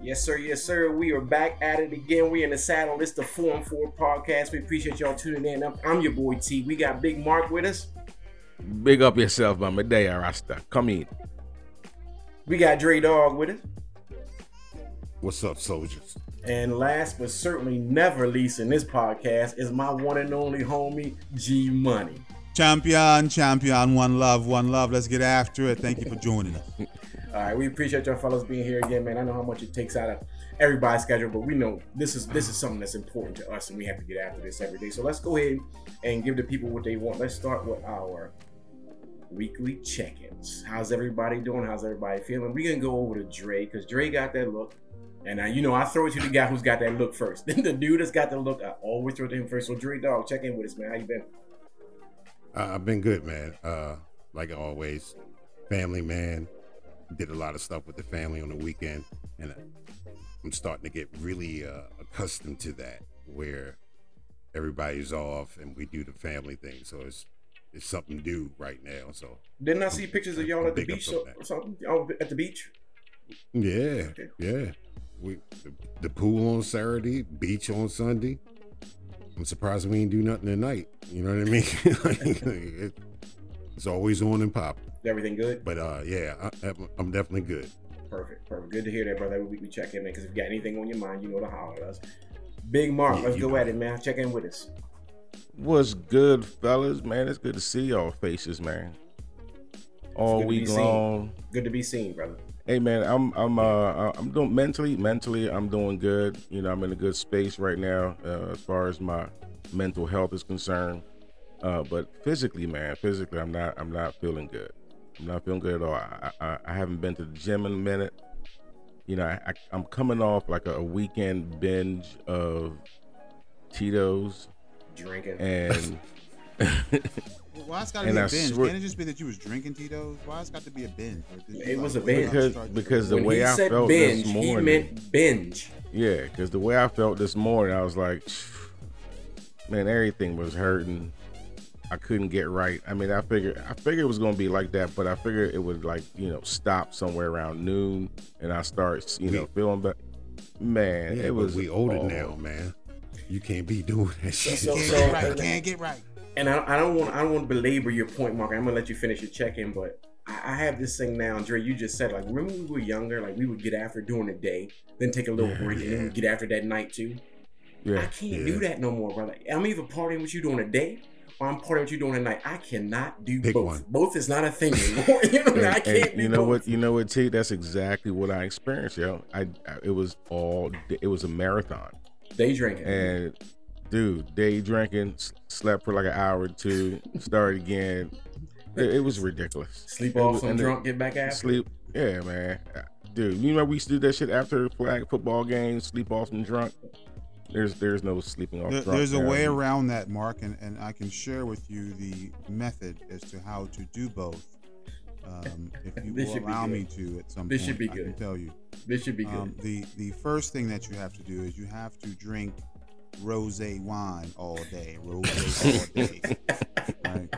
Yes, sir. Yes, sir. We are back at it again. We in the saddle. It's the Four and Four podcast. We appreciate y'all tuning in. I'm, I'm your boy T. We got Big Mark with us. Big up yourself, man. Medea Rasta. Come in. We got Dre Dog with us. What's up, soldiers? And last but certainly never least in this podcast is my one and only homie G Money. Champion, champion, one love, one love. Let's get after it. Thank you for joining us. All right, we appreciate y'all fellas being here again, man. I know how much it takes out of everybody's schedule, but we know this is this is something that's important to us, and we have to get after this every day. So let's go ahead and give the people what they want. Let's start with our weekly check-ins. How's everybody doing? How's everybody feeling? We're gonna go over to Dre because Dre got that look. And I, you know, I throw it to the guy who's got that look first. the dude that's got the look, I always throw it to him first. So Dre Dog, check in with us, man. How you been? Uh, I've been good, man. Uh, like always, family man. Did a lot of stuff with the family on the weekend, and I'm starting to get really uh, accustomed to that, where everybody's off and we do the family thing. So it's it's something new right now. So Didn't I see pictures of y'all at the beach or, that. something? Oh, at the beach? yeah, yeah. We the, the pool on Saturday, beach on Sunday. I'm surprised we ain't do nothing tonight. You know what I mean? Like, it, it's always on and popping. Everything good? But uh, yeah, I, I'm definitely good. Perfect, perfect. Good to hear that, brother. Every week we check in, man. Because if you got anything on your mind, you know to holler at us. Big Mark, Yeah, let's go know at it. it, man. Check in with us. What's good, fellas? Man, it's good to see y'all faces, man. All good to week seen. long. Good to be seen, brother. Hey man, I'm I'm uh I'm doing mentally mentally I'm doing good. You know, I'm in a good space right now uh, as far as my mental health is concerned. Uh, but physically, man, physically I'm not I'm not feeling good. I'm not feeling good at all. I I, I haven't been to the gym in a minute. You know, I, I, I'm coming off like a weekend binge of Tito's Drinking. and Why it's got to And be I a binge? swear- Can't it just be that you was drinking Tito's? Why it's got to be a binge? Or did you, It was a binge. because because the when way he I said felt binge, this he morning, meant binge. Yeah, because the way I felt this morning, I was like, man, everything was hurting. I couldn't get right. I mean, I figured I figured it was gonna be like that, but I figured it would like you know stop somewhere around noon, and I start you know We- feeling better. Man, Yeah, it was we older oh, now, man. You can't be doing that shit. so- Can't so- right. Can't get right. And I, I don't want I don't want to belabor your point, Mark. I'm gonna let you finish your check in, but I, I have this thing now, Dre. You just said like, remember when we were younger, like we would get after during the day, then take a little Yeah, break, and then get after that night too. Yeah, I can't Yeah. do that no more, brother. I'm either partying with you during the day or I'm partying with you during the night. I cannot do Pick both. one. Both is not a thing anymore. you know, and, I can't do you know both. what? You know what, T? That's exactly what I experienced, yo. I, I it was all it was a marathon. Day drinking. And dude, day drinking, slept for like an hour or two, started again. It, it was ridiculous. Sleep It off was- some and then drunk, get back after. Sleep, yeah, man. Dude, you know we used to do that shit after flag football games, sleep off some drunk. There's there's no sleeping off There- drunk. there's a way around that, Mark, and, and I can share with you the method as to how to do both. Um, if you This will allow me to at some This point, should be I can tell you. This should be good. Um, the the first thing that you have to do is you have to drink rose wine all day, rose all day. Right?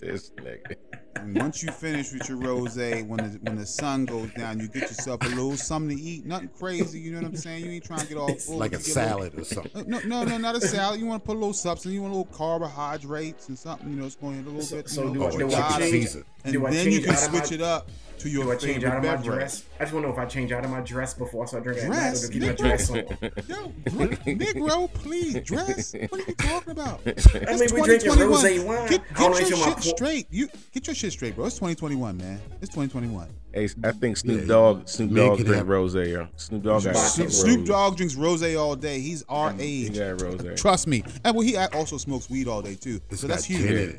This nigga. And once you finish with your rose, when the when the sun goes down, you get yourself a little something to eat. Nothing crazy, you know what I'm saying? You ain't trying to get all full. like You a little- salad or something. No, no, no, not a salad. You want to put a little substance. You want a little carbohydrates and something. You know, it's going to a little So- bit. so you know, do I- but do you I gotta- change- and do I then you can out my- switch it up to your Do I change out of my dress? I just want to know if I change out of my dress before I start drinking. at night, Dress? or to keep my Nigga. dress on. Yo, drink, Negro, please dress. What are you talking about? I mean, we drinking 2021. rosé wine. Get, get your sure my shit straight. You get your shit straight, bro. It's 2021, man. It's 2021. Hey, I think Snoop Yeah, Dogg Snoop make Dogg it drink happen. rose, yo. Snoop Dogg Snoop- Snoop, Dogg drinks rose all day. He's our He age. got rose. Trust me. And well, he also smokes weed all day too. It's so that's got huge.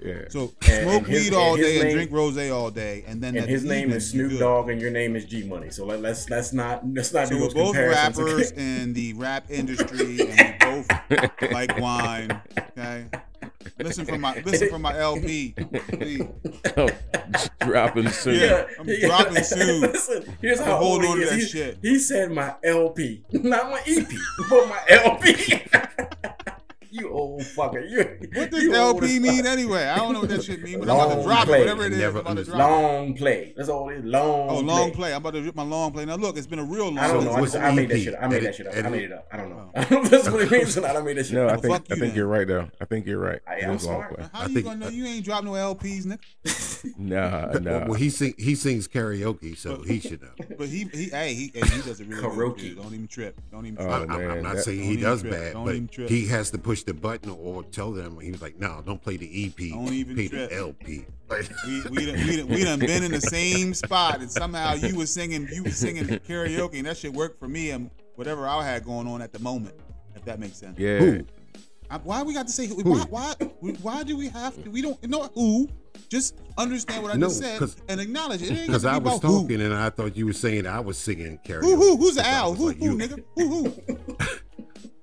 Gin in it. Yeah. So And- smoke and his- weed all and his day and drink rose all day, and then And at his name is Snoop. Dogg, and your name is G Money. So let, let's let's not let's not So do we're those both rappers okay? in the rap industry, and we both like wine. Okay, listen for my listen from my LP. please. Dropping soon. Yeah. I'm dropping soon. Listen, here's I'm how old holding he on to is. that He, shit. he said my LP, not my EP, but my LP. You old motherfucker. You, What does you LP mean fuck. anyway? I don't know what that shit mean, but I'm about to Long drop play. it. Whatever it is, Never I'm about to understood. drop it. Long play. That's all it is. Long. Oh, long play. play. I'm about to rip my long play. Now look, it's been a real long. I don't know. I, just, I made that shit up. I made that shit up. edit I made it? it up. I don't know. I don't know if that's what it means or not. I made that shit No, I up. think fuck I you think then. you're right though. I think you're right. I am is long smart. play. How I you think- gonna know you ain't dropped no LPs, nigga? Nah, Well, nah. well, he sing he sings karaoke, so he should know. But he, he, hey, he, hey, he does it really Karaoke. good. too. Don't even trip. Don't even. Oh, trip. I'm, I'm not saying he does bad, but he has to push the button or tell them. He was like, "No, don't play the EP. Don't even play trip. the LP." Like, We we done, we, done, we done been in the same spot, and somehow you was singing you was singing karaoke, and that shit worked for me and whatever I had going on at the moment. If that makes sense. Yeah. Who? I, why we got to say who? Why, why why do we have to? We don't know who. Just understand what I No, just said 'cause- and acknowledge it. It Because I was about who. talking and I thought you were saying I was singing karaoke. Who who who's the So owl? Who like, who you- nigga? Who who?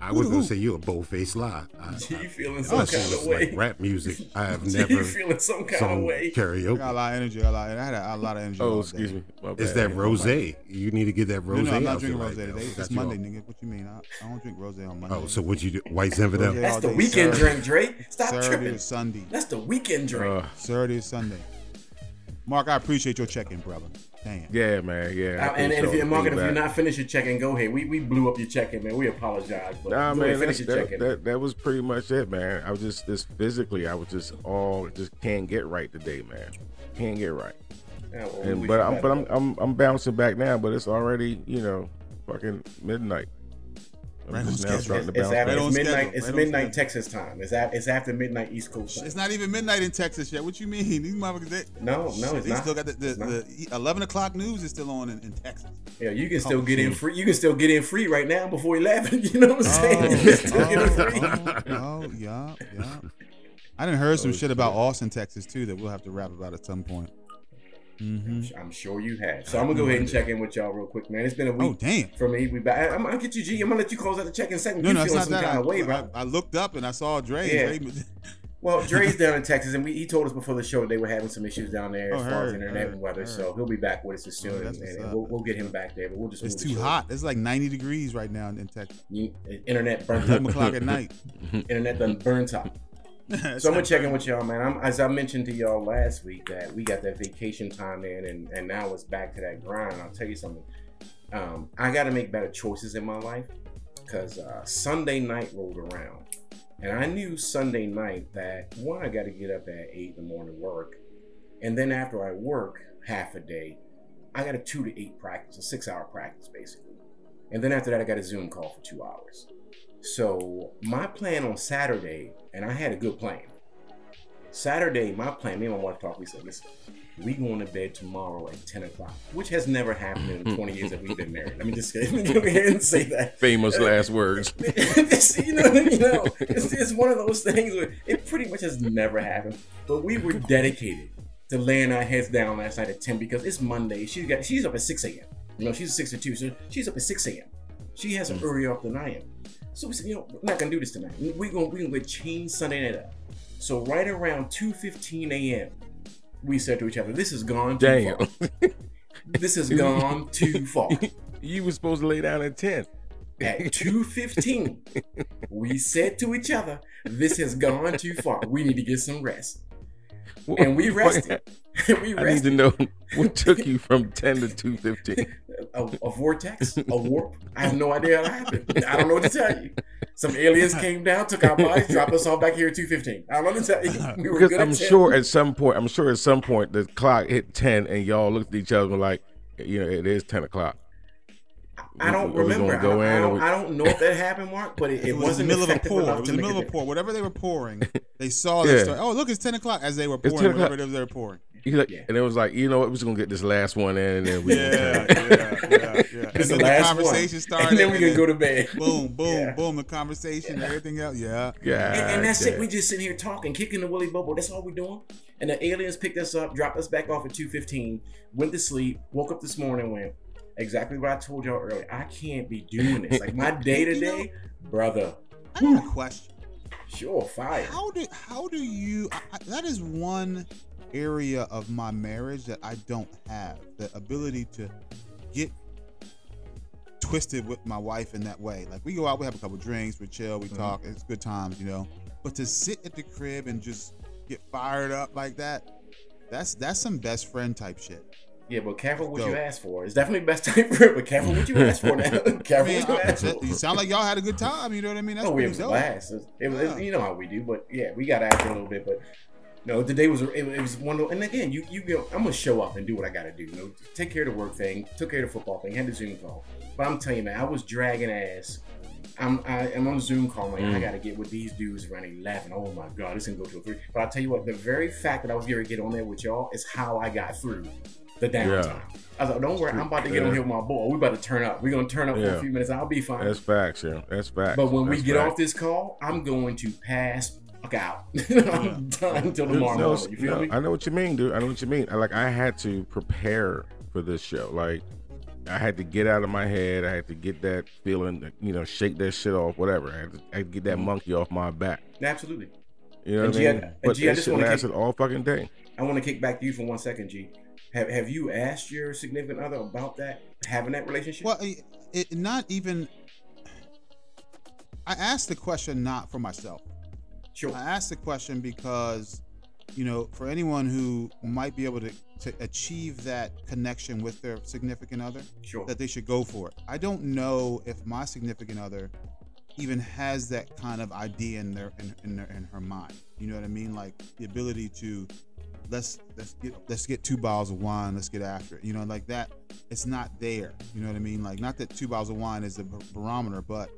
I was gonna say you're a bow-faced lie. I, You feeling I, some kind is of like way? rap music. I have you never feeling some kind of sung way? I got a lot of energy. I, a lot, I had a, a lot of energy. all Oh, day. excuse me. My It's bad. that rose. You need to get that rose. no, I'm not drinking rose like today. that. It's Got you Monday, all- nigga. What you mean? I, I don't drink rose on Monday. Oh, so what you do? White Zinfandel? That's the weekend Saturday. drink, Drake. Stop Saturday tripping. or Sunday. That's the weekend drink. Uh, Saturday or Sunday. Mark, I appreciate your check-in, brother. Damn. yeah, man. Yeah. I Uh, and, and appreciate if you're the Mark, if you're not finished your check-in, go ahead. We we blew up your check-in, man. We apologize, but Nah, man, ahead, finish your that, check-in. that, that was pretty much it, man. I was just, just physically, I was just all, just can't get right today, man. Can't get right. Yeah, well, And, but I'm, but I'm, I'm, I'm bouncing back now. But it's already, you know, fucking midnight. I'm Right just on schedule. starting to It's, bounce after, Right on it's midnight. schedule, It's right on midnight schedule. Texas time. It's at, it's after midnight East Coast time. It's not even midnight in Texas yet. What you mean? These motherfuckers, they, No, no, shit, it's they not. still got the, the, It's not. the 11 o'clock news is still on in, in Texas. Yeah, you can still Oh, get in free. You can still get in free right now before eleven. You know what I'm saying? Oh, you can still get in oh, free. oh, oh, yeah, yeah. I didn't heard some Oh, shit about Austin, Texas too that we'll have to rap about at some point. Hmm I'm sure you have. So I'm gonna go ahead and check in with y'all real quick, man. It's been a Oh week damn! for me. We back. I'm, gonna get you, G. I'm gonna let you close out the check in second. No, you no, it's feeling not some that. kind I, of way, I, bro? I looked up and I saw Dre. Yeah. Dre Well, Dre's down in Texas, and we, he told us before the show they were having some issues down there Oh, as far as internet heard, and weather. heard. So he'll be back with us as soon, Oh, and, and we'll, we'll get him back there. But we'll just it's too hot. It's like 90 degrees right now in Texas. You, internet burnt 11 up. o'clock at night. internet done burnt up. So I'm gonna check in with y'all, man. I'm, as I mentioned to y'all last week that we got that vacation time in, and, and now it's back to that grind. I'll tell you something. Um, I got to make better choices in my life because uh, Sunday night rolled around, and I knew Sunday night that one, I got to get up at eight in the morning to work, and then after I work half a day, I got a two to eight practice, a six hour practice basically, and then after that, I got a Zoom call for two hours. So my plan on Saturday, and I had a good plan. Saturday, my plan, me and my wife talked, we said, listen, we going to bed tomorrow at 10 o'clock, which has never happened in the 20 years that we've been married. Let me just let me go ahead and say that. Famous last words. You know, you know, it's, it's one of those things where it pretty much has never happened. But we were dedicated to laying our heads down last night at 10 because it's Monday. She got she's up at 6 a.m. You know, she's 6 to 2, so she's up at 6 a.m. She has an mm. earlier up than I am. So we said, you know, we're not gonna do this tonight. We're gonna we're gonna change Sunday night up. So right around 2:15 a.m., we said to each other, "This has gone too Damn. far. This has gone too far." you was supposed to lay down at 10. At 2:15, we said to each other, "This has gone too far. We need to get some rest." And we rested. we I need rested. to know what took you from 10 to 215. A, a vortex, a warp. I have no idea how happened. I don't know what to tell you. Some aliens came down, took our bodies, dropped us all back here at 2:15. I don't know what to tell you. We Because I'm at 10. sure at some point, I'm sure at some point the clock hit 10 and y'all looked at each other like, you know, it is 10 o'clock. I don't we remember. gonna I don't, I, in or don't, we- I don't know if that happened, Mark, but it, it, It, was in wasn't the middle of a pour. It was in the middle of a pour. Whatever they were pouring, they saw that Yeah. story. Oh, look, it's 10 o'clock as they were pouring 10 o'clock. whatever it was they were pouring. Like, Yeah. And it was like, you know what, we're just going to get this last one in and then we Yeah, yeah, yeah, yeah. And This then the the conversation one. started. and then we can go to bed. boom, boom, Yeah. boom. The conversation, everything else. Yeah. Yeah. And, and that's it. We just sitting here talking, kicking the willy bubble. That's all we're doing. And the aliens picked us up, dropped us back off at 2.15, went to sleep, woke up this morning, went, exactly what I told y'all earlier. I can't be doing this. Like my day to day, brother, I got a question. sure, fire. How do how do you? I, I- that is one area of my marriage that I don't have the ability to get twisted with my wife in that way. Like we go out, we have a couple drinks, we chill, we mm-hmm. talk, it's good times, you know. But to sit at the crib and just get fired up like that, that's that's some best friend type shit. Yeah, but careful what Dope. you ask for. It's definitely best time for it, but careful what you ask for now. I careful mean, what you I- ask that- for. you sound like y'all had a good time. You know what I mean? That's oh, we have a blast. It was, it was- Yeah. you know how we do, but yeah, we got to after a little bit. But no, today was it, it was one. And again, you you go. I'm gonna show up and do what I gotta do. You know, take care of the work thing, took care of the football thing, had the Zoom call. But I'm telling you, man, I was dragging ass. I'm I, I'm on Zoom call. Like, I Mm. gotta get with these dudes around 11. Oh my god, this can go to a three. But I'll tell you what, the very fact that I was going to get on there with y'all is how I got through the downtime. I was like, don't worry, I'm about to get on here with my boy. We about to turn up. We're gonna turn up for a few minutes. I'll be fine. That's facts, yeah. That's facts. But when we get facts. off this call, I'm going to pass fuck out. I'm done until tomorrow no, morning. You feel no, me? I know what you mean, dude. I know what you mean. I, like I had to prepare for this show. Like I had to get out of my head. I had to get that feeling, you know, shake that shit off, whatever. I had to, I had to get that Mhm. monkey off my back. Absolutely. You know And what G, I mean? and But G, I just shit wanna lasted all fucking day. I want to kick back to you for one second, G. Have Have you asked your significant other about that having that relationship? Well, it, it not even. I asked the question not for myself. Sure. I asked the question because, you know, for anyone who might be able to, to achieve that connection with their significant other, Sure. that they should go for it. I don't know if my significant other even has that kind of idea in their in, in, their, in her mind. You know what I mean? Like the ability to let's let's get let's get two bottles of wine, let's get after it. You know, like that. It's not there. You know what I mean? Like not that two bottles of wine is a bar- barometer, but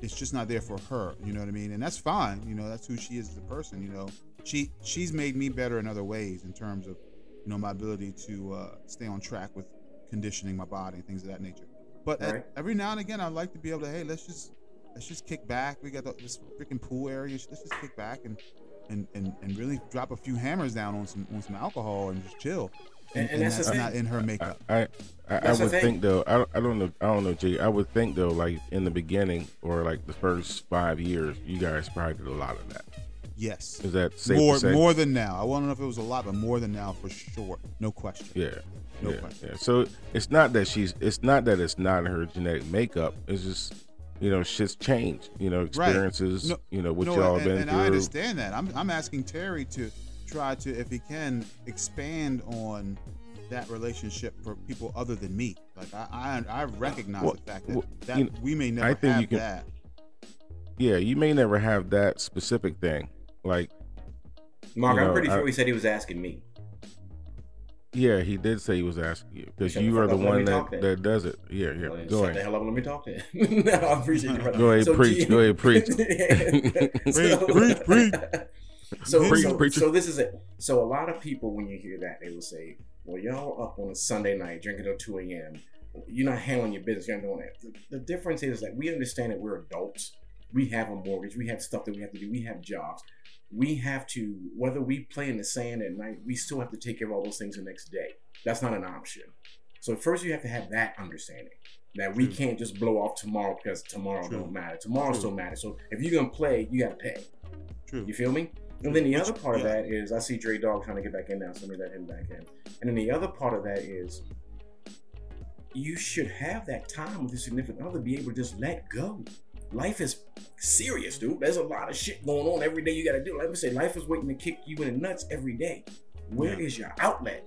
it's just not there for her. You know what I mean? And that's fine. You know, that's who she is as a person. You know, she she's made me better in other ways in terms of you know my ability to uh, stay on track with conditioning my body and things of that nature. But at- every now and again, I like to be able to hey, let's just let's just kick back. We got the, this freaking pool area. Let's just kick back and and, and and really drop a few hammers down on some on some alcohol and just chill. And- and that's the thing. not in her makeup. I I, I, I would think though. I, I don't know. I don't know, Jay. I would think though, like in the beginning or like the first five years, you guys probably did a lot of that. Yes. Is that safe more to say? more than now. I want to know if it was a lot, but more than now for sure. No question. Yeah. No yeah, question. yeah. So it's not that she's. It's not that it's not her genetic makeup. It's just, you know, shit's changed. You know, experiences. No, you know, what no, y'all and, been and through. I understand that. I'm, I'm asking Terry to try to, if he can, expand on that relationship for people other than me. Like I, I, I recognize Well, the fact that, well, that you know, we may I never think have you can- that. Yeah, you may never have that specific thing. Like, Mark, you I'm know, pretty I- sure he said he was asking me. Yeah, he did say he was asking you because you are the up, let me one that, that does it. Yeah, yeah. Well, Go shut ahead. the hell up and let me talk to him. no, I appreciate you, brother. Go ahead, So, preach. Go ahead, preach. so, Preach, preach, So, Preach, so, preacher. so this is it. So a lot of people, when you hear that, they will say, "Well, y'all up on a Sunday night drinking till 2 a.m. You're not handling your business. You're not doing that." The, the difference is that we understand that we're adults. We have a mortgage. We have stuff that we have to do. We have jobs. We have to, whether we play in the sand at night, we still have to take care of all those things the next day. That's not an option. So first, you have to have that understanding that we True. can't just blow off tomorrow because tomorrow True. don't matter. Tomorrow True. still matters. So if you're gonna play, you gotta pay. True. You feel me? And then the other part yeah. of that is I see Dre Dog trying to get back in now, so let me let him back in. And then the other part of that is you should have that time with your significant other, be able to just let go. Life is serious, dude. There's a lot of shit going on every day you gotta do. Like me say, life is waiting to kick you in the nuts every day. Where is Yeah. your outlet?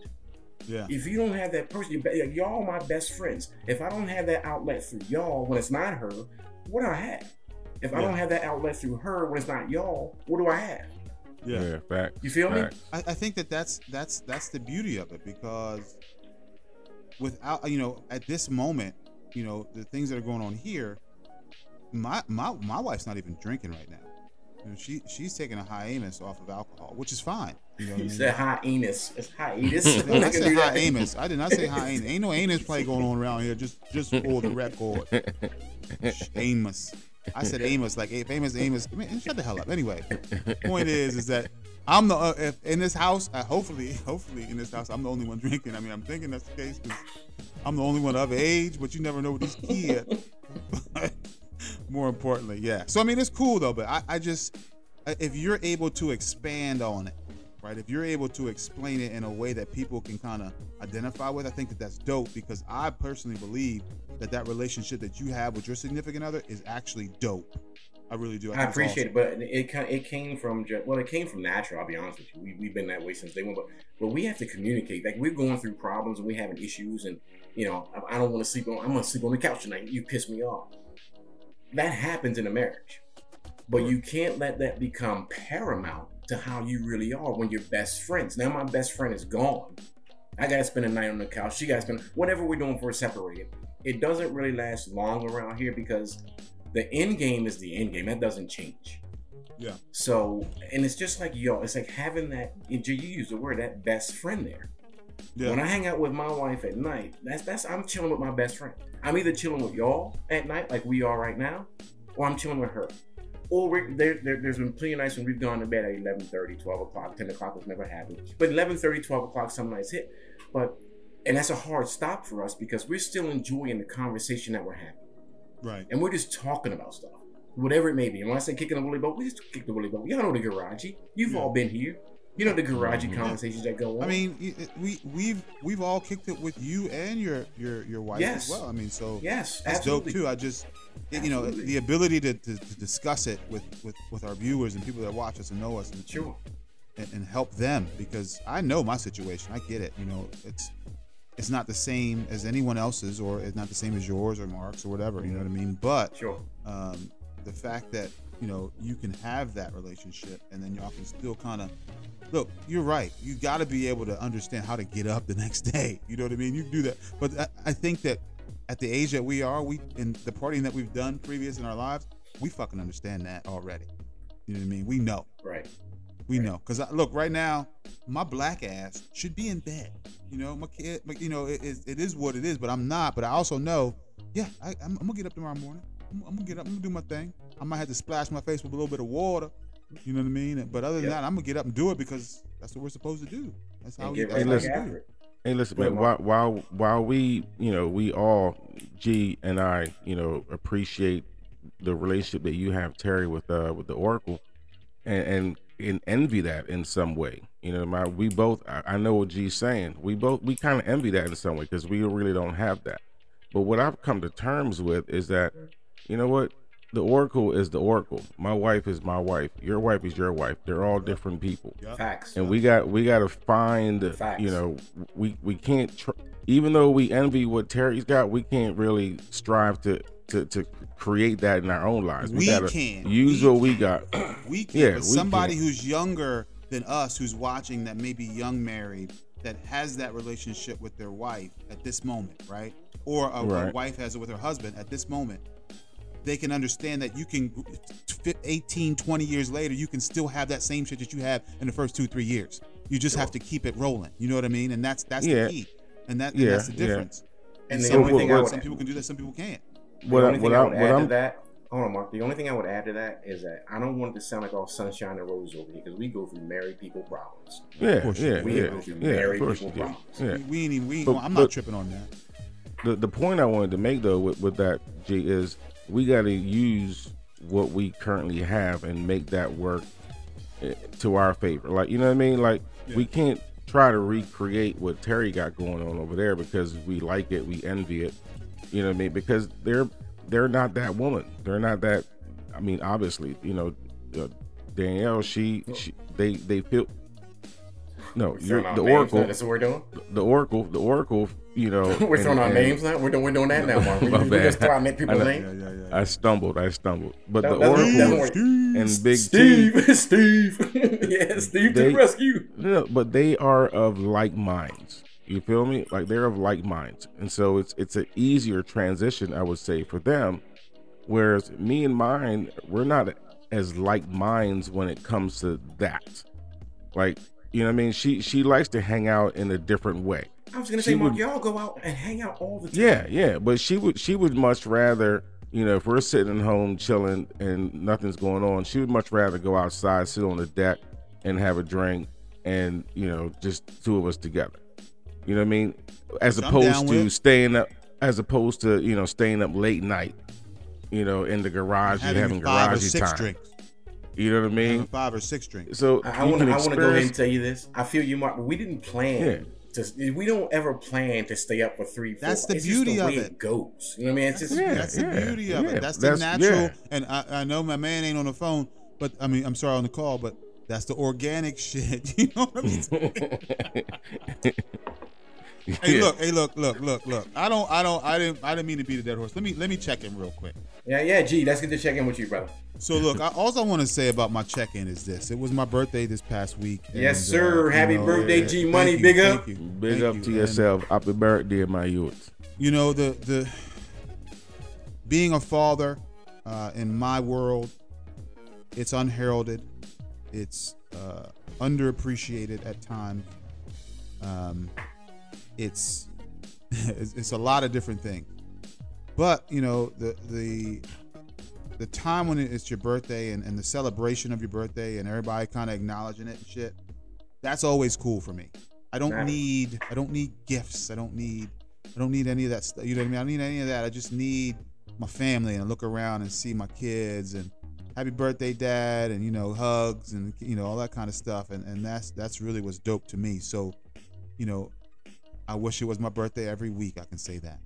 Yeah. If you don't have that person, you be- y'all my best friends. If I don't have that outlet through y'all when it's not her, what do I have? If I don't have that outlet through her when it's not y'all, what do I have? Yeah. Yeah, fact. You feel me? I, I think that that's that's that's the beauty of it because without you know at this moment you know the things that are going on here my my my wife's not even drinking right now you know, she she's taking a hiatus off of alcohol which is fine you know what I You mean? said hyenas. It's hiatus. No, I said hiatus. I did not say hiatus. Ain't no anus play going on around here. Just just for the record. Amos. I said Amos, like if Amos, Amos. Man, shut the hell up. Anyway, point is, is that I'm the uh, if in this house. Uh, hopefully, hopefully in this house, I'm the only one drinking. I mean, I'm thinking that's the case because I'm the only one of age. But you never know with these kids. More importantly, yeah. So I mean, it's cool though. But I, I just if you're able to expand on it, right? If you're able to explain it in a way that people can kind of identify with, I think that that's dope because I personally believe that that relationship that you have with your significant other is actually dope. I really do. I, it's appreciate it, but it it came from just, well, it came from natural. I'll be honest with you. We we've been that way since day one, but but we have to communicate. Like we're going through problems and we're having issues, and you know I, I don't want to sleep on. I'm gonna sleep on the couch tonight. You piss me off. That happens in a marriage, but you can't let that become paramount to how you really are when you're best friends. Now my best friend is gone. I gotta spend a night on the couch. She gotta spend whatever we're doing for separated. It doesn't really last long around here because the end game is the end game. That doesn't change. Yeah. So, and it's just like yo, it's like having that. You use the word that best friend there. Yeah. When I hang out with my wife at night, that's that's I'm chilling with my best friend. I'm either chilling with y'all at night, like we are right now, or I'm chilling with her. Or we're, there, there, there's been plenty of nights when we've gone to bed at 11:30, 12 o'clock, 10 o'clock has never happened. But 11:30, 12 o'clock, some nights hit. But and that's a hard stop for us because we're still enjoying the conversation that we're having, right. and we're just talking about stuff, whatever it may be. And when I say kicking the woolly boat, we just kick the woolly boat. Y'all know the garage. You've Yeah. all been here. You know the garagey Mhm. conversations that go on. I mean, we we've we've all kicked it with you and your your your wife Yes. as well. I mean, so yes, that's absolutely. dope too. I just it- you know the ability to, to, to discuss it with, with with our viewers and people that watch us and know us and, Sure. and, and help them because I know my situation. I get it. You know, it's it's not the same as anyone else's or it's not the same as yours or Mark's or whatever. You know what I mean? But Sure. um, the fact that you know you can have that relationship and then y'all can still kind of look you're right. You got to be able to understand how to get up the next day. You know what i mean? You can do that. But I, I think that at the age that we are we in the partying that we've done previous in our lives we fucking understand that already. You know what i mean? We know. Right. we know. Because I, look right now my black ass should be in bed. You know my kid my, you know it, it, it is what it is but i'm not. But i also know yeah I, I'm, I'm gonna get up tomorrow morning I'm, I'm gonna get up i'm gonna do my thing i might have to splash my face with a little bit of water you know what i mean but other than Yeah. that i'm gonna get up and do it because that's what we're supposed to do that's how And we get that's right how back we do it. it. Hey, listen, man. While, while while we, you know, we all, G and I, you know, appreciate the relationship that you have, Terry, with uh with the Oracle, and and, and envy that in some way. You know, my we both. I, I know what G's saying. We both we kind of envy that in some way because we really don't have that. But what I've come to terms with is that, you know what, the Oracle is the Oracle. My wife is my wife. Your wife is your wife. They're all different people Yep. Facts. and we got we got to find Facts. you know we we can't tr- even though we envy what terry's got we can't really strive to to to create that in our own lives We gotta can. use We what we got we can Yeah, we somebody can. who's younger than us who's watching that may be young married that has that relationship with their wife at this moment right or a, a wife has it with her husband at this moment they can understand that you can 18 20 years later you can still have that same shit that you had in the first two three years you just have to keep it rolling you know what i mean and that's that's Yeah. the key and that and Yeah, that's the yeah. difference And the So only what- thing I what- would some people can do that some people can't The What I- only thing what I I- would what add I'm- to that, hold on, Mark. The only thing I would add to that is that I don't want it to sound like all sunshine and roses over here because we go through married people problems. yeah course yeah. We yeah go through yeah married course people problems. yeah we, we ain't even we ain't, But- i'm but- not tripping on that the, the point I wanted to make though with, with that G is we got to use what we currently have and make that work eh, to our favor. Like you know what I mean? Like we can't try to recreate what Terry got going on over there because we like it, we envy it. You know what I mean? Because they're they're not that woman. They're not that. I mean, obviously, you know, uh, Danielle. She, she they they feel. No, We're you're the Oracle. now. That's what we're doing. The Oracle. The Oracle. You know, we're throwing our names now. We're doing, we're doing that now, Mark. We, we just bad. throw out people's names. yeah yeah yeah I stumbled. I stumbled. But That- the that's- Oracle that's what- and Big T, Steve, Steve, yeah, Steve to They- the rescue. no, but they are of like minds. You feel me? Like they're of like minds, and so it's it's an easier transition, I would say, for them. Whereas me and mine, we're not as like minds when it comes to that. Like you know, what I mean, she she likes to hang out in a different way. I was gonna She say, Mark, would- y'all go out and hang out all the time. Yeah, yeah, but she would she would much rather, you know, if we're sitting at home chilling and nothing's going on, she would much rather go outside, sit on the deck, and have a drink, and you know, just two of us together. You know what I mean? As Which I'm opposed to with. staying up, as opposed to you know staying up late night, you know, in the garage, you having five or garage six time. drinks You know what I mean? five or six drinks So I, I want to can I want to go ahead and tell you this. I feel you, Mark, we didn't plan Yeah. to we don't ever plan to stay up for three. Four. That's the It's beauty just the of way it. goes. You know what I mean? It's just Yeah, That's the beauty of yeah. it. That's the That's- natural. yeah. And I, I know my man ain't on the phone, but I mean, I'm sorry on the call, but that's the organic shit. You know what I mean? Hey, look, hey, look, look, look, look. I don't, I don't, I didn't, I didn't mean to beat a dead horse. Let me, let me check in real quick. yeah, yeah. Gee, let's get to check in with you, brother. So look, I, all I want to say about my check-in is this: it was my birthday this past week. Yes, and, sir. you Happy birthday, yeah, G Money. you, Big up. you, Big up you. to And, yourself. Happy birthday, my youth. you know the the being a father uh, in my world, it's unheralded, it's uh, underappreciated at times. Um, it's, it's a lot of different things, but you know the the the time when it's your birthday and, and the celebration of your birthday and everybody kind of acknowledging it and shit, that's always cool for me. I don't Nice. need I don't need gifts. I don't need I don't need any of that stuff. You know what I mean? I don't need any of that. I just need my family and I look around and see my kids and happy birthday, dad, and you know hugs and you know all that kind of stuff. And and that's that's really what's dope to me. So, you know, I wish it was my birthday every week. I can say that.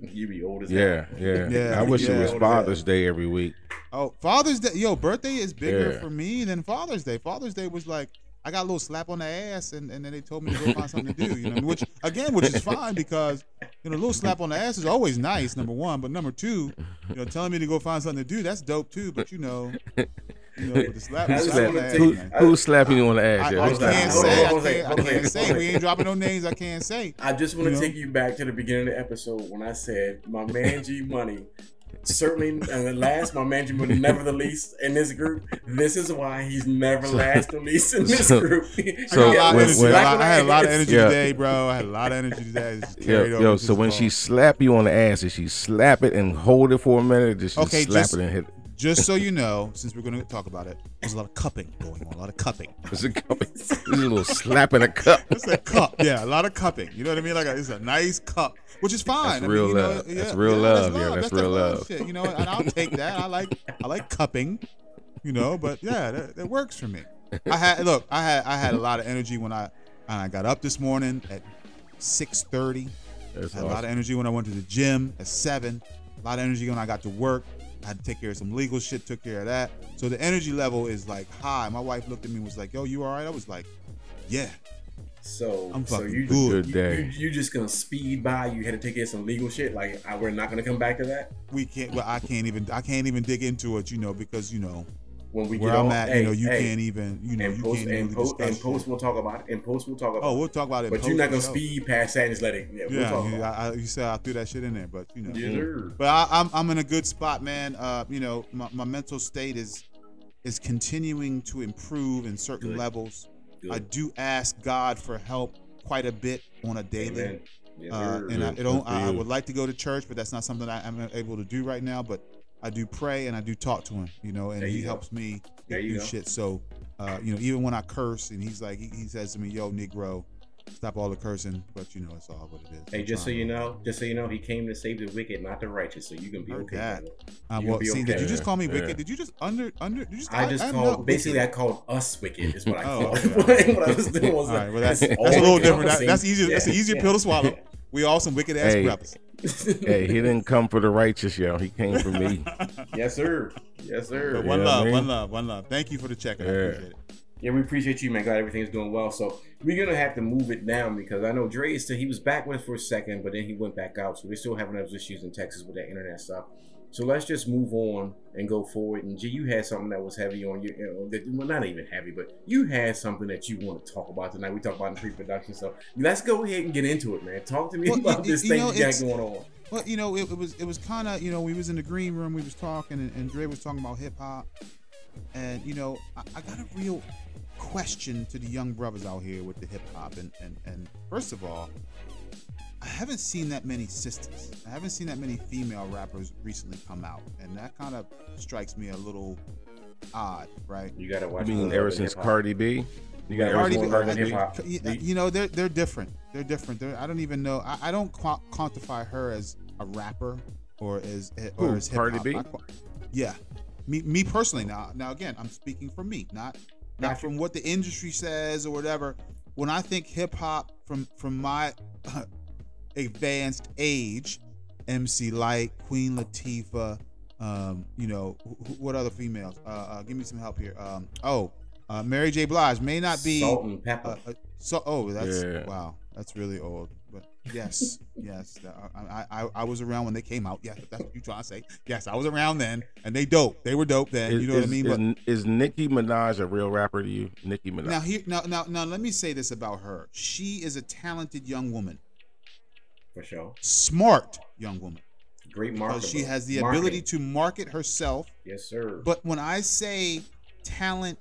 You be old as Yeah, yeah. Yeah, I wish yeah. it was Father's Day every week. Oh, Father's Day, yo, birthday is bigger Yeah. for me than Father's Day. Father's Day was like I got a little slap on the ass, and, and then they told me to go find something to do. You know, which again, which is fine because you know, a little slap on the ass is always nice. Number one, but number two, you know, telling me to go find something to do that's dope too. But you know, you know, the slap, the slap on the wanna ass, take- Who, who's slapping you on the ass? I, yeah? I Who's Hold on, can't say, I can't, I can't say. We ain't dropping no names. I can't say. I just want You to know? take you back to the beginning of the episode when I said my man G Money. Certainly, uh, and the last, my man G Money, never the least in this group. This is why he's never last or least in this group. so I, got a lot of when- when- I, I had a lot of energy Yeah. today, bro. I had a lot of energy today. It's Yo, carried over yo, so when she slap you on the ass, did she slap it and hold it for a minute? Did she Okay, slap just- it and hit it? Just so you know, since we're going to talk about it, there's a lot of cupping going on. A lot of cupping. It's a, cupping. it's a little slap in a cup. It's a cup. Yeah, a lot of cupping. You know what I mean? Like a, it's a nice cup, which is fine. That's I real you know, love. yeah, That's real yeah, love. Yeah, that's real love. Shit, you know, and I'll take that. I like I like cupping. You know, but yeah, that, that works for me. I had look. I had I had a lot of energy when I I got up this morning at six thirty. I had a lot of energy when I went to the gym at seven. A lot of energy when I got to work. I had to take care of some legal shit. Took care of that. So the energy level is like high. My wife looked at me and was like, "Yo, you all right?" I was like, "Yeah." So, I'm so fucking you, good. Good you, day. you, you just gonna speed by? You had to take care of some legal shit. Like I, we're not gonna come back to that we can't well i can't even i can't even dig into it you know because you know when we where get i'm on. at hey, you know you hey, can't even you know And you post can't and really post and post. We'll talk about it. And post. We'll talk about. oh we'll talk about it But you're not gonna for sure. speed past that and just let it. Yeah, we'll talk you, about I, I, you said i threw that shit in there but you know it. Yes, sir. but I, i'm i'm in a good spot man uh you know my, my mental state is is continuing to improve in certain Good. levels Good. i do ask god for help quite a bit on a daily Amen. Yes, uh, and I, it don't, I, I would like to go to church, but that's not something I, I'm able to do right now. But I do pray and I do talk to him, you know, and There he go. helps me There you do go. shit. So, uh, you know, even when I curse, and he's like, he, he says to me, "Yo, Negro, stop all the cursing," but you know, it's all what it is. Hey, I'm just so you know, just so you know, he came to save the wicked, not the righteous. So you can be Heard okay. that. brother. Uh, you well, be see, did you just call me Yeah. wicked? Did you just under under? Did you just, I just I'm called not basically I called us wicked is what I Oh, called. okay. what I was doing was All like, right, well that's that's all a little different. That, that's easier. That's an easier yeah. pill to swallow. We all some wicked ass Hey. brothers. Hey, he didn't come for the righteous, yo. He came for me. yes, sir. Yes, sir. But one Yeah, love, man. one love, one love. Thank you for the check. I Yeah. appreciate it. Yeah, we appreciate you, man. Glad everything's going well. So we're gonna have to move it down because I know Dre said he was back with us for a second, but then he went back out. So we're still having those issues in Texas with that internet stuff. So let's just move on and go forward. And G, you had something that was heavy on you. you know, that, well, not even heavy, but you had something that you want to talk about tonight. We talked about in pre-production, so let's go ahead and get into it, man. Talk to me Well, about you- this thing know, you got going on. Well, you know, it, it was it was kind of you know we was in the green room, we was talking, and, and Dre was talking about hip hop, and you know I, I got a real question to the young brothers out here with the hip hop, and, and and first of all, I haven't seen that many sisters. I haven't seen that many female rappers recently come out, and that kind of strikes me a little odd, right? You gotta watch. I mean, ever since Hip Hop. Cardi B. you gotta Cardi watch B- more Love and I- hip hop. You, you know, they're they're different. They're different. They're, I don't even know. I, I don't qua- quantify her as a rapper or as eh, or Who, as hip Cardi hop. B? I qua- yeah, me me personally. Now now again, I'm speaking for me, not not Gotcha. from what the industry says or whatever. when I think hip hop from from my advanced age, MC Lyte, Queen Latifah, um, you know, wh- wh- what other females? Uh, uh, give me some help here. Um, oh, uh, Mary J. Blige may not be. Salt-N-Pepa. Uh, uh, so oh, that's Yeah. wow, that's really old. But yes, yes, I, I, I, I was around when they came out. Yeah, that's what you trying to say. Yes, I was around then, and they dope. They were dope then. Is, you know what I is- mean? But Is, is Nicki Minaj a real rapper to you? Nicki Minaj. now here, now, now, now, let me say this about her. She is a talented young woman, for sure. smart young woman, Great marketing. because she has the ability to market herself. Yes, sir. But when I say talent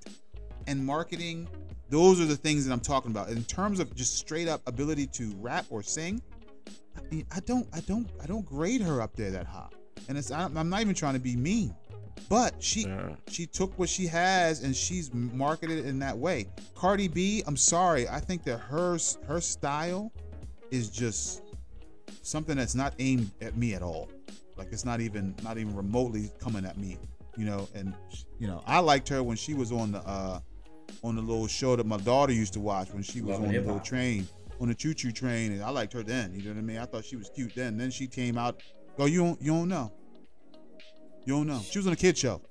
and marketing, those are the things that I'm talking about. In terms of just straight up ability to rap or sing, I, I don't, I don't, I don't grade her up there that high. And it's, I'm I'm not even trying to be mean, but she, Yeah. she took what she has and she's marketed in that way. Cardi B, I'm sorry, I think that her her style is just something that's not aimed at me at all. Like it's not even not even remotely coming at me, you know. And you know, I liked her when she was on the uh on the little show that my daughter used to watch when she was Love on the little train on the choo choo train, and I liked her then. You know what I mean? I thought she was cute then. Then she came out. Oh, you don't you don't know. You don't know. She was on a kid show.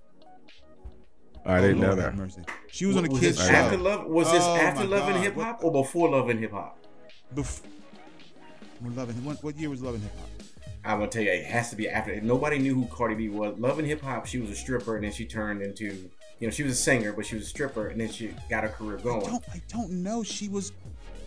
I Oh, didn't know that. Mercy. She was on a was kid's show. after love? Was this Oh, after my Love and Hip Hop or before Love and Hip Hop? Bef- when Love and- what, what year was Love and Hip Hop? I'm gonna tell you, it has to be after. Nobody knew who Cardi B was, Love and Hip Hop, she was a stripper, and then she turned into, you know, she was a singer, but she was a stripper, and then she got her career I going. don't, I don't know. She was,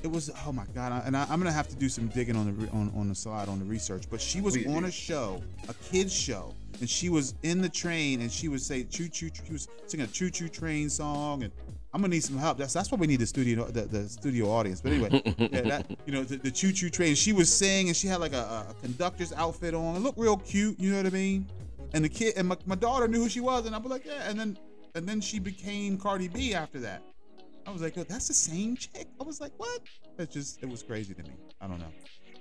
it was. Oh my god! I, and I, I'm gonna have to do some digging on the on, on the slide on the research. But she was Please on do. a show, a kids show, and she was in the train, and she would say choo choo. She was singing a choo choo train song, and I'm gonna need some help. That's that's why we need the studio the, the studio audience. But anyway, yeah, that you know the, the choo choo train. She was singing, and she had like a, a conductor's outfit on. It looked real cute. You know what I mean? And the kid and my, my daughter knew who she was, and I'd be like, yeah. And then and then she became Cardi B after that. I was like, oh, that's the same chick. I was like, what? That's just, it was crazy to me. I don't know.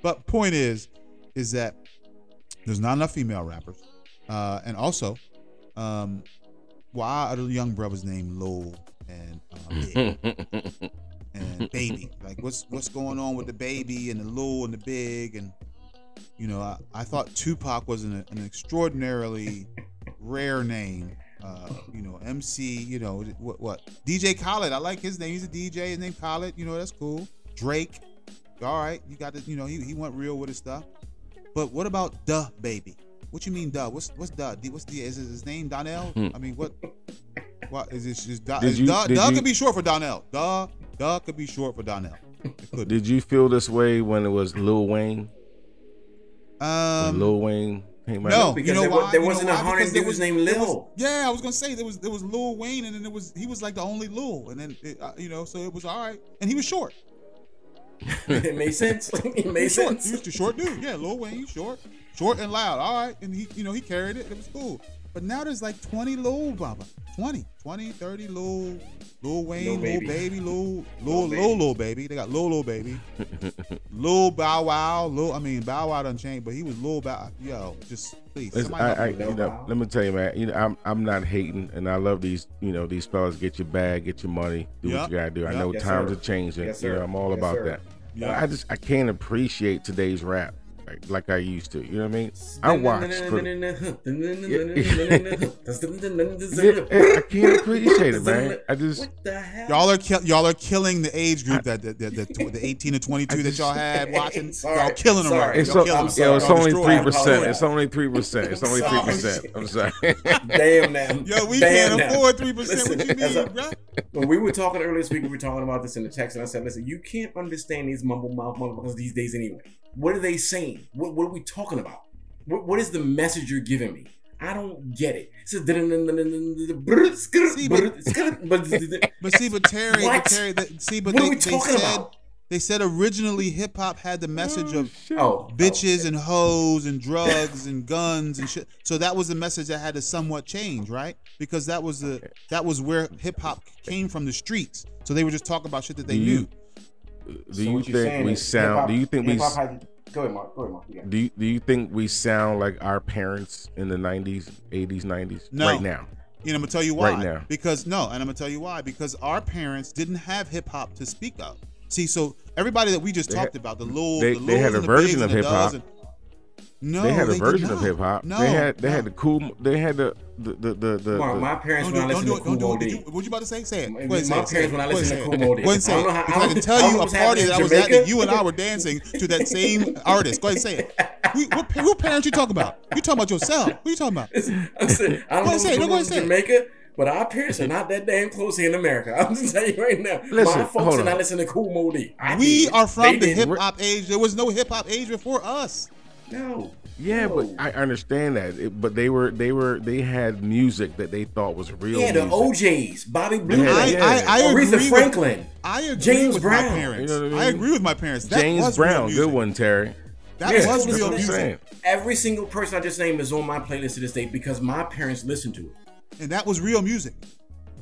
But point is, is that there's not enough female rappers. Uh, and also, um, why are the young brothers named Lil and uh, Big and Baby? Like, what's what's going on with the Baby and the Lil and the Big? And you know, I, I thought Tupac was an, an extraordinarily rare name. Uh, you know, MC. You know what? What DJ Khaled? I like his name. He's a DJ. His name Khaled. You know, that's cool. Drake. All right, you got to. You know, he, he went real with his stuff. But what about Duh Baby? What you mean Duh? What's what's Duh? D- What's the is his name Donnell? I mean, what? What is it? Just Duh? Did is you- Duh, did Duh you- could be short for Donnell. Duh, Duh could be short for Donnell. Did you feel this way when it was Lil Wayne? When um, Lil Wayne came out? no, because you know there why? there You know wasn't a hundred dudes was- named there was- Lil. yeah, I was gonna say there was there was Lil Wayne, and then it was he was like the only Lil, and then it, uh, you know, so it was all right, and he was short. it made sense. it He made short. sense. He was a short dude. Yeah, Lil Wayne, he's short, short and loud. All right, and he, you know, he carried it. It was cool. But now there's like 20 Lil Baba, 20, 20, 30 Lil, Lil Wayne, Lil Baby. Baby, Lil, Lil Lil, Baby. Lil, Lil Baby. They got Lil, Lil Baby, Lil Bow Wow, Lil. I mean, Bow Wow done changed, but he was Lil Bow. Yo, just please, Listen, I, I, you know, let me tell you, man. You know, I'm I'm not hating, and I love these. You know, these fellas get your bag, get your money, do Yeah. what you gotta do. I know Yes, times sir. are changing. Yes, you know, sir. I'm all Yes, about sir. that. Yeah. I just I can't appreciate today's rap like, like I used to. You know what I mean? I watch. For, I can't appreciate it, man. I just What the hell? Y'all are kill, y'all are killing the age group that the, the, the, the 18 to 22 that y'all had watching. Sorry. Y'all killing them Sorry. right. it's, Y'all so, killing I'm them. yo, it's only three percent. It's only three percent. It's only three percent. I'm sorry. Damn now. Yo, we Damn can't now. afford three percent. What you mean, a- bro? when we were talking earlier this week, we were talking about this in the text, and I said, "Listen, you can't understand these mumble mouth motherfuckers these days anyway. What are they saying? What, what are we talking about? What, what is the message you're giving me? I don't get it." So, See, But see, but Terry, What? but Terry, the, see, but What they, are we they said about? they said originally hip hop had the message oh, of oh, bitches and hoes and drugs and guns and shit. So that was the message that had to somewhat change, right? Because that was the that was where hip hop came from the streets. So they were just talking about shit that they Do knew. you- Do you think we sound? Do you think we? Go ahead, Mark. Go ahead, Mark. You got it. Do you, do you think we sound like our parents in the 90s, 80s, 90s No. right now? And I'm gonna tell you why. Right now. Because no, and I'm gonna tell you why. Because our parents didn't have hip hop to speak of. See, so everybody that we just They talked had- about, the little, they- the they had a the version of hip-hop. Does and- No, they had a did version of hip hop. No, they had they no. had the cool. They had the the the the. the, My, the- my parents Don't when I do, listen to it. Don't do Kumo it. Did D. what you about to say? Say it. My- Go ahead, say my parents it. when I Go listen to say it. Kool Moe Dee. Go ahead and say it. don't know how- Because I I can tell you a know what's happening party in that was at that you and I were dancing to that same artist. Go ahead and say it. We, what, who parents you talking about? You talking about yourself? Who you talking about? I'm saying, I don't Go know ahead, say it. go ahead, on say it. Jamaica, but our parents are not that damn close here in America. I'm just telling you right now. Listen, my folks hold are not listening to Kool Moe Dee. I We did. are from They the hip hop age. There was no hip hop age before us. No. yeah, but. I understand that. It- but they were they were they had music that they thought was real. Yeah, the music. O'Jays, Bobby Blue, Yeah, I, yeah. I, I agree Aretha with- Franklin. I agree James with Brown. my parents. You know what I I, agree with my parents. That James was Brown, good one, Terry. That Yeah, was real music. Every single person I just named is on my playlist to this day because my parents listened to it. And that was real music.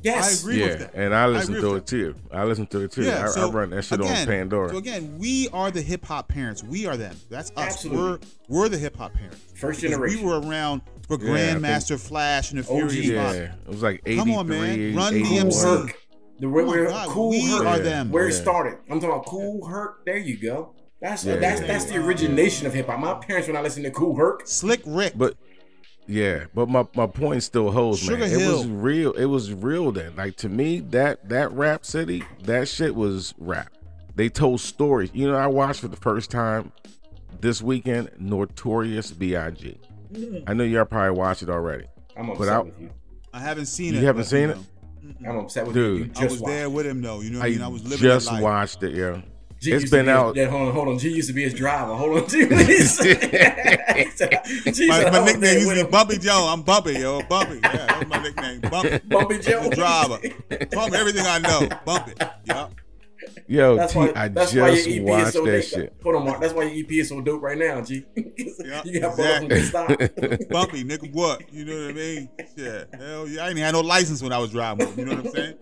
Yes. I agree yeah, with that. and I listen agree to with it too. I listen to it too. Yeah, I, so I run that shit again, on Pandora. So again, we are the hip hop parents. We are them. That's us. Absolutely. We're we're the hip hop parents. First Because generation. We were around for Yeah, Grandmaster Flash and the OG. Furious yeah, Five. it was like 83, Come on, man. Run DMC. Herc. The where Oh my where God, Kool we Herc, are them. where it started. I'm talking about Kool Herc. There you go. That's Yeah, that's yeah, that's yeah. the origination of hip hop. My parents when I listened to Kool Herc, Slick Rick. But yeah, but my, my point still holds, Sugar man. It was real. It was real then. Like to me, that that rap city, that shit was rap. They told stories. You know, I watched for the first time this weekend Notorious B.I.G. Mm. I know y'all probably watched it already. I'm upset But I- with you. I haven't seen You it. You haven't seen you it? know, I'm upset with Dude. you. You I was watched. there with him though. You know what I I mean? I was living just that life. watched it, yeah. G It's used to been be his- out. yeah, hold on, hold on. G used to be his driver. Hold on, G. G My, my nickname used to be him." Bumpy Joe. I'm Bumpy, yo. Bumpy. Yeah, that was my nickname. Bumpy. Bumpy Joe. The driver. Bumpy, everything I know. Bumpy. Yeah. Yo, That's T, why. I That's why just your EP is watched so that dope. shit. Hold on, Mark. That's why your EP is so dope right now, G. Yeah, you got brought from stop. Bumpy, nigga, what? You know what I mean? Shit. Hell yeah. I ain't had no license when I was driving. You know what I'm saying?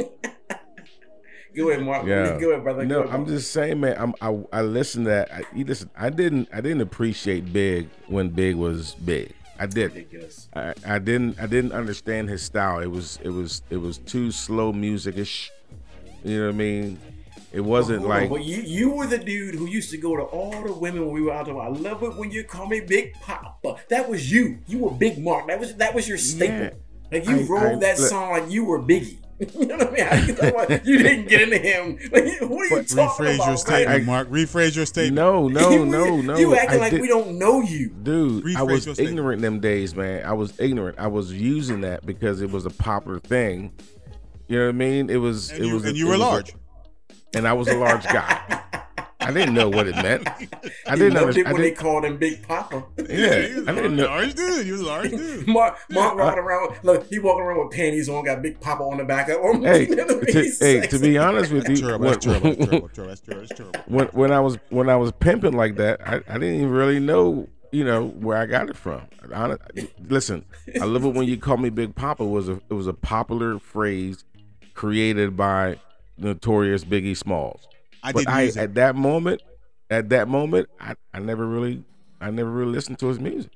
Go ahead, Mark. Yeah. Go ahead, brother. No, ahead, I'm just saying, man. I'm, I I listened to that. I, you listen. I didn't I didn't appreciate Big when Big was big. I did. I, I didn't I didn't understand his style. It was it was it was too slow music-ish. You know what I mean? It wasn't on, like But you, you were the dude who used to go to all the women when we were out there. I love it when you call me Big Papa. That was you. You were Big Mark. That was that was your staple. Yeah. Like you I- rolled I- that look- song like you were Biggie. you know what I mean? How you, about- you didn't get into him. Like, what are you talking about? Rephrase about? your statement, I- Mark. Rephrase your statement. no no no no. You acting I like did- we don't know you. Dude, I was your statement. ignorant them days, man. I was ignorant. I was using that because it was a popular thing. You know what I mean? It was. And it you, was. a- and you were was a- large. and I was a large guy. I didn't know what it meant. I didn't loved it when they didn't, called him Big Papa. yeah, he was I a didn't know. large dude. You was a large dude. Mark, Mark walking around. Look, he walking around with panties on, got Big Papa on the back of him. Hey, You know what I mean? to, hey, to be honest with you, Terrible. when, That's terrible. That's terrible. Terrible. That's terrible. That's terrible. when when I was when I was pimping like that, I, I didn't even really know, you know, where I got it from. Hon- listen, I love it when you call me Big Papa was a it was a popular phrase created by notorious Biggie Smalls. I but did I music. at that moment, at that moment, I, I never really I never really listened to his music.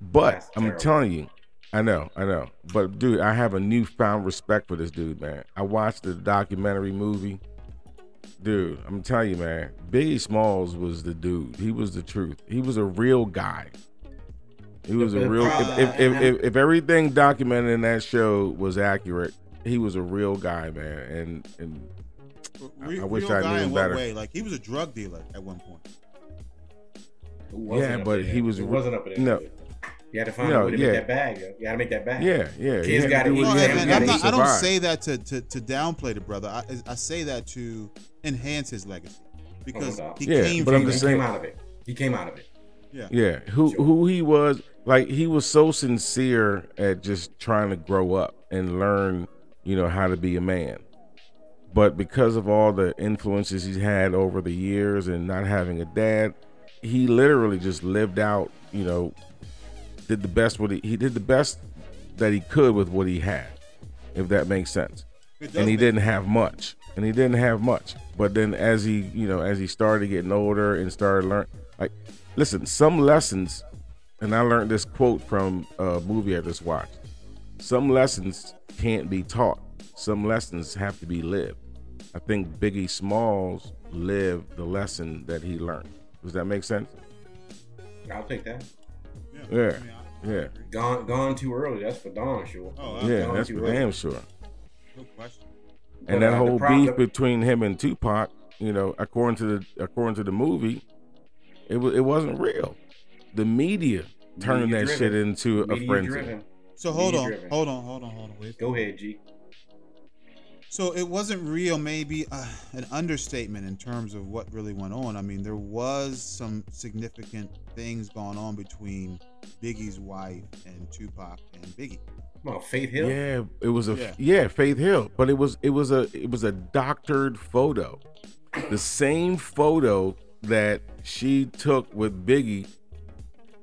But I'm telling you, I know, I know. But dude, I have a newfound respect for this dude, man. I watched the documentary movie. Dude, I'm telling you, man, Biggie Smalls was the dude. He was the truth. He was a real guy. He was a real. If if, if, if, if everything documented in that show was accurate, he was a real guy, man. And and Re- I wish real I guy knew in him what better. Way? Like he was a drug dealer at one point. Yeah, but he was It wasn't up to no. him. You had to find No, a way to yeah. make that bag. yo. You had to make that bag. yeah, yeah. he Kids gotta do eat. what Well, he had and, to and do I'm not, I don't say that to, to, to downplay the brother. I, I say that to enhance his legacy oh, because doubt. he Yeah, came but from I'm just that. saying- came out of it. He came out of it. Yeah. Yeah, who who he was like he was so sincere at just trying to grow up and learn, you know, how to be a man. But because of all the influences he's had over the years and not having a dad, he literally just lived out, you know, did the best what he, he did the best that he could with what he had, if that makes sense. And he didn't have much. And he didn't have much. But then as he, you know, as he started getting older and started learn like listen, some lessons and I learned this quote from a movie I just watched. Some lessons can't be taught. Some lessons have to be lived. I think Biggie Smalls lived the lesson that he learned. Does that make sense? I'll take that. Yeah. I mean, I- I Yeah. agree. Gone, gone too early. That's for darn sure. Oh, I- Yeah, that's for early. damn sure. no question. And But, that uh, whole problem- beef between him and Tupac, you know, according to the according to the movie, it was it wasn't real. The media turned Media that driven. shit into a Media frenzy. driven. So hold on, Media-driven. hold on, hold on, hold on. Wait. Go ahead, G. So it wasn't real, maybe uh, an understatement in terms of what really went on. I mean, there was some significant things going on between Biggie's wife and Tupac and Biggie. Come on, Faith Hill. Yeah, it was a Yeah. yeah. Faith Hill, but it was it was a it was a doctored photo. The same photo that she took with Biggie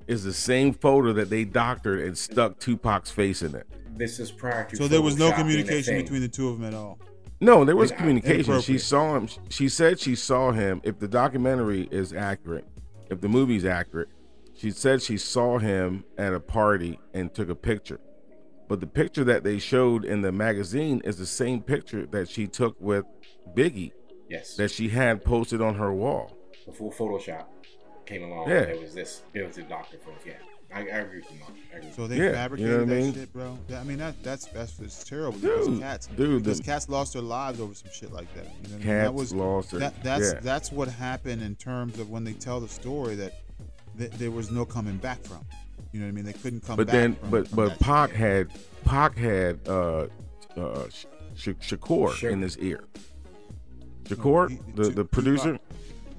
is the same photo that they doctored and stuck Tupac's face in it. This is prior to. So there was no Photoshop being a communication thing. between the two of them at all. No, there was It's communication. She saw him. She said she saw him. If the documentary is accurate, if the movie's accurate, she said she saw him at a party and took a picture. But the picture that they showed in the magazine is the same picture that she took with Biggie Yes. that she had posted on her wall. Before Photoshop came along, Yeah. it was this. It was the doctor photo. Yeah, I, I agree with you, Mark. Agree. So they Yeah, you know fabricated I that mean? shit, bro. Yeah, I mean that that's that's it's terrible because Dude, cats dude, because the- cats lost their lives over some shit like that. You know what I mean? Cats that was lost. Her, that that's yeah. that's what happened in terms of when they tell the story that th- there was no coming back from. You know what I mean? They couldn't come but back. then, from, but from but that Pac shit. had Pac had uh, uh, Sh- Sh- Shakur Sure. in his ear. Shakur, he- the the producer.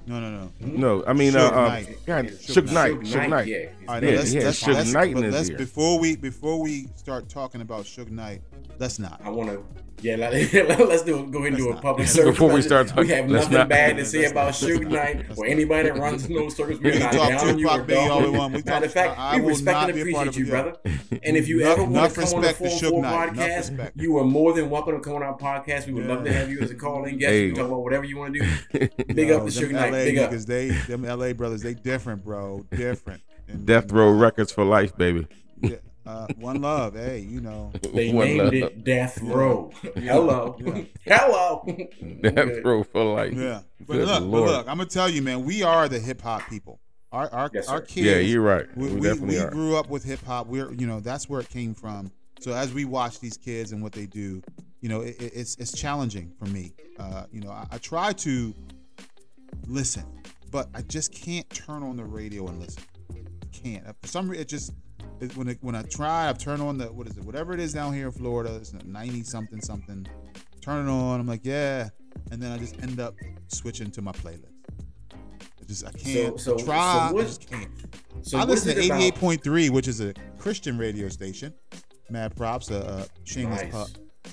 No no no. No, I mean, Suge uh, uh, Knight. God, Yeah, Suge Knight, Suge Knight. Yeah. All right, Yeah, now let's, he let's, Suge Knight in but his let's ear. before we before we start talking about Suge Knight, let's not. I want to. Yeah, like, let's do go into Let's a public not. search. Before we start talking, we have let's nothing not. bad to say about Let's Suge not. Knight or anybody that runs in those circles. We We're can not talk down you or Tupac, all we dog. want. We Matter of fact, I we respect and be a part appreciate you, brother. And if you Enough- ever want to come on the respect to 4 podcast, you are more than welcome to come on our podcast. We would love to have you as a call-in guest. Hey. We can talk about whatever you want to do. Big Yo, up to them Suge Knight. Big up. niggas, they them LA brothers, they different, bro. Different. Death Row Records for life, baby. Yeah, uh, one love. Hey, you know. They One named love. it Death Row. Hello. Yeah. Hello. Death Row for life. Yeah. But Good look, but look, I'm gonna tell you, man, we are the hip hop people. Our our, Yes, our kids. Yeah, you're right. We, We, we, definitely we are. grew up with hip hop. We're you know that's where it came from. So as we watch these kids and what they do, you know, it, it- it's it's challenging for me. Uh, you know, I, I try to listen, but I just can't turn on the radio and listen. Can't. For some reason, it just it, when it, when I try, I've turned on the what is it? Whatever it is down here in Florida, it's ninety something something. Turn it on. I'm like, yeah, and then I just end up switching to my playlist. I just I can't so- try. so what- I just can't. So I listen to 88.3, which is a Christian radio station. Mad props, a uh, uh, shameless Nice. pup.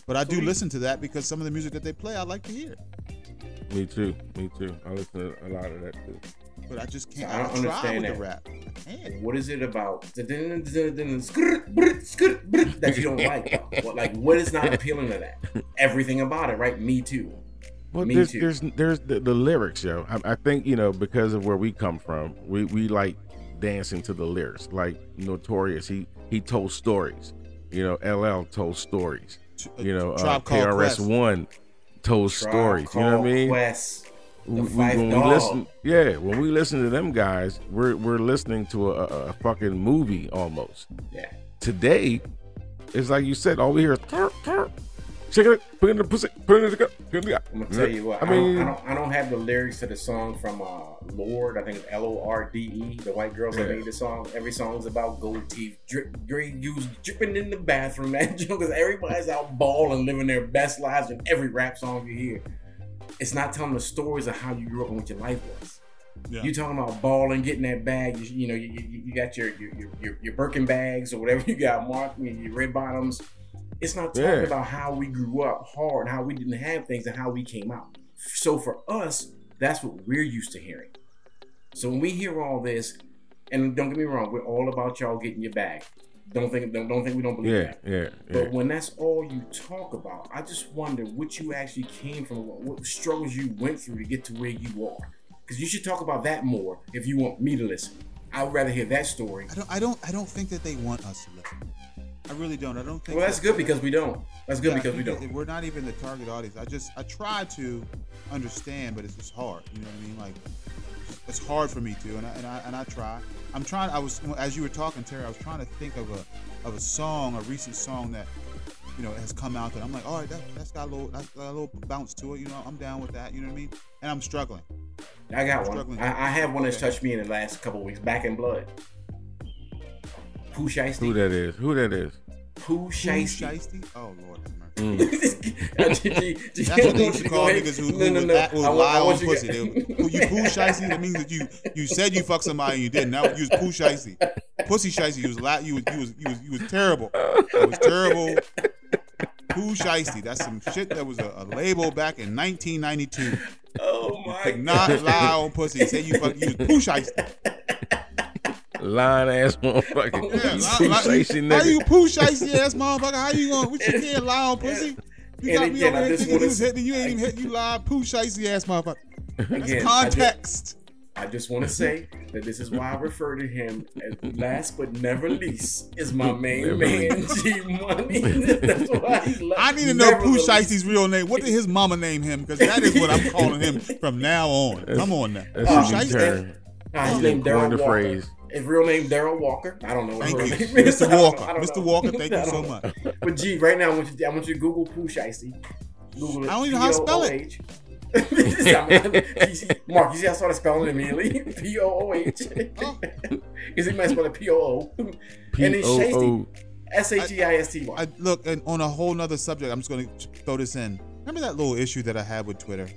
But I do Sweet. listen to that because some of the music that they play, I like to hear. Me too. Me too. I listen to a lot of that too. But I just can't. I I, don't try understand with that. the rap. What is it about that you don't like? What, like, what is not appealing to that? Everything about it, right? Me too. Well, Me there's, too. there's there's the, the lyrics, yo. I, I think you know because of where we come from, we, we like dancing to the lyrics. Like Notorious, he he told stories. You know, LL told stories. You know, uh, KRS One told stories. You know what I mean? Quest, the We- when we listen, yeah, when we listen to them guys, we're we're listening to a, a, fucking movie almost. Yeah. Today, it's like you said, all we hear is "Turk, turk, shake it, put it in the pussy, put it in the gut, put it in the gut." I'm gonna tell you what. I I, mean, don't, I don't. I don't have the lyrics to the song from uh, Lord. I think it's L O R D E. The white girls that made the song. Every song is about gold teeth, drip, gray juice dripping in the bathroom. That joke is everybody's out balling, living their best lives in every rap song you hear. It's not telling the stories of how you grew up and what your life was. Yeah. You talking about balling, getting that bag. You, you know, you, you, you got your your, your your Birkin bags or whatever you got, Mark. Your red bottoms. It's not talking Yeah. about how we grew up hard, how we didn't have things, and how we came out. So for us, that's what we're used to hearing. So when we hear all this, and don't get me wrong, we're all about y'all getting your bag. Don't think don't, don't think we don't believe Yeah, that. yeah, yeah. But when that's all you talk about, I just wonder what you actually came from, what, what struggles you went through to get to where you are. Because you should talk about that more if you want me to listen. I would rather hear that story. I don't. I don't. I don't think that they want us to listen. I really don't. I don't think. Well, that's good because we don't. That's good Yeah, because we don't. that We're not even the target audience. I just I try to understand, but it's just hard. You know what I mean? Like it's hard for me to, and I and I, and I try. I'm trying. I was as you were talking, Terry. I was trying to think of a of a song, a recent song that you know has come out that I'm like, all right, that that's got a little that's got a little bounce to it. You know, I'm down with that. You know what I mean? And I'm struggling. I got one. struggling. I, I have one that's Okay. touched me in the last couple of weeks. Back in blood. Pooh Who Shiesty. Who that is? Who that is? Who Shiesty. Shiesty? Oh Lord, have mercy. Mm. That's what they used to call niggas who, who would, act, would I lie I on pussy. to- They, who you poo shicey, that means that you you said you fucked somebody and you didn't. Now you was poo shicey. Pussy shicey. You was la- you was you was you was you was terrible. It was terrible. Poo shicey. That's some shit that was a, a label back in 1992. Oh my Could not lie on pussy. Say you fuck you was poo shicey. Lying ass oh, motherfucker. Yeah, You lie- lie- shicey how nigga. you poo shicey ass motherfucker? How you going? What you can't lie on pussy? You And got me again, over here thinking you was hitting. You ain't even hit. You lied. Poo shicey ass motherfucker. That's Again, I just- context. I just want to say that this is why I refer to him as last but never least is my main Never man, G Money. That's why he left. I need to know Never Pooh the. Shicey's real name. What did his mama name him? Because that is what I'm calling him from now on. Come on now. That Pooh should be Shiesty. turned. Nah, his name coined Daryl the Walker. phrase. His real name Daryl Walker. I don't know. what Thank his you, real name is. I Mr. don't know. Walker. I don't Mr. know. Walker, thank you so don't much. But G, right now I want you. I want you to Google Pooh Shiesty. Google it. I don't even know how to spell it. Mark, you see how I started spelling it immediately? P O O H. Oh. Because he might spell it P O O. And then P O Shiesty. O. S H E I S T Y. I, look, and on a whole nother subject, I'm just going to throw this in. Remember that little issue that I had with Twitter?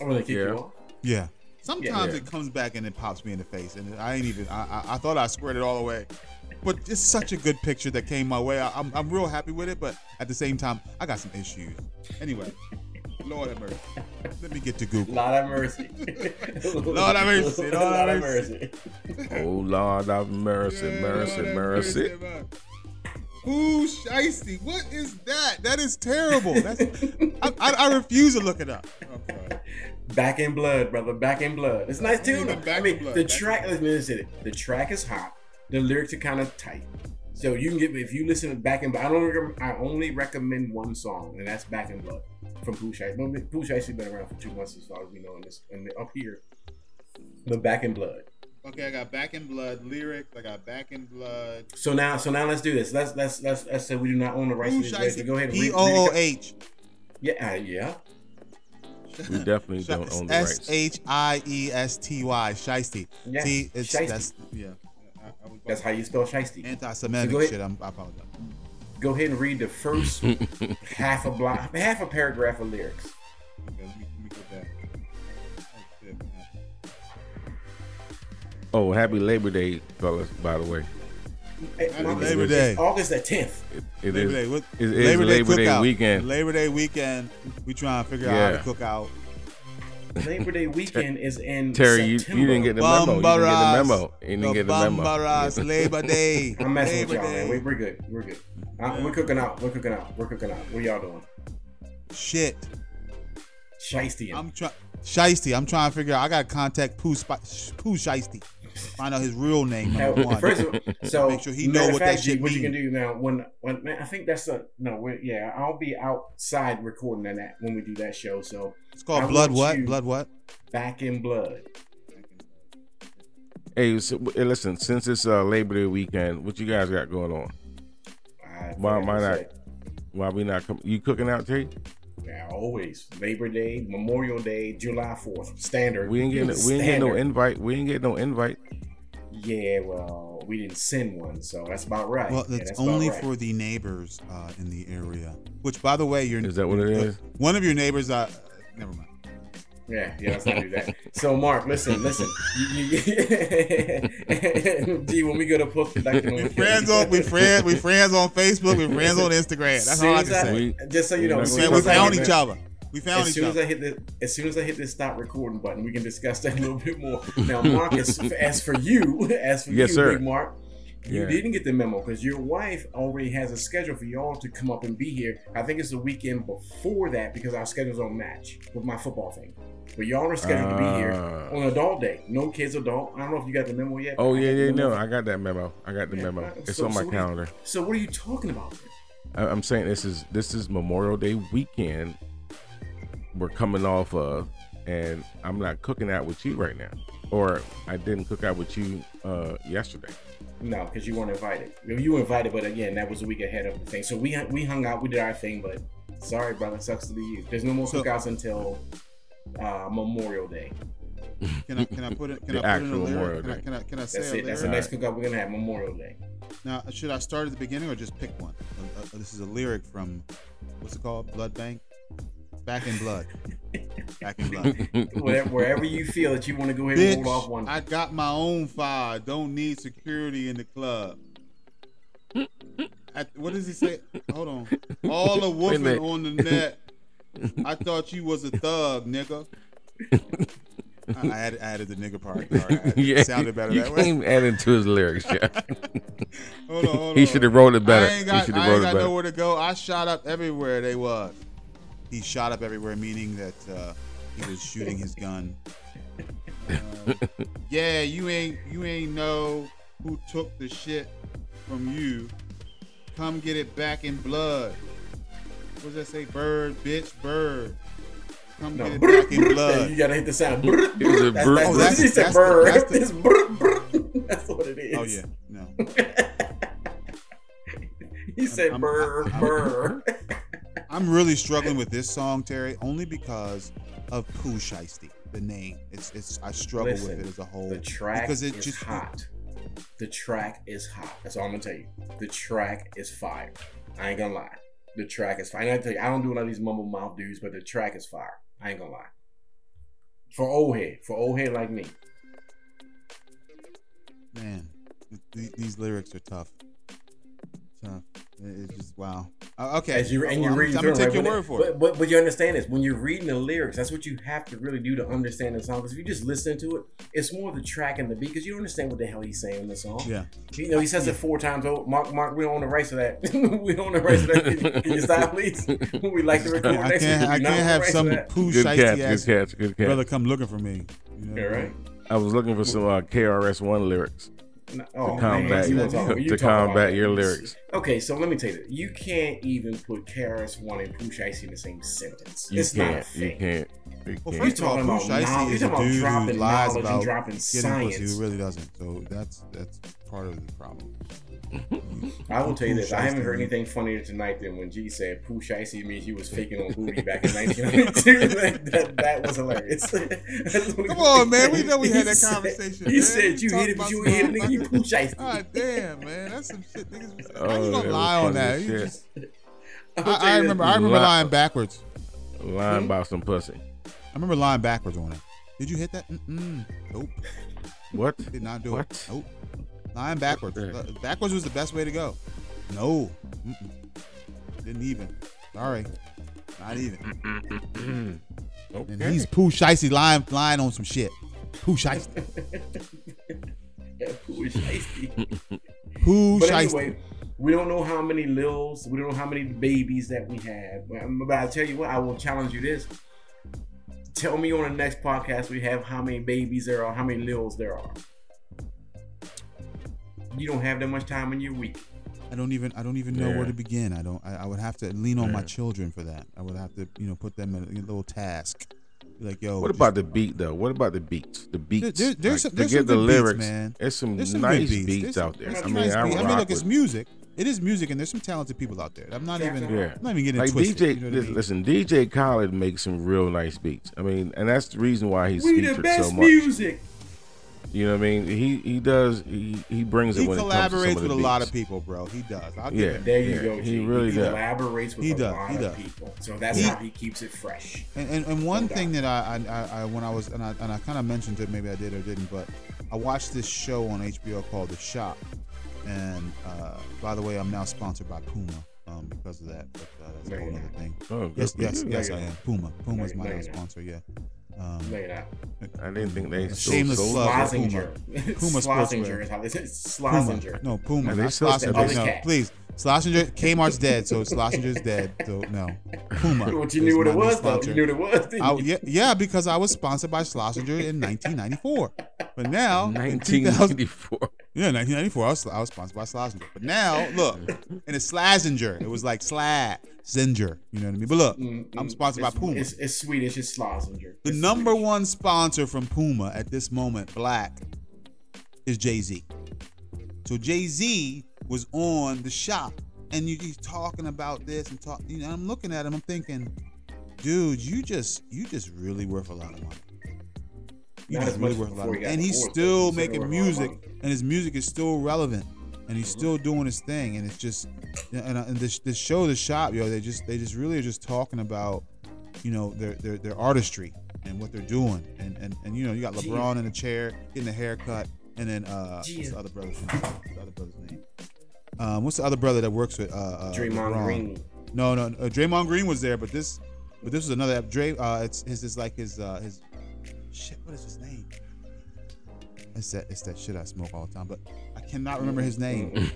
I'm gonna kick Yeah. you off. Yeah. Sometimes Yeah. it comes back and it pops me in the face, and I ain't even. I, I, I thought I squared it all away, but it's such a good picture that came my way. I, I'm I'm real happy with it, but at the same time, I got some issues. Anyway, Lord have mercy. Let me get to Google. Lord have mercy. Lord have mercy, Lord have have mercy. mercy. Oh Lord have mercy, mercy, mercy. Who shiesty? What is that? That is terrible. That's I, I, I refuse to look it up. I'm sorry. Back in blood, brother. Back in blood. It's nice Back I mean, Blood, the track. Let me listen. it. The track is hot. The lyrics are kind of tight. So you can get me if you listen to Back in Blood. I don't. I only recommend one song, and that's Back in Blood from Pooh Shiesty. Pooh Shiesty's been around for two months as far as we know in this and up here. But Back in Blood. Okay, I got back in blood lyrics. I got back in blood. So now, so now let's do this. Let's let's let's let's say we do not own the rights to this. Go ahead and P O O. H. Yeah, uh, yeah. We definitely don't own the rights. H I E S T Y. Shiesty. Yes, See, it's shiesty. that's yeah. I, I That's how you spell Shiesty. anti-Semitic So go ahead. shit. I'm, I apologize. Go ahead and read the first half a block, half a paragraph of lyrics. Okay, let me, let me get that. Oh. Oh, happy Labor Day, fellas, by the way. Hey, Happy Marcus, Labor it's Day. August the tenth. It, it Labor is- Day. What, it is Labor Day cookout. weekend. Labor Day weekend. We trying to figure out how to cook out. Labor Day weekend is in Terry, you, you didn't get the memo. You didn't get the memo. You didn't get the memo. Bambaras, Labor Day. I'm messing with Labor y'all, man. Day. We, we're good. We're good. Uh, We're cooking out. We're cooking out. We're cooking out. What are y'all doing? Shit. Shiesty. I'm trying. Shiesty. I'm trying to figure out. I got to contact Pooh, Spi- Pooh Shiesty. Find out his real name. Now, one. first of all, so Make sure he know what fact, that shit What you can do now? When when man, I think that's a no. We're, yeah, I'll be outside recording that when we do that show. So it's called I Blood what? Blood what? back in blood. Hey, so, hey, listen, since it's uh, Labor Day weekend, what you guys got going on? Why- forgot why not? say. Why we not come? You cooking out, Tay? Yeah, always Labor Day, Memorial Day, July Fourth, standard. We ain't getting we ain't getting no invite. We ain't getting no invite. Yeah, well, we didn't send one, so that's about right. Well, yeah, it's that's only right. for the neighbors uh, in the area. Which, by the way, you're Is that what it is? One of your neighbors. Uh, never mind. Yeah, yeah, let's not do that. So, Mark, listen, listen. You, you, Gee, when we go to post production, We friends on we friends we friends on Facebook. We friends on Instagram. That's all I can say. We- Just so you know, we're as not we found each other. We found As each soon as. I hit the, as soon as I hit this stop recording button, we can discuss that a little bit more. Now, Marcus, as for you, as for Yes, you, sir. Big Mark, You Yeah. didn't get the memo because your wife already has a schedule for y'all to come up and be here. I think it's the weekend before that because our schedules don't match with my football thing. But y'all are scheduled to be here Ah. on adult day. No kids adult. I don't know if you got the memo yet. Oh yeah, yeah, no, I got that memo. I got the Yeah, memo. uh, It's so- on my what do you- calendar. So what are you talking about? I- I'm saying this is this is Memorial Day weekend. We're coming off of, and I'm not cooking out with you right now, or I didn't cook out with you uh, yesterday. No, because you weren't invited. You were invited, but again, that was a week ahead of the thing. So we we hung out, we did our thing, but sorry, brother, sucks to be you. There's no more So- cookouts until uh, Memorial Day. Can I can I put it? Can The I put in a actual lyric? Can I, can I can I say That's a it. That's the next cookout we're gonna have Memorial Day. Now, should I start at the beginning or just pick one? Uh, uh, this is a lyric from what's it called? Blood Bank. Back in blood. Back in blood. Wherever, wherever you feel that you want to go ahead and roll off one. I got my own fire. Don't need security in the club. At- what does he say? Hold on. All the Wait a woofing on the net. I thought you was a thug, nigga. I, added, added the nigga part. Right, yeah, it sounded better you that way. can't add to his lyrics. Yeah. Hold on, hold he should have wrote it better. I ain't got, should I ain't got nowhere to go. I shot up everywhere they was. He shot up everywhere, meaning that uh, he was shooting his gun. Uh, yeah, you ain't you ain't know who took the shit from you. Come get it back in blood. What does that say? Bird, bitch, bird. Come No, get it brr, back in brr, blood. You gotta hit the sound. Brr, It was a brr. brr. That's, Oh, that's, that's- he said that's the- brr. that's the- It's brr, brr. That's what it is. Oh yeah, no. He said I'm- brr, I'm- brr. I'm really struggling with this song, Terry, only because of Pooh Shiesty, the name. It's it's I struggle Listen, with it as a whole. The track because it is just hot. The track is hot. That's all I'm gonna tell you. The track is fire. I ain't gonna lie. The track is fire. I, you, I don't do a lot of these mumble mouth dudes, but the track is fire. I ain't gonna lie. For old head, for old head like me. man, th- these lyrics are tough. Tough. It- It's just wow. Uh, okay, As you and you're reading I'm, through I'm gonna take right? your word for it. but, but but you understand this when you're reading the lyrics. That's what you have to really do to understand the song. Because if you just listen to it, it's more the track and the beat. Because you don't understand what the hell he's saying in the song. Yeah. You know, he says it four times Oh, Mark, Mark, we don't own the rights to that. we don't own the rights to that. Can you, can you stop, please? we like to record I next can't. week. I can't have some that. Pooh Good catch, Shiesty good ass catch, good catch. brother come looking for me. You know? Yeah, right. I was looking for some uh, KRS One lyrics No, oh, to combat man, you wanna you to combat that. your lyrics. Okay, so let me tell you, this. you can't even put KRS One and Pooh Shiesty in the same sentence. You it's can't. You thing. can't. You Well, can't. You're first of all, talking Pooh about Shiesty is you're a talking about dude who dropping lies knowledge and about dropping getting science. pussy who really doesn't. So that's that's part of the problem. I will tell you this: I haven't heard anything funnier tonight than when G said Pooh Shiesty means he was faking on booty back in 1992. that, that, that was hilarious. Come on, man. We know we had that conversation. He man. said you hit it, but you hit it, nigga. You Pooh Shiesty. God damn, man. That's some shit niggas. was- How you gonna was lie on that? You just- I'm I, tell I you remember. I remember Lie- lying backwards. Lying Hmm? about some pussy. I remember lying backwards on it. Did you hit that? Mm-mm. Nope. What? Did not do What? it. Nope. Lying backwards. Uh, Backwards was the best way to go. No. Mm-mm. Didn't even. Sorry. Not even. okay. And he's Pooh Shiesty lying, lying on some shit. Pooh Shiesty. Yeah, Pooh Shiesty. Pooh But anyway, we don't know how many Lils, we don't know how many babies that we have. But I'll tell you what, I will challenge you this. Tell me on the next podcast we have how many babies there are, how many Lils there are. You don't have that much time in your week. I don't even I don't even know Yeah. where to begin. I don't I, I would have to lean on my children for that. I would have to, you know, put them in a little task. Like, yo, What about the beat though? What about the beats? The beats. there- there's some- to there's get some the good beats, lyrics, man. there's some there's some nice beats. beats, out there. I mean, nice I. I mean, look, it's music. It is music, and there's some talented people out there. I'm not even. Yeah. I'm not even getting like twisted. DJ, you know what I mean? listen, DJ Khaled makes some real nice beats. I mean, and that's the reason why he's we the featured best so much. music. You know what I mean? He he does he he brings it He when it comes to collaborates of with the a lot of people, bro. He does. I'll Yeah. give him. There you Yeah, go. he G. really he does. collaborates with He a does, lot he of does. people. So that's He- how he keeps it fresh. And, and, and one No thing that I, I, I, I when I was and I, and I kind of mentioned it, maybe I did or didn't, but I watched this show on HBO called The Shop. And uh, by the way, I'm now sponsored by Puma um, because of that. But uh, that's a whole other thing. Oh, good Yes, yes, yes, I am. Puma. Puma's No, my you're not. sponsor. Yeah. Um, No, you're not. I didn't think they Shameless sold plug. it. Slosinger. Puma Slosinger Sportswear. is how they say it. No, Puma. And they not still- Schlesinger. and they- No, Cat. please. Schlesinger, Kmart's dead, so Schlesinger's dead. So no. Puma. But you knew what it was, though. You knew what it was, didn't I, yeah, yeah, because I was sponsored by Schlesinger in 1994. But now, 1994. Yeah, 1994, I was, I was sponsored by Schlesinger. But now, look, and it's Schlesinger. It was like Slazinger. You know what I mean? But look, Mm, I'm sponsored by Puma. It's, it's Swedish. It's Slosinger. The It's number Swedish. one sponsor from Puma at this moment, Black, is Jay Z. So Jay Z was on the shop, and you he's talking about this and talking. You know, I'm looking at him. I'm thinking, dude, you just you just really worth a lot of money. You just really worth a lot he and he's still he's making worth a lot of music, and his music is still relevant, and he's Mhm. still doing his thing, and it's just and, and this this show, the shop, yo, they just they just really are just talking about you know their their their artistry and what they're doing and and, and you know you got Gee. LeBron in a chair getting a haircut and then uh what's the other brother's name? What's the other brother's name? Um, what's the other brother that works with uh, uh Draymond LeBron? Green. No, no, uh, Draymond Green was there, but this but this was another Dray. Uh, it's his is like his uh his shit. What is his name? It's that it's that shit I smoke all the time, but I cannot remember his name.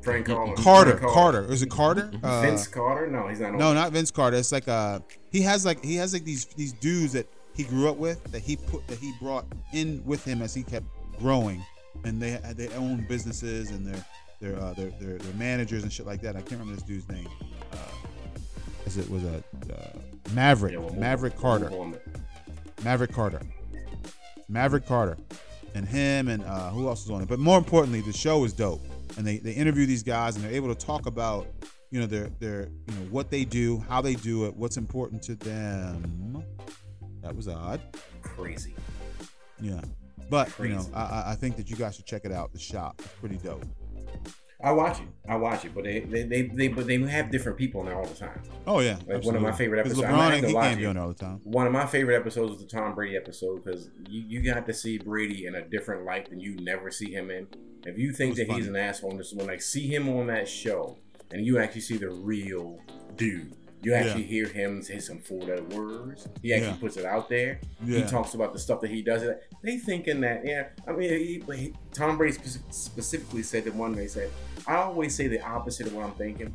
Frank Carter. Carter. Carter. Is it Carter? Uh, Vince Carter? No, he's not. No, not Vince Carter. It's like uh he has like he has like these these dudes that he grew up with that he put that he brought in with him as he kept growing, and they had their own businesses and their their uh, their, their their managers and shit like that. I can't remember this dude's name. Uh, is it was a uh, Maverick Yeah, we'll Maverick. Carter We'll move on. Maverick Carter Maverick Carter and him and uh, who else is on it? But more importantly, the show is dope, and they they interview these guys and they're able to talk about you know their their you know what they do, how they do it, what's important to them. That was odd. Crazy. Yeah, but you know I I- I think that you guys should check it out. The shop it's pretty dope. I watch it. I watch it, but they they they, they but they have different people on there all the time. Oh yeah, Like one of my favorite episodes. LeBron have to he watch can't be on there all the time. One of my favorite episodes was the Tom Brady episode because you, you got to see Brady in a different light than you never see him in. If you think that he's an asshole, just when like see him on that show and you actually see the real dude. You actually hear him say some four letter words. He actually Yeah. puts it out there. He talks about the stuff that he does. They thinking that, yeah. I mean, he, he, Tom Brady specifically said that one day, said, I always say the opposite of what I'm thinking.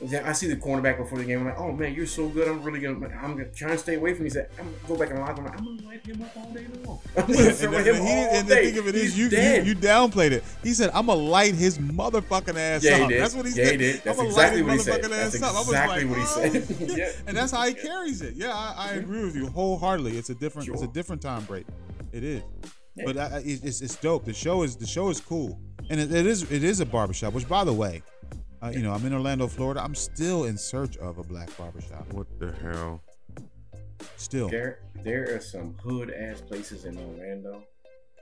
He I see the cornerback before the game. I'm like, oh man, you're so good. I'm really gonna. I'm gonna try and stay away from. you. He said, I'm gonna go back and lock him. I'm gonna light him up all day long. I'm gonna and, throw the, him he- all and the thing of it is, He's you, you dead. you downplayed it. He said, "I'm gonna light his motherfucking ass Yeah, up." That's what he Yeah, he said. did. That's "I'ma exactly what he said. That's ass up." I was exactly like, what he "Oh, said." yeah." Yeah. And that's how he carries it. Yeah, I, I agree with you wholeheartedly. It's a different, it's a different time break. It is, Yeah. but I, it's it's dope. The show is the show is cool, and it, it is it is a barbershop. Which, by the way, uh, you know, I'm in Orlando, Florida. I'm still in search of a black barbershop. What the hell? Still, There, there are some hood ass places in Orlando.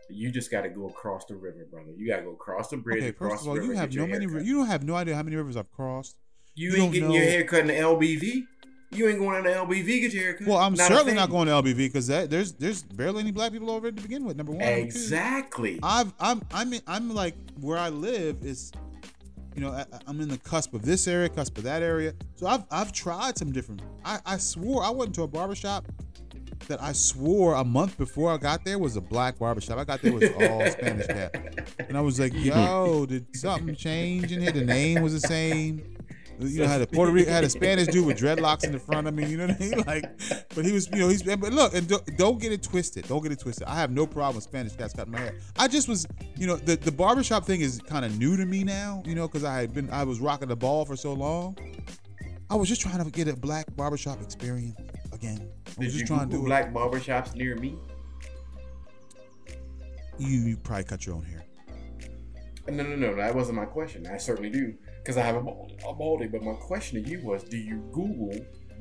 You just got to go across the river, brother. You got to go across the bridge, okay. across First of all, you have no many. haircut. You don't have no idea how many rivers I've crossed. You, you ain't don't getting your hair cut in the LBV. You ain't going down to LBV get your hair cut. Well, I'm Not certainly not going to LBV because there's there's barely any black people over there to begin with. Number one, Number Exactly. I've I'm I'm I'm like where I live is, you know, I, I'm in the cusp of this area, cusp of that area. So I've I've tried some different. I I swore I went to a barbershop that I swore a month before I got there was a black barbershop. I got there was all Spanish cat, and I was like, mm-hmm. yo, did something change in here? The name was the same. You know, had a Puerto Rican, had a Spanish dude with dreadlocks in the front of me. You know what I mean? Like, but he was, you know, he's. But look, and don't, don't get it twisted. Don't get it twisted. I have no problem with Spanish cats cutting my hair. I just was, you know, the the barbershop thing is kind of new to me now. You know, because I had been, I was rocking the ball for so long. I was just trying to get a black barbershop experience again. I Did was you just trying to do black barbershops near me? You, you probably cut your own hair. No, no, no. That wasn't my question. I certainly do because I have a baldy, a baldy. But my question to you was, do you Google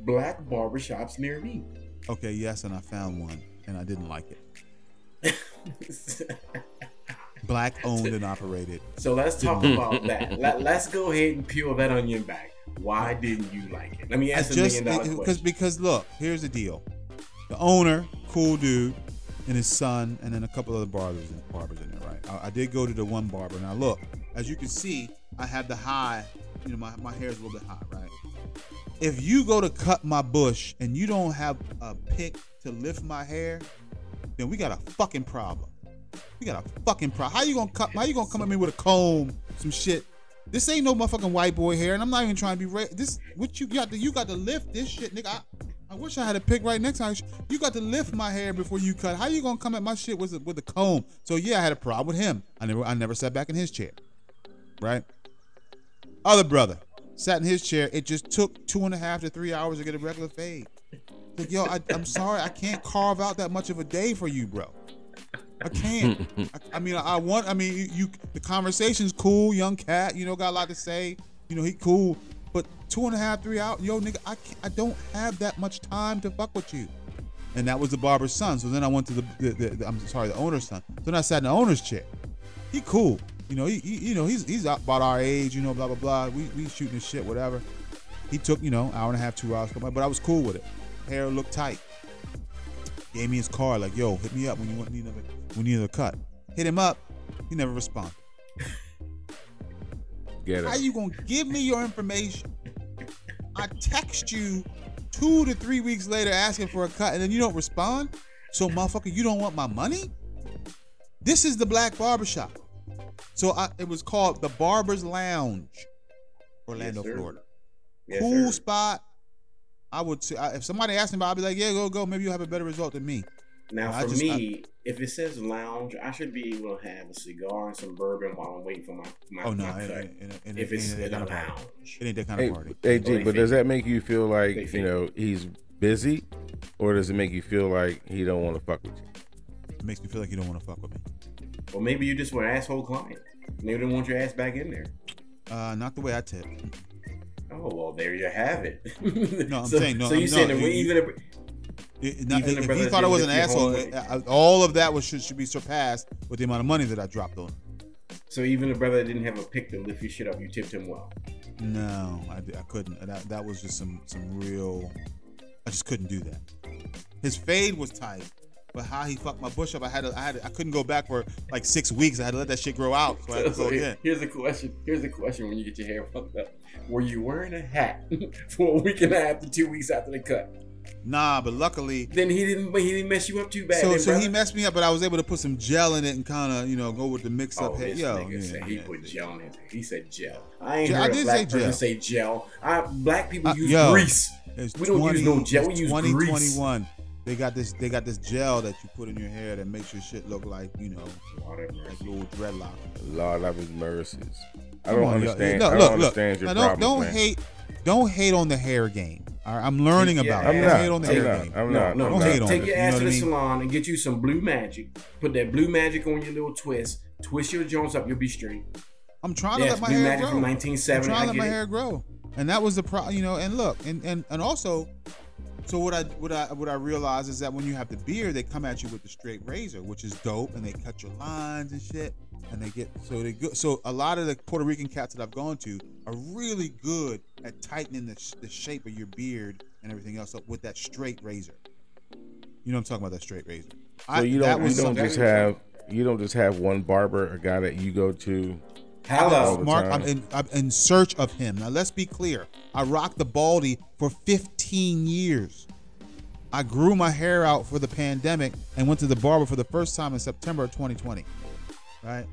black barbershops near me? Okay, yes, and I found one, and I didn't like it. Black owned and operated. so let's talk about that. Let, let's go ahead and peel that onion back. Why didn't you like it? Let me I ask a just million dollar because question. because look, here's the deal: the owner, cool dude, and his son, and then a couple other barbers and barbers in there, right? I, I did go to the one barber. Now look, as you can see, I have the high you know, my, my hair is a little bit high, right? If you go to cut my bush and you don't have a pick to lift my hair, then we got a fucking problem. We got a fucking problem. How you gonna cut? How you gonna come at me with a comb, some shit? This ain't no motherfucking white boy hair, and I'm not even trying to be ra- this. What you got to? You got to lift this shit, nigga. I, I wish I had a pick right next time. You got to lift my hair before you cut. How you gonna come at my shit with a, with a comb? So yeah, I had a problem with him. I never I never sat back in his chair. Right. Other brother sat in his chair. It just took two and a half to three hours to get a regular fade. Like, yo, I, I'm sorry, I can't carve out that much of a day for you, bro. I can't. I, I mean, I want. I mean, you, you. The conversation's cool, young cat. You know, got a lot to say. You know, he cool. But two and a half, three out, yo, nigga, I can't, I don't have that much time to fuck with you. And that was the barber's son. So then I went to the, the, the, the I'm sorry, the owner's son. So then I sat in the owner's chair. He cool. You know, he, he you know he's he's about our age. You know, blah blah blah. We we shooting his shit, whatever. He took you know hour and a half, two hours, but I was cool with it. Hair looked tight. Gave me his card, like, yo, hit me up when you want need another when you need a cut. Hit him up. He never responded. Get it. How you gonna give me your information? I text you two to three weeks later asking for a cut, and then you don't respond. So, motherfucker, you don't want my money? This is the Black Barbershop. So I, it was called the Barber's Lounge, Orlando, Yes. Florida. Yes, cool sir. spot. I would say if somebody asked me about, I'd be like, yeah, go go. Maybe you'll have a better result than me. Now, I for just- me, if it says lounge, I should be able to have a cigar and some bourbon while I'm waiting for my my, Oh no, my it, it, it, it, if it's ain't that in a kind of party. lounge, It ain't that kind Hey, of party. hey G, they but does that make you feel like you fake know he's busy, or does it make you feel like he don't want to fuck with you? It makes me feel like you don't want to fuck with me. Or maybe you just were an asshole client. Maybe they want your ass back in there. Uh, not the way I tip. Oh well, there you have it. No, I'm so, saying, no, So you I'm- saying no, that even if, It, Even if he thought I was an asshole, uh, all of that was should, should be surpassed with the amount of money that I dropped on him. so even the brother that didn't have a pick to lift your shit up, you tipped him well. No, I, I couldn't. That, that was just some some real. I just couldn't do that. His fade was tight, but how he fucked my bush up, I had to, I had to, I couldn't go back for like six weeks. I had to let that shit grow out. So I had to So go here- again. here's the question. Here's the question when you get your hair fucked up. Were you wearing a hat for a week and a half to two weeks after the cut? Nah, but luckily. Then he didn't he didn't mess you up too bad. So, then, so he messed me up, but I was able to put some gel in it and kind of, you know, go with the mix Oh, up head. this Yo, nigga yeah, said he yeah. put gel in his He said gel. I ain't Gel- I heard a did black say person gel. say gel. I, black people Uh, use yo. grease. We don't use no gel, we use grease. 2021. They got this. They got this gel that you put in your hair that makes your shit look like you know, Whatever. like little dreadlock. Lord have his mercies. I don't on, yo. understand. Look, I don't look, understand your Now, don't problem, don't man. hate. Don't hate on the hair game. All right, I'm learning Yeah, about I'm it. not. Don't hate on the I'm hair not. game. I'm No, not. no, I'm Don't not. hate on take it, your you ass know to the mean? salon and get you some blue magic. Put that blue magic on your little twist. Twist your joints up, you'll be straight. I'm trying to let my blue hair magic grow. from I'm trying to let my it. hair grow, and that was the pro. You know, and look, and and and also, so what I what I what I realized is that when you have the beard, they come at you with the straight razor, which is dope, and they cut your lines and shit, and they get so they go. So a lot of the Puerto Rican cats that I've gone to are really good at tightening the, the shape of your beard and everything else up with that straight razor. You know what I'm talking about? That straight razor. So you don't you don't just have you don't just have one barber, a guy that you go to. Hello. Mark. I'm in, I'm in search of him. Now, let's be clear. I rocked the baldy for 15 years. I grew my hair out for the pandemic and went to the barber for the first time in September of 2020. Right?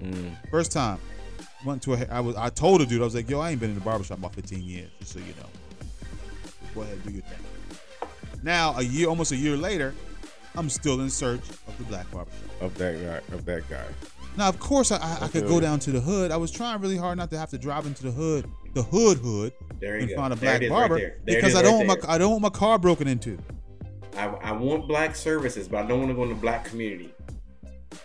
Mm. First time. Went to a, I was, I told the dude, I was like, yo, I ain't been in the barbershop about 15 years, just so you know. Go ahead, do your thing. Now, a year, almost a year later, I'm still in search of the black barbershop. of that guy. Of that guy. Now, of course, I, I, I could go down to the hood. I was trying really hard not to have to drive into the hood, the hood hood, There you and go. find a There black is right because I don't want there. my I don't want my car broken into. I, I want black services, but I don't want to go in the black community.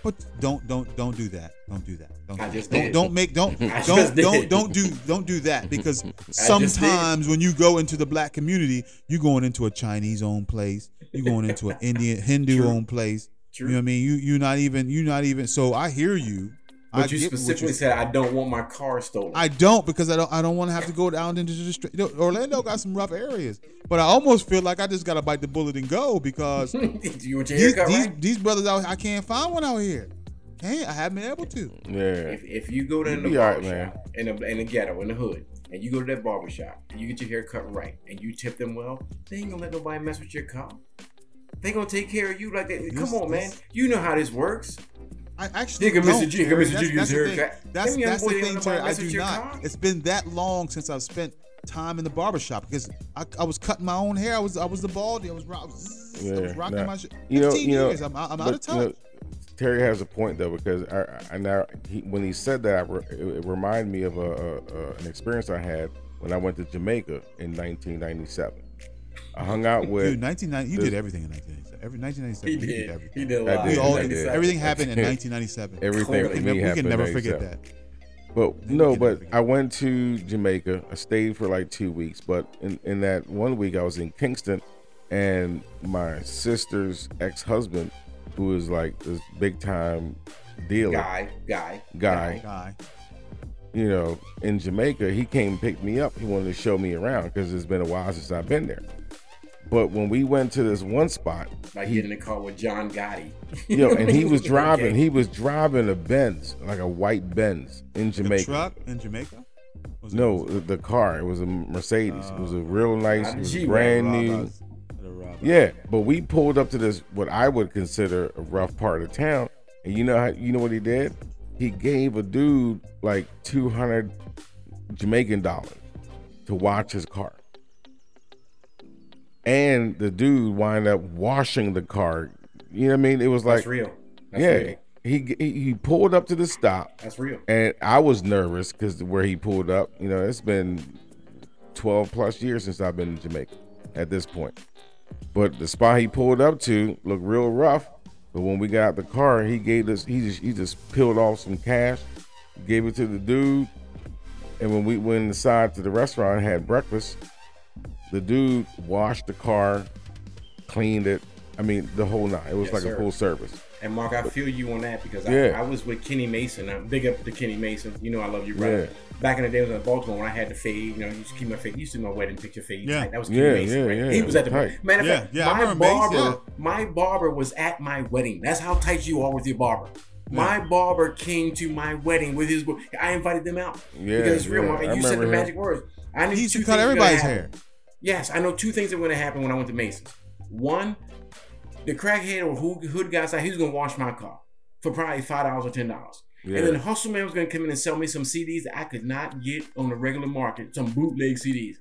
But don't don't don't do that. Don't do that. Don't I just don't, did. don't make don't I don't don't don't do don't do that because sometimes when you go into the black community, you're going into a Chinese owned place, you're going into an Indian Hindu owned place. True. You know what I mean? You you're not even you're not even. So I hear you. I you get what specifically said I don't want my car stolen. I don't because I don't I don't want to have to go down into the street. Orlando got some rough areas, but I almost feel like I just gotta bite the bullet and go because Did you want your these, haircut these, right? these brothers out I can't find one out here. Can't I haven't been able to. Yeah. If, if you go to the be alright, barbershop in the in the ghetto in the hood, and you go to that barber shop and you get your hair cut right and you tip them well, they ain't gonna let nobody mess with your car. They gonna take care of you like that. Come This- on, man. You know how this works. I actually Nigga, Mr. don't, G, Terry. Mr. That's- Junior's that's the thing. haircut. That's, that's the thing, Terry. I do not. car. It's been that long since I've spent time in the barber shop because I, I was cutting my own hair. I was I was the baldy. I was, I was, I was rocking nah. my shit. You know, 15 you know, years. I'm, I'm out of touch. you know, Terry has a point though because I, I now he, when he said that, I re, it, it reminded me of a, a, a, an experience I had when I went to Jamaica in 1997. I hung out with Dude, 1990. You the- did everything in 1997. Every 1997. He did. everything. He did a I lot. did, We all I did. did. Everything happened in 1997. everything we can, we happened can in never forget that. But we no, but I went to Jamaica. I stayed for like two weeks. But in, in that one week, I was in Kingston, and my sister's ex husband, who is like this big time dealer Guy, guy, guy, Guy. you know, in Jamaica, he came and picked me up. He wanted to show me around because it's been a while since I've been there. But when we went to this one spot, Like he, getting in the car with John Gotti. yo, and he was Okay. driving. He was driving a Benz, like a white Benz in The Jamaica. truck in Jamaica? Was it- No, the, the car. It was a Mercedes. it was a oh, real nice, it was G-Wagon, brand Rob new. us. The Rob us. Yeah, but we pulled up to this what I would consider a rough part of town, and you know how you know what he did? He gave a dude like two hundred Jamaican dollars to watch his car, and the dude wind up washing the car. You know what I mean? It was like, That's real. That's yeah, real. he, he pulled up to the stop, That's real. and I was nervous because where he pulled up, you know, it's been 12 plus years since I've been in Jamaica at this point. But the spot he pulled up to looked real rough. But when we got out the car, he gave us he just he just peeled off some cash, gave it to the dude. And when we went inside to the restaurant and had breakfast, the dude washed the car, cleaned it. I mean, the whole night. It was Yes, like sir. a full service. And Mark, I feel you on that because Yeah. I, I was with Kenny Mason. I'm big up to Kenny Mason. You know I love you, brother. Yeah. Back in the day, I was in Baltimore when I had the fade. You know, you used to keep my fade. You used to do my wedding picture fade. Yeah. tight. That was Kenny Yeah, Mason. yeah, right? yeah, He was at the tight. matter of Yeah, fact. yeah, my remember Mace, barber, yeah. my barber was at my wedding. That's how tight you are with your barber. My barber came to my wedding with his. I invited them out Yeah, because it's real. yeah, Mark. You said the him. magic words. I knew He used to cut things were everybody's happen. hair. Yes, I know two things that were going to happen when I went to Mason's. One, the crackhead or hood, guy said he was going to wash my car for probably five dollars or ten dollars. Yeah. And then Hustle Man was going to come in and sell me some CDs that I could not get on the regular market, some bootleg CDs.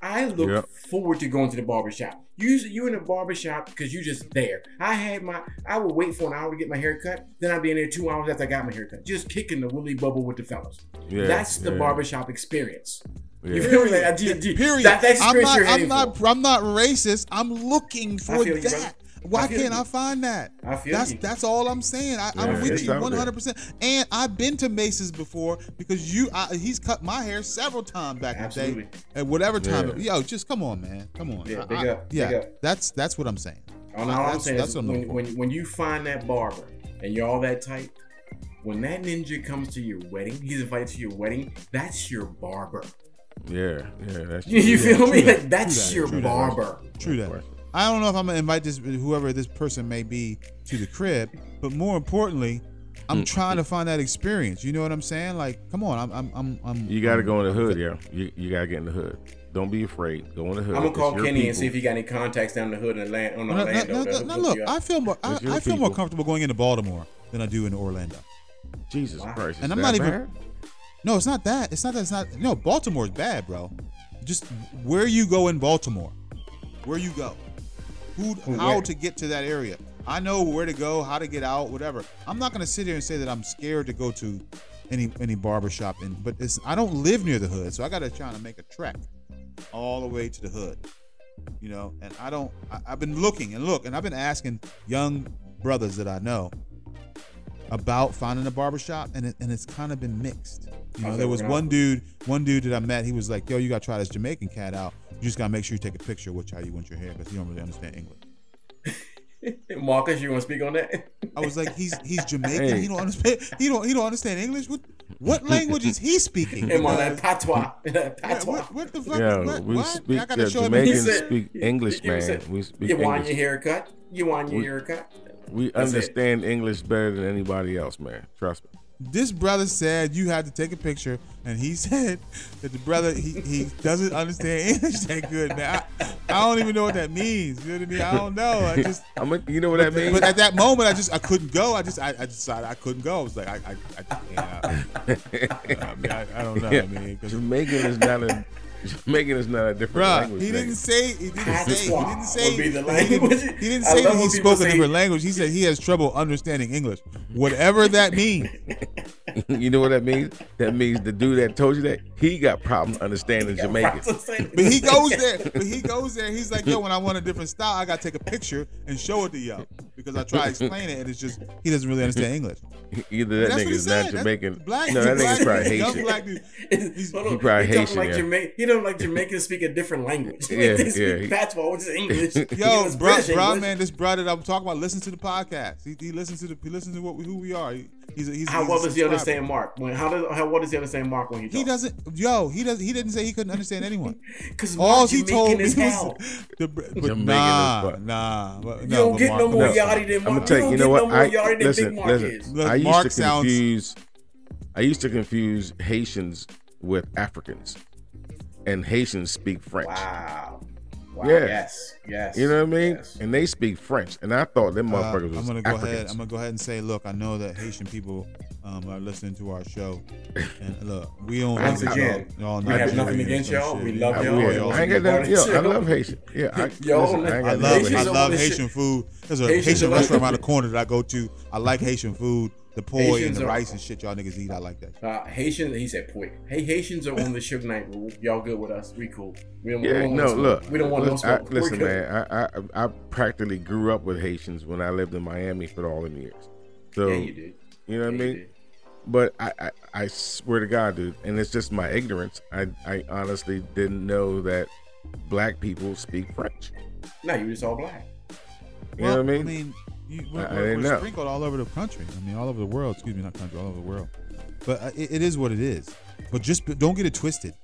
I look Yep. forward to going to the barber shop. Usually you in the barber shop because you're just there. I had my I would wait for an hour to get my hair cut. Then I'd be in there two hours after I got my hair cut. Just kicking the woolly bubble with the fellas. Yeah, That's the yeah, barbershop experience. You yeah. feel me? Like, do- do- Period. That, that I'm not. I'm not. for. I'm not racist. I'm looking for feel you, that. Why I can't you. I find that? I feel that's you. that's all I'm saying. I, I'm Yeah, with you 100. percent And I've been to Mason's before because you. I, he's cut my hair several times back in the Absolutely. day. At whatever time. Yeah. Yo, just come on, man. Come on. Yeah, I- big I- up, Yeah, big up. that's that's what I'm saying. All, all I'm saying that's is what I'm when, looking when, when you find that barber and you're all that tight, when that ninja comes to your wedding, he's invited to your wedding, that's your barber. Yeah, yeah, that's You, you Yeah, feel me? that, Like that's true that, your true that. barber. True that. I don't know if I'm gonna invite this whoever this person may be to the crib, but more importantly, I'm Mm. trying to find that experience. You know what I'm saying? Like, come on, I'm, I'm, I'm, I'm You got to I'm- go in the hood, yeah. You, you got to get in the hood. Don't be afraid. Go in the hood. I'm gonna call your Kenny and see if he got any contacts down the hood in Atlanta, on No, no, Orlando. no, no, no, look. I feel more, I, I feel more comfortable going into Baltimore than I do in Orlando. Jesus Wow. Christ. And I'm that not even- bad? No, it's not that. It's not that. It's not. No, Baltimore's bad, bro. Just where you go in Baltimore, where you go, who, how to get to that area. I know where to go, how to get out, whatever. I'm not gonna sit here and say that I'm scared to go to any any barber shop, and but it's I don't live near the hood, so I gotta try to make a trek all the way to the hood. You know, and I don't. I, I've been looking and look, and I've been asking young brothers that I know about finding a barbershop and it, and it's kind of been mixed. You know, How's there was one dude, one dude that I met. He was like, "Yo, you gotta try this Jamaican cat out. You just gotta make sure you take a picture of which how you want your hair because you don't really understand English." Marcus, you want to speak on that? I was like, "He's he's Jamaican. Hey. He don't understand. He don't he don't understand English. What what language is he speaking? Him on that patois. That Yeah, patois. what, what the fuck? Yeah, what, we what? speak. I gotta uh, show. Jamaicans He speak English, man. said, we speak You want your haircut? You want your We- haircut? We That's it. understand English better than anybody else, man. Trust me. This brother said you had to take a picture, and he said that the brother he, he doesn't understand English that good, man. I, I don't even know what that means. You know what I mean? I don't know. I just I'm a, you know what that means? but at that moment, I just I couldn't go. I just I, I decided I couldn't go. I was like I I, I, yeah, I, mean, I, I don't know. What I mean, Jamaican is not a Jamaican is not a different Bruh, language. he nigga. didn't say he didn't say he didn't say would be the he didn't, language. he didn't say that he spoke a different language. He said he has trouble understanding English, whatever that means. you know what that means? That means the dude that told you that he got problems understanding Jamaican. But he goes there. But he goes there. He's like, yo, when I want a different style, I gotta take a picture and show it to y'all because I try to explain it, and it's just he doesn't really understand English. Either that That's nigga what is said. not That's Jamaican. Black, no, that nigga's probably Haitian. black dude. He's- Hold on. He probably Haitian, Like yeah. Jama- he don't like Jamaicans speak a different language. Yeah, they speak yeah, patois, which is English. Yo, was bro, bro, English. man, this brother that I'm talking about listens to the podcast. He, he listens to the he listens to what we, who we are. He, he's a, he's How he's a well does he understand Mark? When how does how well does he understand Mark when he talks? He doesn't. Yo, he does. He didn't say he couldn't understand anyone. Because All he told me is was hell. the, but Jamaican nah, as fuck. nah. But, You don't get Mark- no more No. yachty than I'm Mark. gonna tell you, you know what? no I more yachty listen, Big Mark listen. is. Look, I used Mark to sounds- confuse. I used to confuse Haitians with Africans, and Haitians speak French. Wow. Wow. Yeah. Yes. Yes. You know what I mean? Yes. And they speak French, and I thought them Uh, motherfuckers was I'm gonna go Africans. ahead. I'm gonna go ahead and say, look, I know that Haitian people um, are listening to our show, and look, we don't. Once like again, y'all we have nothing against y'all. shit. We love y'all. will. y'all I ain't should got be nothing. part Yo, I love. Haitian. Yeah, I, Yo, listen, I I love, nothing Haitians I love Haitian shit. food. There's a Haitians Haitian restaurant around the corner that I go to. I like Haitian food. The poi and the are- rice and shit y'all niggas eat. I like that. Uh, Haitians, he said, "Poi." Hey, Haitians are on the Suge Knight rule. Y'all good with us? We cool. We don't, we Yeah, don't no, want no look. We don't want no listen, I- listen, man. I, I I practically grew up with Haitians when I lived in Miami for all them years. So Yeah, you did. you know what Yeah, I mean? did. But I, I I swear to God, dude, and it's just my ignorance. I I honestly didn't know that black people speak French. No, you just all black. You know what I mean? You, we're, I- I we're- we're know. sprinkled all over the country. I mean, all over the world. Excuse me, not country, all over the world. But uh, it, it is what it is. But just but don't get it twisted.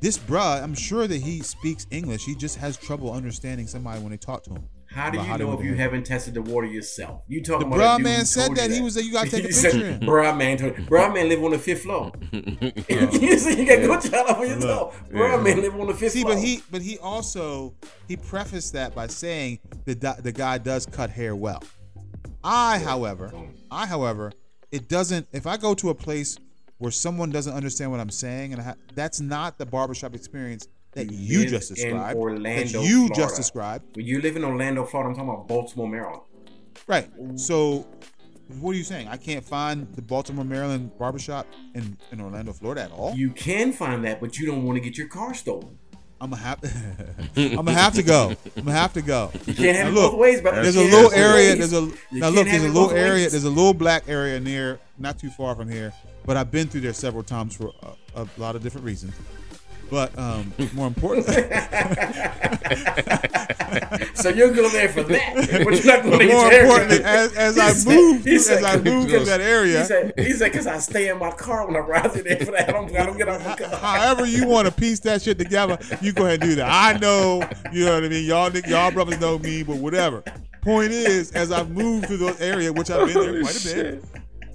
This bruh, I'm sure that he speaks English. He just has trouble understanding somebody when they talk to him. How do you how know if you to- haven't tested the water yourself? You talking The about a bruh man said told that. He was like, you gotta take a He said, in. Bruh man, told, bruh man live on the fifth floor. you see, you got good job on your toe. Bruh man live on the fifth See, floor. but he but he also he prefaced that by saying the the guy does cut hair well. I, however, I, however, it doesn't. If I go to a place where someone doesn't understand what I'm saying, and I ha- that's not the barbershop experience that You you, just in described, Orlando, that you Florida. just described, when you live in Orlando, Florida, I'm talking about Baltimore, Maryland. right? So, what are you saying? I can't find the Baltimore, Maryland barbershop in in Orlando, Florida at all. You can find that, but you don't want to get your car stolen. I'm gonna have, I'm gonna have to go. I'm gonna have to go. You can't have Now it look, both ways, brother. There's a little have it both area. ways. There's a You now look. There's a little area. ways. There's a little black area near, not too far from here. But I've been through there several times for a, a lot of different reasons. But um, more importantly, So you're going there for that, but you're not going to more get your importantly, haircut. as, as I said- move, as said- I move to that area, He area, said, he said, because I stay in my car when I ride through there for that. I don't, I don't get off the car. however you want to piece that shit together, you go ahead and do that. I know, you know what I mean. Y'all, y'all brothers know me, but whatever. Point is, as I've moved through the area, which I've been there quite a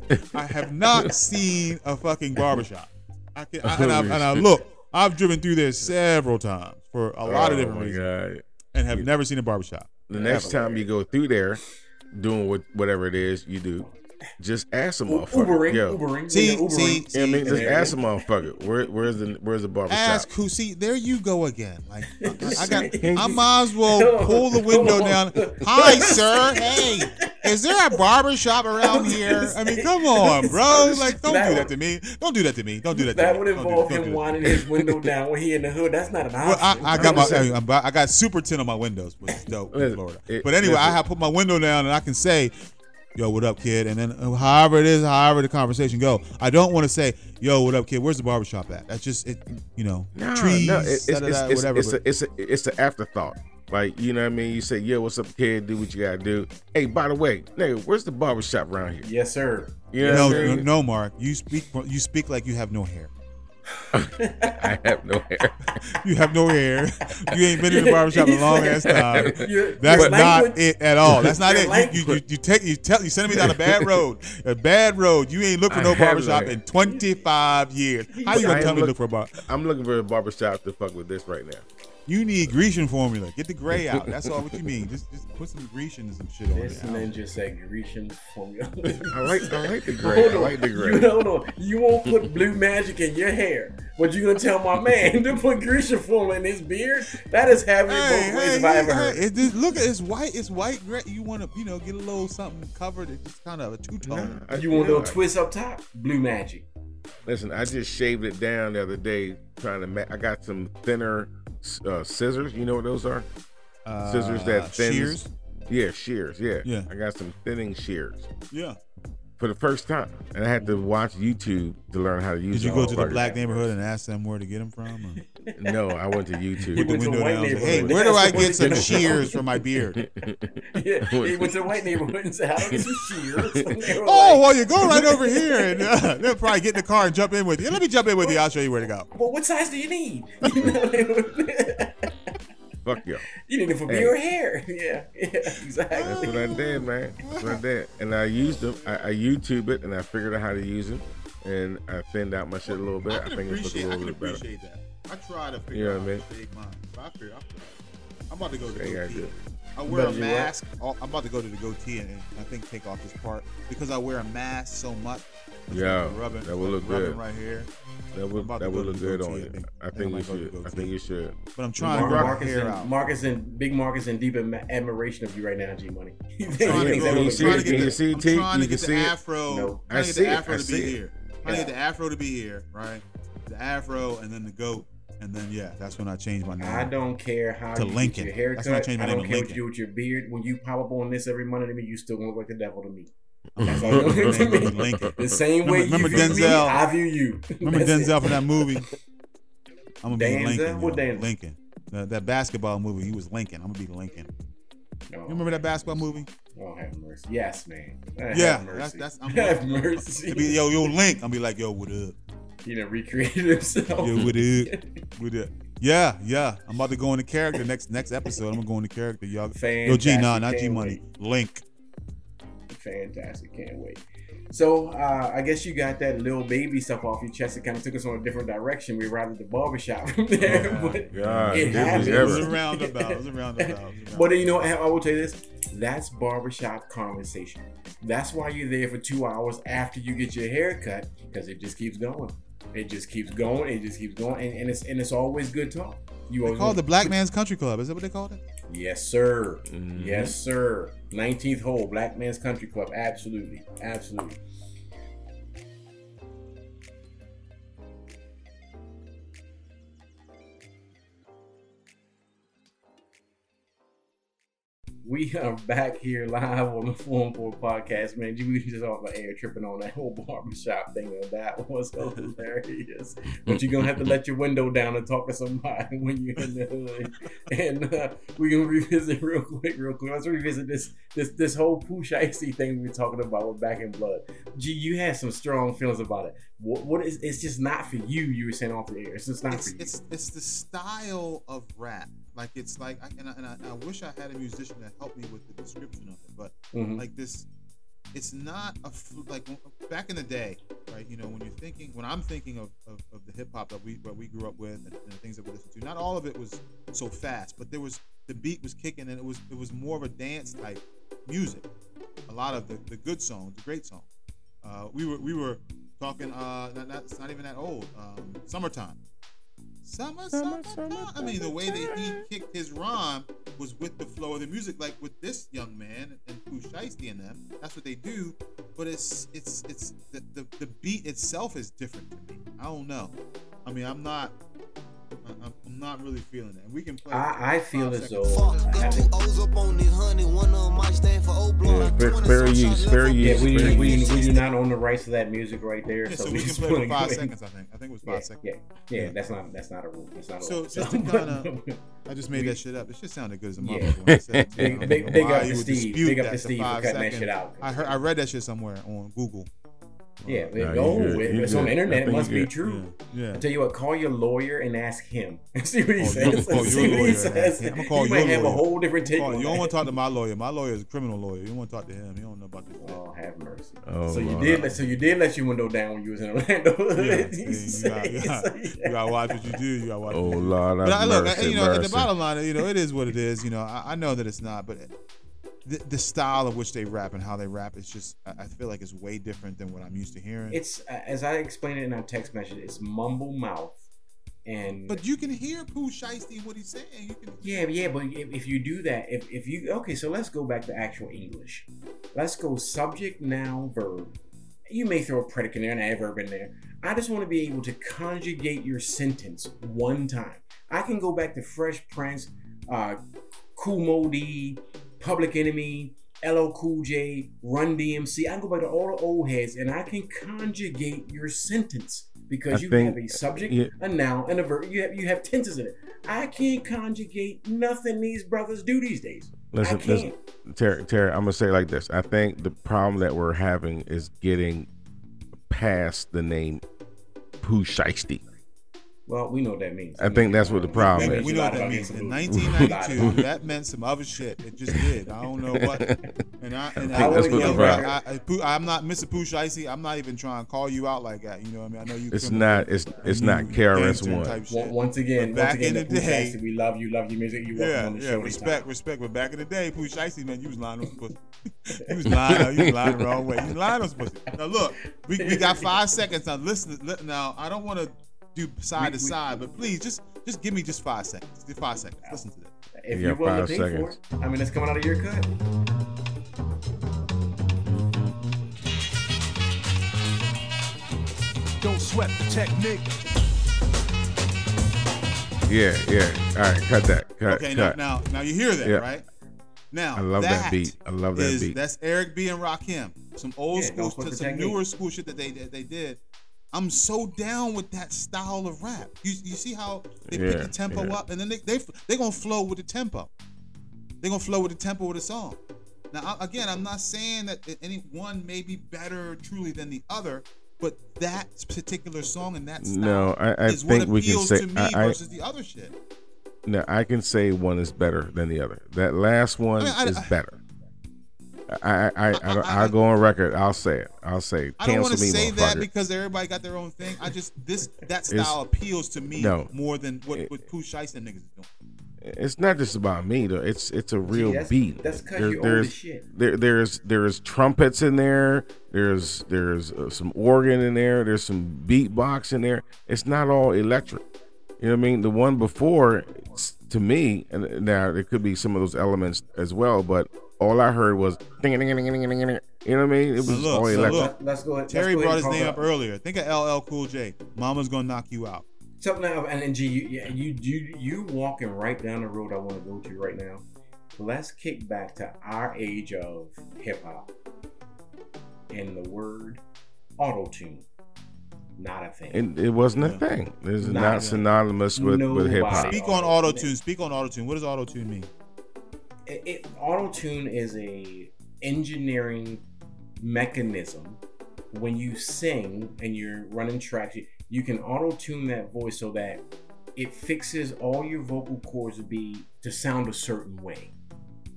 bit, I have not seen a fucking barbershop. I can, I, and, I, and I look, I've driven through there several times for a lot of Oh different reasons, God. and have never seen a barbershop. The next time you go through there, doing what whatever it is you do, just ask a motherfucker. Ubering, Yo, Ubering. See, Ubering. see, You know what I mean? Just ask a motherfucker. Where, where's the where's the barber Ask shop? who? See, there you go again. Like I, I got, I might as well pull the window down. Hi, sir. Hey, is there a barber shop around here? I mean, come on, bro. Like, don't That do that to me. Don't do that to me. Don't do that. That to would me. Involve don't him winding his window down when he in the hood. That's not an Well, option. I, I got my, I'm I got super tin on my windows, which is dope in Florida. it- But anyway, I have put my window down and I can say, "Yo, what up, kid?" And then uh, however it is, however the conversation go, I don't want to say, "Yo, what up, kid? Where's the barbershop at?" That's just it, you know, No, trees, no, it's, it's, it's, whatever. it's, but- a, it's, a, it's an afterthought. Like, you know what I mean? You say, yo, what's up, kid? Do what you gotta do. Hey, by the way, nigga, where's the barber shop around here? Yes, sir. You know no, I no, mean? no, Mark. You speak. You speak like you have no hair. I have no hair. You have no hair. You ain't been in the barbershop in a long ass time. Your- That's your not language- it at all. That's not it. You, you, you, you take you tell you sending me down a bad road. A bad road. You ain't looked for no barbershop in 25 years. How you gonna tell me to look- look for a bar? I'm looking for a barbershop to fuck with this right now. You need Grecian formula. Get the gray out. That's all what you mean. Just just put some Grecian and some shit on This it. ninja said Grecian formula. I like I like the gray. I Hold like the on. gray. You, hold on. You won't put blue magic in your hair, but you gonna tell my man to put Grecian formula in his beard? That is having it Hey, both ways hey, if I ever heard. it. it just- look at it's white. It's white gray. You want to, you know, get a little something covered. It's just kind of a two tone. Nah, You want a little twist up top? Blue magic. Listen, I just shaved it down the other day trying to. Ma- I got some thinner uh, scissors. You know what those are? Scissors that thins. shears. Yeah, shears. Yeah. Yeah. I got some thinning shears Yeah. For the first time, and I had to watch YouTube to learn how to use. It. Did you go to the fucking- black neighborhood and ask them where to get them from? or- No, I went to Put YouTube. the went to window white down. and. Hey, where do I get some shears for my beard? Yeah, he went to the white neighborhood and said, "How do I get some shears?" And they were Oh, like, well, you go right over here, and uh, they'll probably get in the car and jump in with you. Let me jump in with you. I'll show you where to go. well, what size do you need? You, know, they were- Fuck y'all. you need it for Hey. beard hair. Yeah, yeah, That's what I did, man. That's what I did. And I used them. I, I YouTube it and I figured out how to use it. And I thinned out my shit a little bit. I, think it's looking a little bit better. that. I try to figure You know out what I mean? to fake mine. But I figure, I'm about to go to the yeah, goatee. good. I wear a Better what? mask. Oh, I'm about to go to the goatee and, and I think take off this part because I wear a mask so much. Yeah, rubbing, that will look rubbing good. right here. That would about that would look good on you. I I think I think you might go to should. I think you should. But I'm trying to Mar- grow my Marcus, hair and, out. Marcus and Big Marcus in deep admiration of you right now, G Money. He I'm trying to go- would I'm look see it? to. Can get you the- see it, I'm trying to You get can the see it? afro. No. I'm to see the it. afro I to see be it. here. I'm trying to get the afro to be here, right? The afro and then the goat, and then yeah, that's when I change my name. I don't care how To you Lincoln. get your That's when I haircut. changed my I name don't to care what you do with your beard. When you pop up on this every Monday to me, you still gonna look like the devil to me. I'm That's gonna all you change my know to name to. Lincoln. The same Remember- way remember you view me, Denzel? I view you. Remember That's Denzel it. from that movie? I'm gonna be Denzel? Lincoln. What yo. Denzel? Lincoln. That, that basketball movie. He was Lincoln. I'm gonna be Lincoln. No. You remember that basketball movie? Oh, have mercy. Yes, man. Have Yeah, mercy. that's- that's- I'm- have mercy. Be, yo, yo, Link. I'll be like, yo, what up? He done recreated himself. Yo, what up? What up? Yeah, yeah. I'm about to go into character next next episode. I'm gonna go into character, y'all. Yo, G, nah, not G Money. Link. Fantastic. Can't wait. So uh, I guess you got that little baby stuff off your chest. It kind of took us on a different direction. We arrived at the barbershop from there. Oh, but God, It it was It was a roundabout. It was a roundabout. It was a roundabout. But you know, I I will tell you this: that's barbershop conversation. That's why you're there for two hours after you get your hair cut because it just keeps going. It just keeps going. It just keeps going, and, and it's and it's always good talk. You They always call it the Black Man's Country Club. Is that what they called it? Yes, sir. Mhm. Yes, sir. 19th hole, Black Man's Country Club. Absolutely, absolutely. We are back here live on the Forum 4 podcast, man. We just off the air tripping on that whole barbershop thing, and that was hilarious. But you're gonna have to let your window down and talk to somebody when you're in the hood. And uh, we can revisit real quick, real quick. Let's revisit this this this whole Pooh Shiesty thing we were talking about with Back in Blood. Gee, you had some strong feelings about it. What, what is? It's just not for you. You were saying off the air. It's just not It's, for you. it's it's the style of rap. Like it's like, I, and, I, and I, I wish I had a musician that helped me with the description of it. But Mhm. like this, it's not a like back in the day, right? You know, when you're thinking, when I'm thinking of, of, of the hip hop that we what we grew up with and, and the things that we listened to, not all of it was so fast, but there was the beat was kicking and it was it was more of a dance type music. A lot of the, the good songs, the great songs. Uh, we were we were talking. Uh, not, not, it's not even that old. Um, summertime. Summer, summer, summer. I mean, the way that he kicked his rhyme was with the flow of the music, like with this young man and Pooh Shiesty and them. That's what they do. But it's it's it's the, the the beat itself is different to me. I don't know. I mean, I'm not. I'm, I'm not really feeling it. And we can play. I, I feel as though. Got two O's up on this honey. One of them might stand for O blood. Yeah, fair- fair use, fair Yeah, use. we, we, we do not own the rights to that music right there. Yeah, so, so we can just play for wanna five ahead- seconds. I think. I think it was five Yeah, seconds. yeah, yeah, Yeah. That's not that's not a rule. That's not a So rule. just to kinda- I just made that shit up. It just sounded good as a Yeah. motherfucker when I said it. to you. Big- I big- big up you to would Steve. dispute Big up that to Steve for five cutting that seconds. shit out. I heard, I read that shit somewhere on Google. Yeah, uh, Nah, go you good. with You It's on the internet. It must be true. Yeah. I tell you what, call your lawyer and ask him. See what he Oh, says. you- oh, See your what lawyer he says. ask. I'ma call he might your have a lawyer. whole different take. On you don't want to talk to my lawyer. My lawyer is a criminal lawyer. You want to talk to him. He don't know about this. Oh, shit. Oh, have mercy. Oh, so you Lord. did. Let, so you did let your window down when you was in Orlando. Yeah, You gotta, you, gotta, you gotta watch what you do. You gotta watch. Oh what you oh, do. Lord, But I, look, mercy, you know, at the bottom line, you know, it is what it is. You know, I, I know that it's not, but the, the style of which they rap and how they rap is just, I feel like it's way different than what I'm used to hearing. It's uh, as I explained it in our text message. It's mumble mouth, and but you can hear Pooh Shiesty what he's saying. You can. Yeah, yeah, but if, if you do that, if, if you okay, so let's go back to actual English. Let's go subject, noun, verb. You may throw a predicate in there, and an adverb in there. I just want to be able to conjugate your sentence one time. I can go back to Fresh Prince, uh, Kool Moe Dee, Public Enemy, LL Cool J, Run DMC. I can go back to all the old heads, and I can conjugate your sentence because I you think- have a subject, yeah. a noun, and a verb. You have you have tenses in it. I can't conjugate nothing these brothers do these days. Listen, I can't. listen, Terry, Terry, I'm gonna say it like this. I think the problem that we're having is getting past the name Pooh Shiesty. Well, we know what that means. I think that's what the problem That is. means We know what that means. In 1992, that meant some other shit. It just did. I don't know what. And I, and I think I that's what the problem. I, I, I'm not Mr. Pooh Shiesty. I'm not even trying to call you out like that. You know what I mean? I know you. It's not. It's it's not KRS One. type shit. Once- Once again, But once back again, in the the day- Shiesty, we love you, love your music. You welcome Yeah, on the yeah, show. respect, anytime. respect. But back in the day, Pooh Shiesty, man, you was lying on some pussy. you was lying, you was lying the wrong way. You was lying on some pussy. Now look, we, we got five seconds. Now listen, now I don't want to do side We- to we- side, but please just just give me just five seconds. Just five seconds. Listen to this. If You you're got willing to five pay seconds. for it, I mean, it's coming out of your cut. Don't sweat the technique. Yeah, yeah. All right, cut that. Cut, Okay, now, cut. now now you hear that, Yeah. right? Now I love that beat. I love that is- beat. That's Eric B and Rakim. Some old Yeah, school, don't sweat the some technique. newer school shit that they that they did. I'm so down with that style of rap. You you see how they pick the tempo yeah. up, and then they they they gonna flow with the tempo. They gonna flow with the tempo of the song. Now I, again, I'm not saying that any one may be better truly than the other, but that particular song and that style No, I, I is what think we can say. to me I, versus the other shit. no, I can say one is better than the other. That last one I mean, is better. I I I, I, I- I, will go on record. I'll say it. I'll say. I don't want to say that because everybody got their own thing. I just this that style appeals to me no. more than what It- what Pooh Shiesty and niggas is doing. It's not just about me though. It's it's a real that's- beat. that's 'cause There- you old there's shit. there there's there's trumpets in there. There's there's uh, some organ in there. There's some beatbox in there. It's not all electric. You know what I mean? The one before, to me, and now there could be some of those elements as well, but all I heard was ding ding ding ding ding ding. ding. You know what I mean? It was look, all so electric. look. Let- Let's go ahead. Terry let's go brought ahead his and name talk up about- earlier. Think of LL Cool J. Mama's gonna knock you out. Something now, and, and G, you, yeah, you you you walking right down the road I want to go to right now. Let's kick back to our age of hip hop, and the word auto tune, not a thing. It, it wasn't a thing. It's Nah, not yeah. synonymous with, with hip hop. Nobody. Speak on auto tune. Speak on auto tune. What does auto tune mean? It, it auto tune is a engineering mechanism. When you sing and you're running tracks, you, you can auto tune that voice so that it fixes all your vocal cords to be to sound a certain way.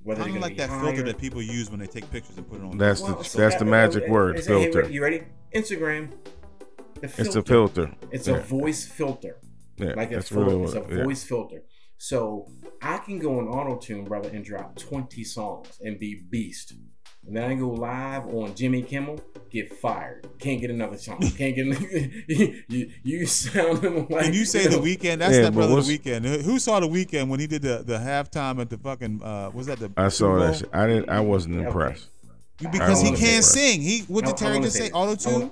Whether Kind they're of like that hire- filter that people use when they take pictures and put it on. That's Well, the so that's that- the magic uh, word, is it- hey, filter. you ready? Instagram. The It's a filter. It's Yeah. a voice filter. Yeah, like a that's filter. really It's a what. Yeah. voice filter. So I can go on auto tune, brother, and drop 20 songs and be beast. And then I go live on Jimmy Kimmel, get fired. Can't get another song. Can't get you, you, you sounding like And you say the know, weekend? That's Yeah, that brother. The what's- weekend. Who saw the weekend when he did the the halftime at the fucking? Uh, was that the? I saw that. Shit. I didn't. I wasn't Okay. impressed. You- Because he can't sing. He what I- did Terry just say? Auto tune.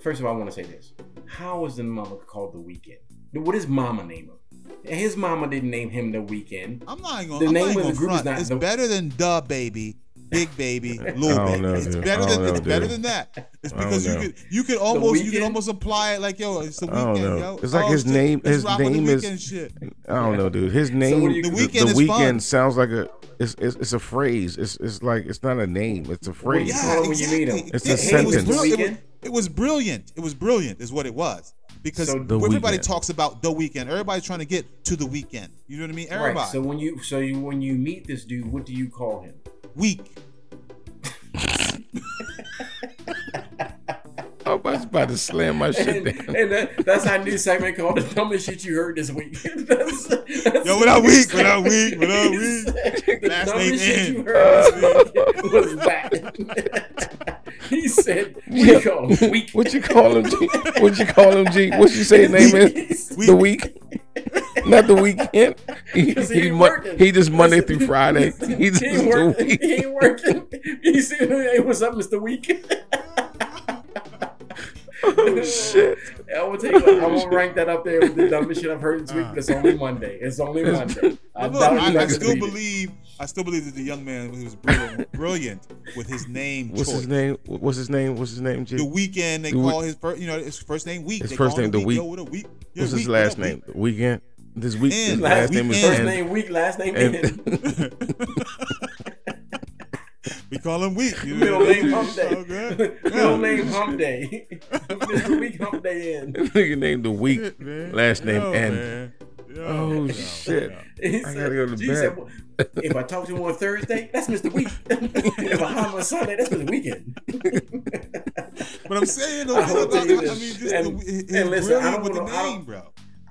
First of all, I want to say this. How is the mother called the weekend? What is mama name him? His mama didn't name him the weekend. I'm not even The gonna. I'm name of the group gonna is front. not It's the- better than the baby, big baby, little baby. know, it's dude. better than don't it's know, better than that. It's because you know. could you could almost you could almost apply it like yo, it's the I don't weekend, know. yo. It's like Oh, his shit, name- his rock with the name is- shit. I don't know, dude. His name, do you- the, The the weekend sounds like a. It's, it's it's a phrase. It's it's like it's not a name. It's a do you phrase. call it when you meet him? It's a It- it was sentence. it was- It was brilliant. It was brilliant, is what it was. Because So- The everybody Weeknd. talks about the weekend. Everybody's trying to get to the weekend. You know what I mean? Everybody. Right. So when you so you when you meet this dude, what do you call him? Week. I was about to slam my shit And, down. and that, that's our new segment called "The Dumbest Shit You Heard This Week." that's, that's Yo, what up, Week? What up, Week? What up, Week? The Last dumbest name shit N. you heard this week was that. he said, "We call him Week." What you call him, G? What you call him, G? What you say his name is? The week, not the weekend. He, he he, mon- he just Monday through Friday. He just He ain't working. He ain't working. He said, "Hey, what's up, Mister Week?" Oh shit! I will tell you what, I won't oh, rank that up there with the dumbest shit I've heard this week, but it's only uh. Monday. It's only Monday. I look, I, I still read it. believe. I still believe that the young man who was brilliant, brilliant with his name. What's choice. his name? What's his name? What's his name, G? The weekend they The call Week- his first, you know, his first name Week. His They first name The Week. Yo, what a week. Yeah, What's his Week, what last up, name? Week? The weekend. This week. His Last last name is First N. name Week, last name And- N. We call him Week. You know, Middle know? name Hump So Day. good. Middle name Hump Day. Mr. Week Hump Day in. Nigga named the week. Shit, man. Last name Yo, N. man. Yo, Oh yo, shit! yo. He I gotta go to G bed. said, well, if I talk to him on Thursday, that's Mr. Week. if I hire him on Sunday, that's Mr. Weekend. But I'm saying, though, I will I, I mean, just And- the, his and listen, I don't with the wanna- I don't- name, bro.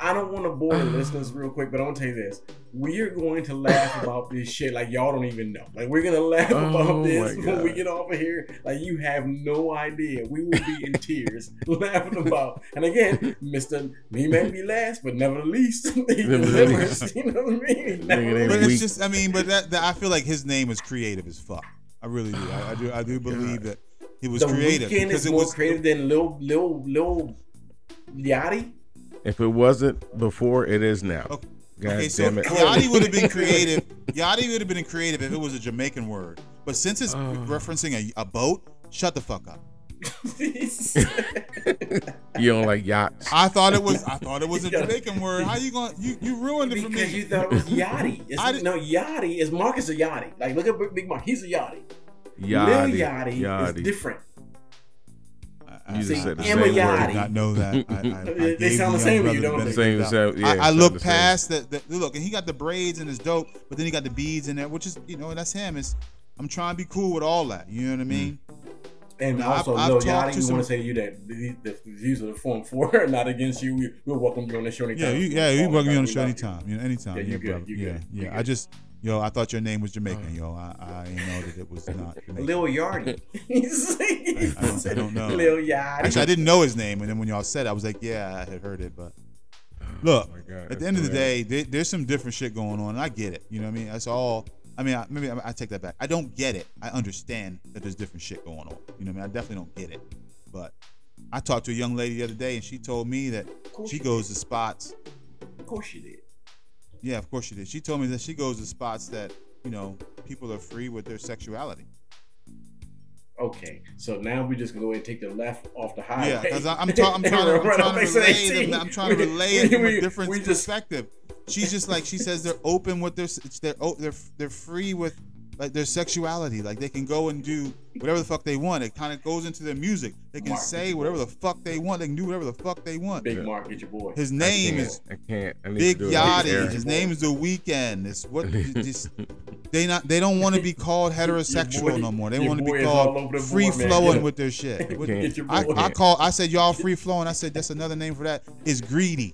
I don't want to bore the listeners real quick, but I'm gonna tell you this: we are going to laugh about this shit like y'all don't even know. Like we're gonna laugh Oh about my this when we get off of here. Like you have no idea. We will be in tears laughing about. And again, Mister, he may be last, but never the least, he Never the delivers. least. You know what I mean? Never Nigga the named But it's just, I mean, but that, that I feel like his name is creative as fuck. I really do. I, I do. I do oh believe that he was the creative weekend because is it more was creative than Lil Lil Lil Yachty. If it wasn't before, it is now. Okay. God okay, so damn it! Yachty would have been creative. Yachty would have been creative if it was a Jamaican word. But since it's Oh. referencing a, a boat, shut the fuck up. You don't like yachts. I thought it was. I thought it was a Jamaican word. How you going? to You you ruined it for me. because you thought it was Yachty. It's, I didn't- no, Yachty is Marcus a Yachty. Like look at Big- Big Mark. He's a Yachty. Yachty. Lil Yachty, Yachty. is different. I, You See, just said the Emma same Yachty. word. did not know that. I, I, I They sound the same to you, don't the they? Same, benefit of the same, doubt. yeah, I, I look the past the, the look, and he got the braids and it's dope, but then he got the beads in there, which is you know that's him. It's I'm trying to be cool with all that. You know what I mean? Mm. And Now, I've- also, I've Lil talked Yachty, to we some- want to say to you that the, the views of the Forum 4 are not against you. We, we'll welcome you on the show anytime. Yeah, you, yeah, All you the welcome me time. on the show anytime. You know, anytime. Yeah, Yeah, you good, brother. you yeah, good, you yeah. I good. just yo, I thought your name was Jamaican, uh, yo. I I didn't know that it was not. Jamaican. Lil Yachty. He's- I don't- I don't know. Lil Yachty. Actually, I didn't know his name, and then when y'all said, it, I was like, yeah, I had heard it, but. Oh look, Oh God, at the end of the day, there, there's some different shit going on, and I get it. You know what I mean? That's all. I mean, I, maybe I, I take that back. I don't get it. I understand that there's different shit going on. You know what I mean? I definitely don't get it. But I talked to a young lady the other day, and she told me that she goes to spots. Of course she did. Yeah, of course she did. She told me that she goes to spots that you know people are free with their sexuality. Okay, so now we just go ahead and take the left off the highway. Yeah, because I'm, ta- I'm trying to, I'm trying to relay 18. them. I'm trying to relay it from a different we just- perspective. She's just like she says they're open with their they're they're they're free with like their sexuality. Like they can go and do whatever the fuck they want. It kind of goes into their music. They can Mark, say whatever the fuck they want. They can do whatever the fuck they want. Big Mark, get your boy. His name can't. is I can't. I Big to do it on Yachty. air. His name is The Weekend. It's what just, they not they don't want to be called heterosexual boy- no more. They want to be called over the board, free flowing Yeah. with their shit. What- can't. Get your I. I call I said y'all free flowing. I said that's another name for that. Is greedy.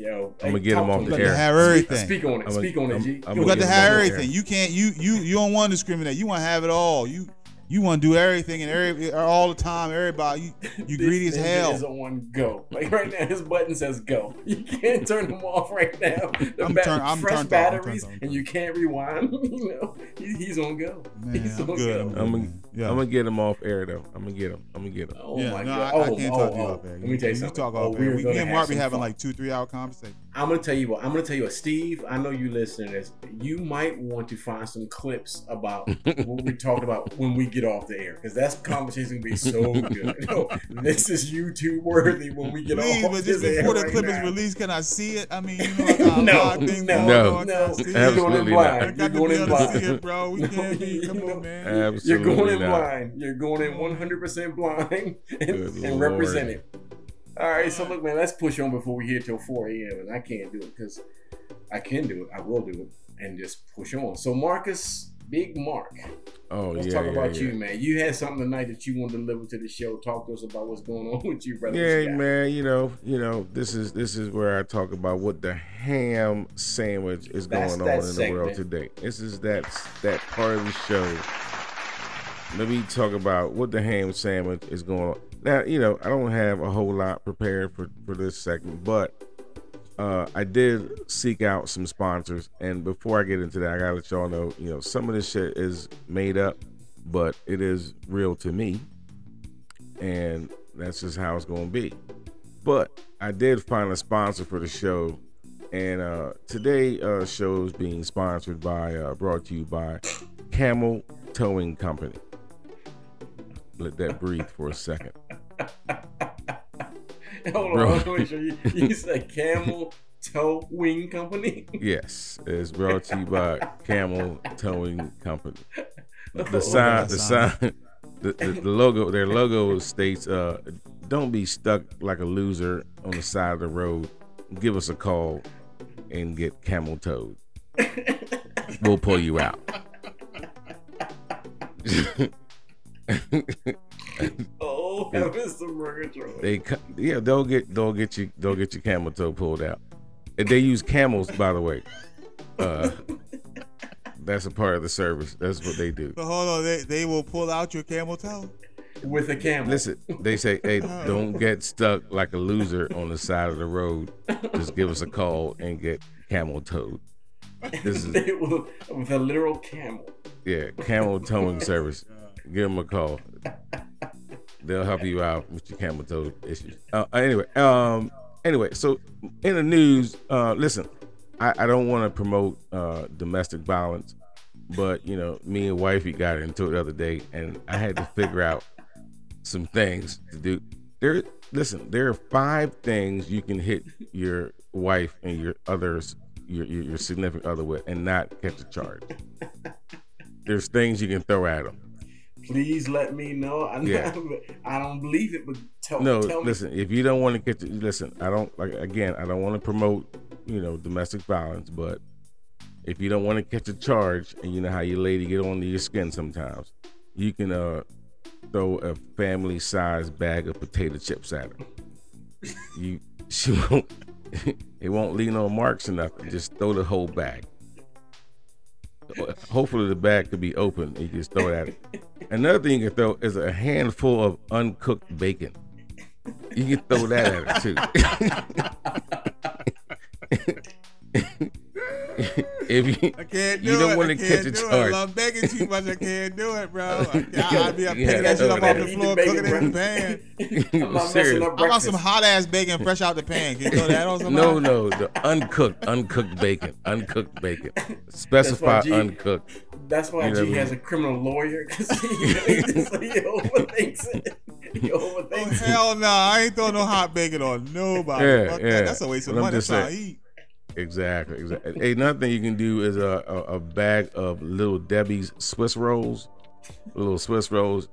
Yo, I'ma get talk him off him. the You got air. to have everything. speak on it. Speak on it, I'm- G. I'm You gonna got to have off the air. everything. You can't. You you you don't want to discriminate. You want to have it all. You you want to do everything and every all the time. Everybody. You you greedy as nigga hell. Is on go. Like right now, his button says go. You can't turn them off right now. The I'm ba- turn- I'm fresh turned off, I'm batteries, turned I'm and you can't rewind. you know, he, he's on go. Man, he's I'm on good. go. I'm good. I'm gonna. Yeah. I'm gonna get him off air though. I'm gonna get him. I'm gonna get him. Oh yeah, my no, god! I, I oh, can't oh, talk to you oh. off air. Let me tell you You something. talk oh, off we're air. We, gonna me and have Mark be having fun. like two, three hour conversations. I'm gonna tell you what. I'm gonna tell you what, Steve. I know you listening to this. You might want to find some clips about what we talked about when we get get off the air because that conversation gonna be so good. No, this is YouTube worthy when we get Please, off but this just air before the right clip is released, can I see it? I mean, you know, like our No, no, no, on, no. can I see it? You're going in blind. I You're going in able to see blind. it, bro. We can't be. Come on, man. You're going in not. blind. You're going in 100% blind and, Good and Lord. represent it. All right, so look, man, let's push on before we hit till 4 a.m. And I can't do it because I can do it. I will do it and just push on. So, Marcus, Big Mark, Oh let's yeah, talk yeah, about yeah. you, man. You had something tonight that you wanted to deliver to the show. Talk to us about what's going on with you, brother. Yeah, got? man. You know, you know, this is this is where I talk about what the ham sandwich is That's going on in the world today. This is that that part of the show. Let me talk about what the ham sandwich is going on. Now, you know, I don't have a whole lot prepared for for this segment, but uh, I did seek out some sponsors, and before I get into that, I gotta let y'all know, you know, some of this shit is made up, but it is real to me, and that's just how it's gonna be. But I did find a sponsor for the show, and uh, today uh, show is being sponsored by, uh, brought to you by Camel Towing Company. Let that breathe for a second. Hold Bro. on, hold on. Wait, you, you said Camel Toe Wing Company? Yes, it's brought to you by Camel Towing Company. Oh, The sign, the sign. sign, the, the, the logo, their logo states, uh, "Don't be stuck like a loser on the side of the road. Give us a call and get camel towed. We'll pull you out." Oh, heavens to Murgatroyd. They yeah, they'll get they'll get you they'll get your camel toe pulled out. And they use camels, by the way. Uh, that's a part of the service. That's what they do. But hold on, they, they will pull out your camel toe. With a camel. Listen, they say, hey, don't get stuck like a loser on the side of the road. Just give us a call and get camel towed. This is will- with a literal camel. yeah, camel towing service. Give them a call. They'll help you out with your camel toe issues. Uh, anyway, um, anyway, so in the news, uh, listen, I, I don't want to promote uh, domestic violence, but you know, me and wifey got into it the other day, and I had to figure out some things to do. There, listen, there are five things you can hit your wife and your others, your your, your significant other with, and not catch a charge. There's things you can throw at them. Please let me know. I, Yeah. I don't believe it, but tell, No, tell me. listen. If you don't want to get to listen, I don't like again. I don't want to promote you know domestic violence, but if you don't want to catch a charge, and you know how your lady get under your skin sometimes, you can uh throw a family sized bag of potato chips at her. You she won't it won't leave no marks or nothing. Just throw the whole bag. Hopefully the bag could be open and you just throw it at it. Another thing you can throw is a handful of uncooked bacon. You can throw that at her too. if you I can't do You don't it. wanna I catch a do it. charge. I love bacon too much. I can't do it, bro. I, I'd be up Yeah, picking that shit up off the eat the floor, bacon, cooking it in the pan. I'm not serious. messing up How some hot ass bacon fresh out the pan? Can you throw that on somebody? no, no, the uncooked, uncooked bacon, uncooked bacon. Specify G- uncooked. That's why You know G what I has a criminal lawyer because he, he overthinks it. He Oh it. hell no! I ain't throwing no hot bacon on nobody. Yeah, Fuck yeah. That. That's a waste of But I'm money. just That's how I saying. eat. Exactly, exactly. Another thing you can do is a, a, a bag of little Debbie's Swiss rolls, little Swiss rolls.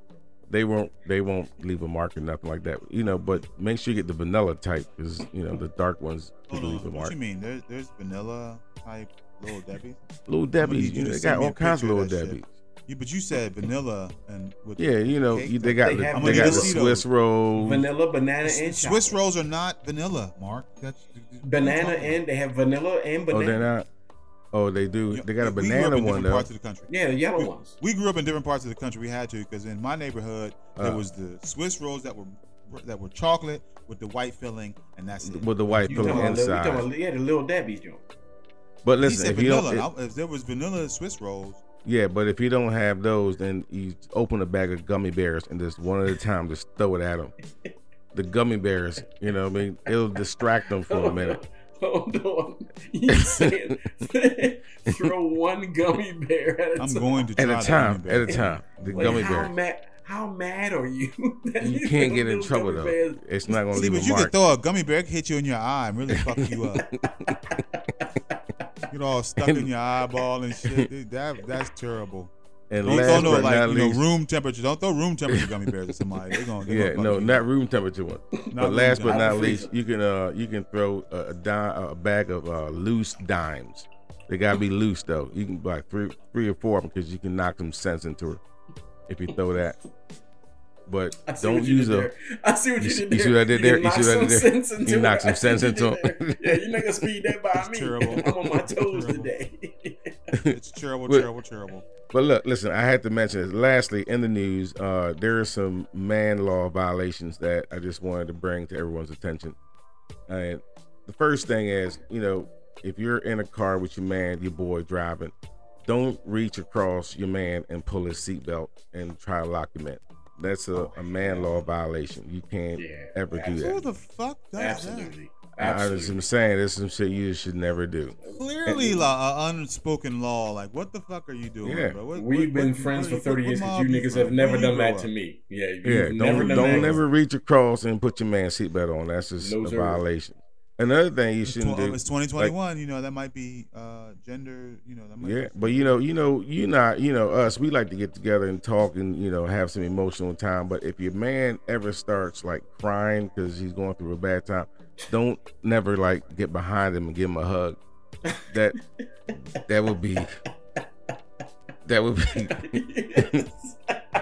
They won't they won't leave a mark or nothing like that, you know. But make sure you get the vanilla type because you know the dark ones Hold leave a mark. What you mean? There's there's vanilla type little Debbie. Little Debbie's, you know, they got all kinds of little shit. Debbie's. You, but you said vanilla and with Yeah, you know, cake, they got They the, they got the. Swiss rolls. Vanilla, banana, and Swiss chocolate. rolls are not vanilla, Mark. That's Banana and they have vanilla and banana. Oh, they're not. Oh, they do. They got a we grew up banana in one different though. Parts of the country. Yeah, the yellow ones. We grew up in different parts of the country. We had to because in my neighborhood there Uh. was the Swiss rolls that were that were chocolate with the white filling, and that's it. With the white You filling talking about, little- you inside. about, yeah, the little Debbie's joint. But he listen, said if you vanilla. don't, I- if there was vanilla Swiss rolls, Yeah, but if you don't have those, then you open a bag of gummy bears and just one at a time just throw it at them. The gummy bears, you know, what I mean, it'll distract them for a minute. Hold on. You saying throw one gummy bear at a I'm time? I'm going to try At a time, gummy at a time. The Like, gummy how bear. Mad, how mad are you? that You can't get in trouble though. bears- It's not gonna See, leave but a you mark. could throw a gummy bear, it could hit you in your eye and really fuck you up. Get all stuck in your eyeball and shit. That that's terrible. and Don't last throw no but like not you know room temperature. Don't throw room temperature gummy bears at somebody. They're gonna, they're yeah, gonna no, you not room temperature one. but last but not least, you can uh you can throw a, a dime, a bag of uh, loose dimes. They gotta be loose though. You can buy three, three or four of them because you can knock some sense into her if you throw that. But don't use did a. there. I see what you, You see- did you there. see what I did there? can You see what I knock did some there? sense You into knocked some sense into you it. did there. Yeah, you're not speed that by It's me. terrible. I'm on my toes Terrible. today. It's terrible, But- terrible, terrible. But look, listen, I had to mention this. Lastly, in the news, uh, there are some man law violations that I just wanted to bring to everyone's attention. And the first thing is, you know, if you're in a car with your man, your boy driving, don't reach across your man and pull his seatbelt and try to lock him in. That's a, a man law violation. You can't Yeah, ever do that. Who that. the fuck does Absolutely. I, I was Absolutely. saying this is some shit you should never do. that? Clearly, law, uh, unspoken law. Like, what the fuck are you doing, Yeah. bro? What, We've what- been what- friends what- for what- 30 what years because mob you you niggas from? have never Where you done grow that up? to me. Yeah, you've Yeah, never don't done don't that. ever reach across and put your man's seatbelt on. That's just No, a sir. violation. Another thing you It's, shouldn't tw- do. it's 2021. you know that might be uh, gender. You know that might. Yeah, but you know, you know, you not, you know, us. We like to get together and talk and you know have some emotional time. But if your man ever starts like crying because he's going through a bad time, don't never like get behind him and give him a hug. That that would be that would be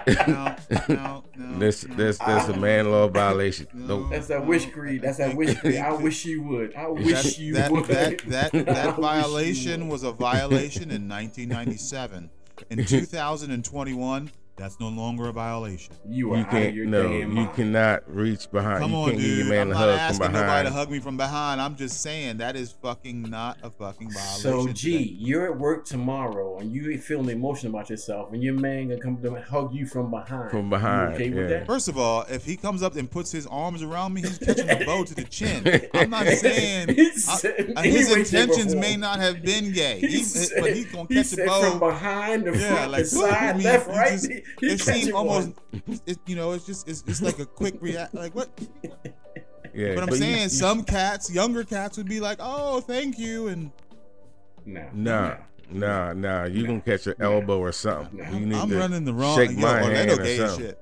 no, no, no. this no. this this a man law violation. No. Don't That's that wish greed. That's that wish greed. I wish you would. I wish That, you that, would. that, that, that violation was a violation in 1997. In 2021, that's no longer a violation. You are you out of your can't no damn you cannot reach behind. Come you on, can't give dude. your man I'm not hug asking nobody to hug me from behind. I'm just saying that is fucking not a fucking violation. So, today. G, you're at work tomorrow and you feeling emotional about yourself, and your man gonna come to hug you from behind. From You behind, okay with that? First of all, if he comes up and puts his arms around me, he's catching the bow to the chin. I'm not saying I- said- uh, his way, shape, or intentions may not have been gay, He He- said- but he's gonna he catch said the bow from behind, the Yeah, front, like the woo, side, I left, right. just- he, he it seems almost, it, you know, it's just it's, it's like a quick react. Like what? Yeah, But I'm you- saying you- some cats, younger cats, would be like, "Oh, thank you," and No, Nah, nah, nah. You gonna catch your elbow or something. Nah. You need I'm to running the wrong. shake yo, my Orlando hand or something. shit.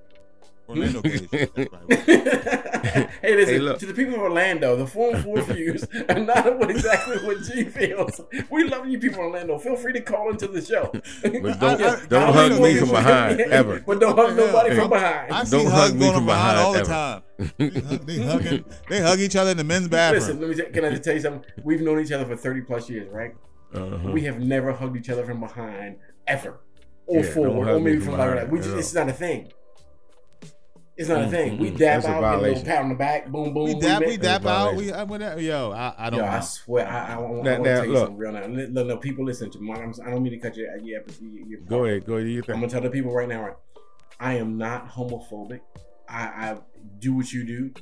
Orlando gay shit. That's right. hey, listen, Hey, look. to the people of Orlando, the Forum 4 views are not what exactly what G feels. We love you people in Orlando. Feel free to call into the show. But don't I- I- don't I hug me from people- behind ever. But don't hug nobody Hey, from behind. I see Don't hugs hug me going from from behind all the time. They, hug, they hugging. They hug each other in the men's bathroom. Listen, let me t- can I just tell you something? We've known each other for 30 plus years, right? Uh-huh. We have never hugged each other from behind ever. Or Yeah, forward, or maybe from from like behind. We at just, all. it's not a thing. It's not a Mm, thing. We mm, dap that's out, get a little pat on the back, boom, boom. we dap, we make- dap out. We I, whatever. Yo, I, I don't Yo, know. I swear, I, I, I, want Now- to now, tell you look. something real now. Let, let, let people listen to me. I'm, I don't mean to cut your, your, your, your Go ahead, go ahead. Do your I'm gonna tell the people right now, right? I am not homophobic. I, I do what you do,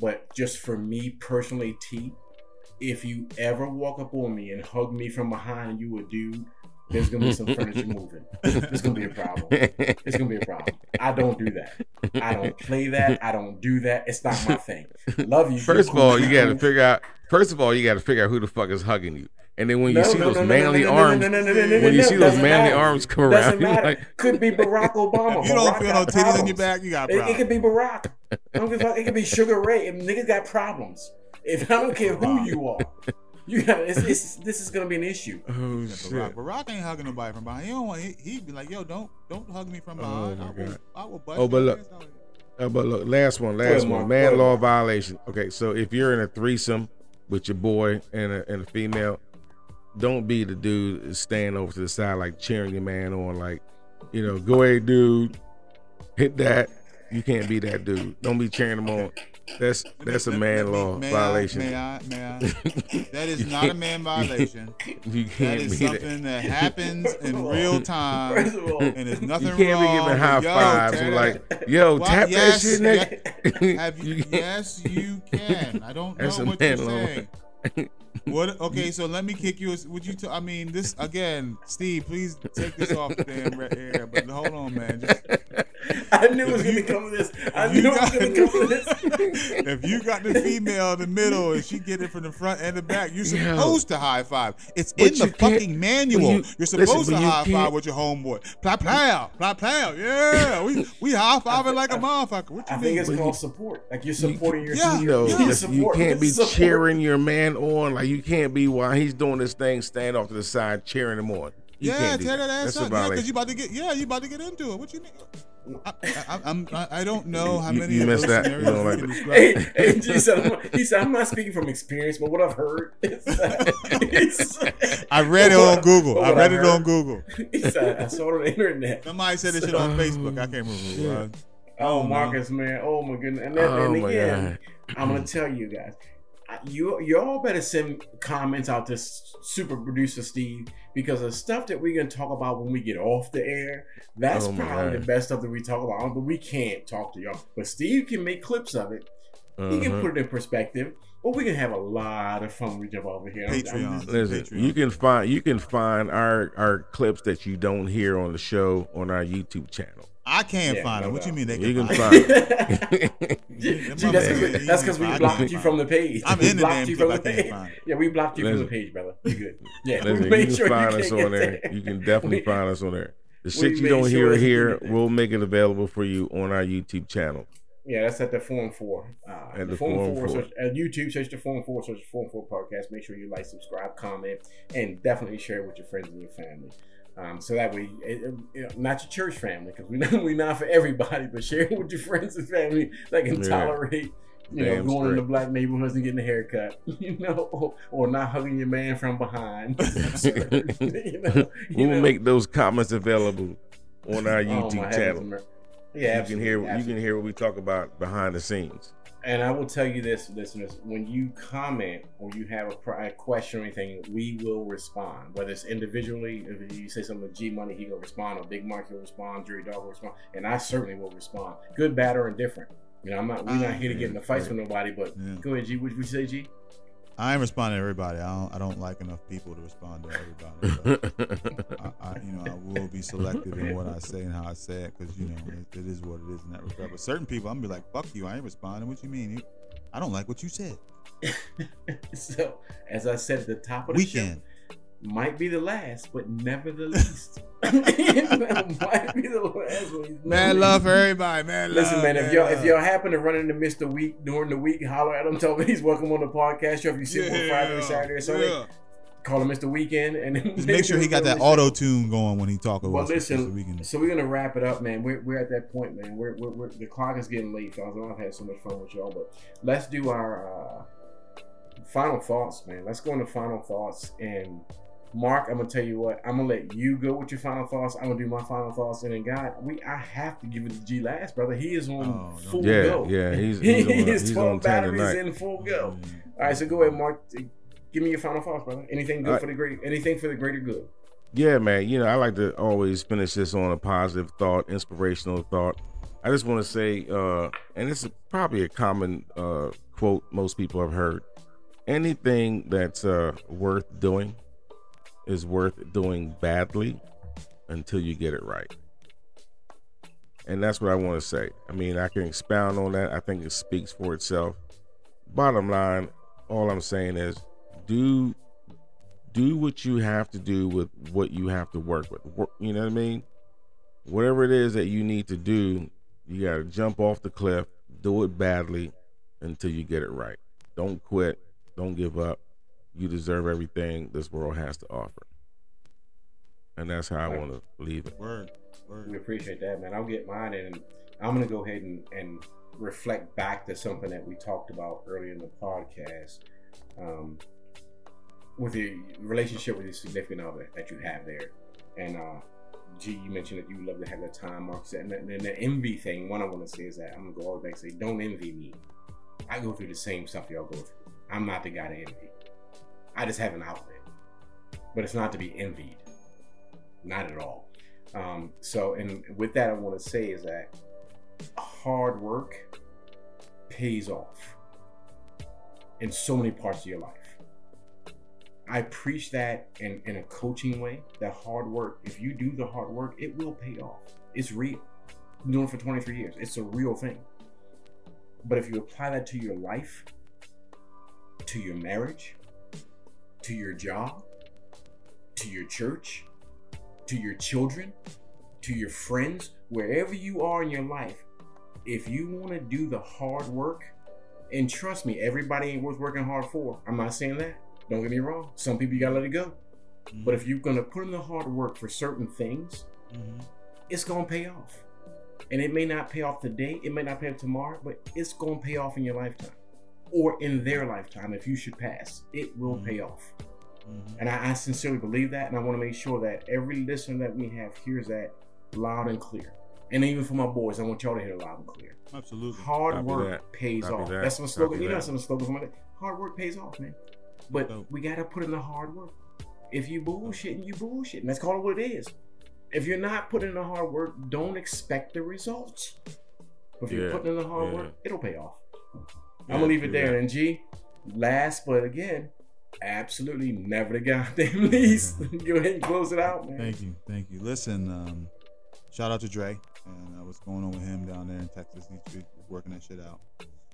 but just for me personally, T, if you ever walk up on me and hug me from behind you a dude, there's gonna be some furniture moving. It's gonna be a problem. It's gonna be a problem. I don't do that. I don't play that. I don't do that. It's not my thing. Love you. First of You're all, you got to figure out. First of all, you got to figure out who the fuck is hugging you, and then when you No, see no, those no, no, manly arms, when you see those manly matter. arms come around, you're like, could be Barack Obama. you don't Barack feel no got titties on your back. You got It, it could be Barack. I don't give a fuck. It could be Sugar Ray. If niggas got problems. If I don't care who you are, you got it's, it's, this is gonna be an issue. oh Barack. shit. Barack ain't hugging nobody from behind. He don't want. He, he'd be like, "Yo, don't don't hug me from Oh, behind. my I will, I will bust Oh, but look. ass. Uh, but look, last one, last Mark. one. Man ahead, law violation. Okay, so if you're in a threesome with your boy and a, and a female, don't be the dude that's staying over to the side like cheering your man on, like, you know, go ahead, dude, hit that. You can't be that dude. Don't be cheering him on. That's that's a man me- law may I- violation. May I? May I? That is not a man violation. You That can't is be something that happens in real time, First of all, and there's nothing wrong. You can't be wrong. giving high yo, fives tear like, yo, Why- tap yes, that shit, nigga. yeah. You, yes, you can. I don't know That's a what man you're law. saying. What? Okay, so let me kick you. Would you? T- I mean, this again, Steve. Please take this off the damn red air. But hold on, man. Just, I knew it was gonna come to this. I you knew it was gonna come to this. if you got the female in the middle and she get it from the front and the back, you're Yeah. supposed to high five. It's But in the fucking manual. you- you, are supposed but to you high five with your homeboy. Plow, plow, plow, plow. Yeah, we we high fiving like a motherfucker. What you I mean? think it's But called you- support. Like you're supporting your Yeah, you know, yeah. You're just- you can't be support. cheering your man on. Like you can't be while he's doing this thing, stand off to the side cheering him on. You yeah, can't do tear that ass That's a up. Yeah, because you about to get. Yeah, you about to get into it. What you mean? I, I, I'm, I, I don't know how many you of missed those that. You scenarios don't we like can describe. Hey, hey, he said, I'm, he said, I'm not speaking from experience, but what I've heard is that, I read it on Google. I what read it on Google. He said, I saw it on the internet. Somebody said this shit on Facebook. I can't remember. Who it was. Oh, no. Marcus, man. Oh my goodness. And, then, Oh, and my again, I'm gonna tell you guys, I- you you all better send comments out to super producer Steve because the stuff that we're gonna talk about when we get off the air, that's Oh, probably God. the best stuff that we talk about. But we can't talk to y'all. But Steve can make clips of it. He can Uh-huh. put it in perspective. But we can have a lot of fun when we jump over here. I'm- I'm Patreon. just- Listen, Patreon. you can find you can find our our clips that you don't hear on the show on our YouTube channel. I can't Yeah, find no it. What you mean they You can can find it? find it. Gee, Yeah, that's because he that's can 'cause we find blocked you from the page. I'm We in the blocked damn you from the page. Yeah, we blocked you from the page, brother. You good? Yeah, we Listen, made you can sure find you us on get there. You can definitely We- find us on there. The shit you don't sure hear here, we'll make it available for you on our YouTube channel. Yeah, that's at the Forum Four. Uh, At the, the Form, Forum Four. Four. Search, at YouTube, search the Forum Four. Search the Forum Four podcast. Make sure you like, subscribe, comment, and definitely share it with your friends and your family. Um, so that way, it, it- you know, not your church family, because we know we're not for everybody, but share it with your friends and family that can Yeah. tolerate. You know, Damn going into straight. black neighborhoods and getting a haircut, you know, or, or not hugging your man from behind. You know, you We will know. make those comments available on our Oh, YouTube heavens, channel. Yeah, you can hear absolutely, you can hear what we talk about behind the scenes. And I will tell you this, listeners: when you comment or you have a, a question or anything, we will respond. Whether it's individually, if you say something to G Money, he will respond, or Big Mark will respond, Jerry Dog will respond, and I certainly will respond, good, bad, or indifferent. You know, I'm not. We're not ah, here to get in the fights with nobody. But Yeah. go ahead, G. What would you say, G? I ain't responding to everybody. I don't. I don't like enough people to respond to everybody. I, I, you know, I will be selective in what I say and how I say it because you know it, it is what it is in that regard. But certain people, I'm gonna be like, "Fuck you! I ain't responding." What you mean? You, I don't like what you said. so, as I said at the top of the Weekend. show, might be the last, but never the least. might be the last. he's love for everybody. Man, Listen, love, man, if y'all if y'all happen to run into Mr. Week during the week, holler at him. Tell him he's welcome on the podcast show. If you see him on Friday, or Saturday, or Sunday, yeah. call him Mr. Weekend, and Just make sure he got that auto tune going when he talk about listen, we can. so we're gonna wrap it up, man. We're, we're at that point, man. We're, we're, we're the clock is getting late, fellas. I've had so much fun with y'all, but let's do our uh, final thoughts, man. Let's go into final thoughts. And Mark, I'm gonna tell you what. I'm gonna let you go with your final thoughts. I'm gonna do my final thoughts, and then God, we I have to give it to G last, brother. He is on Oh, full yeah, go. yeah, he's He he's on, is he's 12 on batteries in full go. All right, so go ahead, Mark. Give me your final thoughts, brother. Anything good right. for the great? Anything for the greater good? Yeah, man. You know, I like to always finish this on a positive thought, inspirational thought. I just want to say, uh, and this is probably a common uh, quote most people have heard. Anything that's uh, worth doing is worth doing badly until you get it right. And that's what I want to say. I mean, I can expound on that. I think it speaks for itself. Bottom line, all I'm saying is do do what you have to do with what you have to work with. You know what I mean? Whatever it is that you need to do, you got to jump off the cliff, do it badly until you get it right. Don't quit. Don't give up. You deserve everything this world has to offer. And that's how I want to leave it. Word, We appreciate that, man. I'll get mine, and I'm gonna go ahead and, and reflect back to something that we talked about earlier in the podcast, um, with your relationship with your significant other that you have there. And uh, G, you mentioned that you love to have that time, Mark said, and, the- and the envy thing. One I want to say is that I'm gonna go all the way back and say, don't envy me. I go through the same stuff y'all go through. I'm not the guy to envy. I just have an outlet, but it's not to be envied. Not at all. Um, so, and with that, I want to say is that hard work pays off in so many parts of your life. I preach that in, in a coaching way. That hard work, if you do the hard work, it will pay off. It's real. Been doing it for 23 years. It's a real thing. But if you apply that to your life, to your marriage, to your job, to your church, to your children, to your friends, wherever you are in your life, if you want to do the hard work, and trust me, everybody ain't worth working hard for. I'm not saying that. Don't get me wrong. Some people you gotta let it go. But if you're gonna put in the hard work for certain things, Mhm. it's gonna pay off. And it may not pay off today, it may not pay off tomorrow, but it's gonna pay off in your lifetime. Or in their lifetime if you should pass. It will pay off. Mhm. And I, I sincerely believe that, and I want to make sure that every listener that we have hears that loud and clear. And even for my boys, I want y'all to hear it loud and clear. Absolutely. Hard Copy work that. pays Copy off. that. That's some slogan. Copy You know, that. some slogans. Like that. Hard work pays off, man. But Dope. we gotta put in the hard work. If you bullshitting, you bullshitting. Let's call it what it is. If you're not putting in the hard work, don't expect the results. But if you're putting in the hard yeah. work, it'll pay off. I'm gonna leave it there. And G, last but again, absolutely never the goddamn least. Go ahead and close it out, man. Thank you, thank you. Listen, um, shout out to Dre and uh, what's going on with him down there in Texas. He's, working that shit out.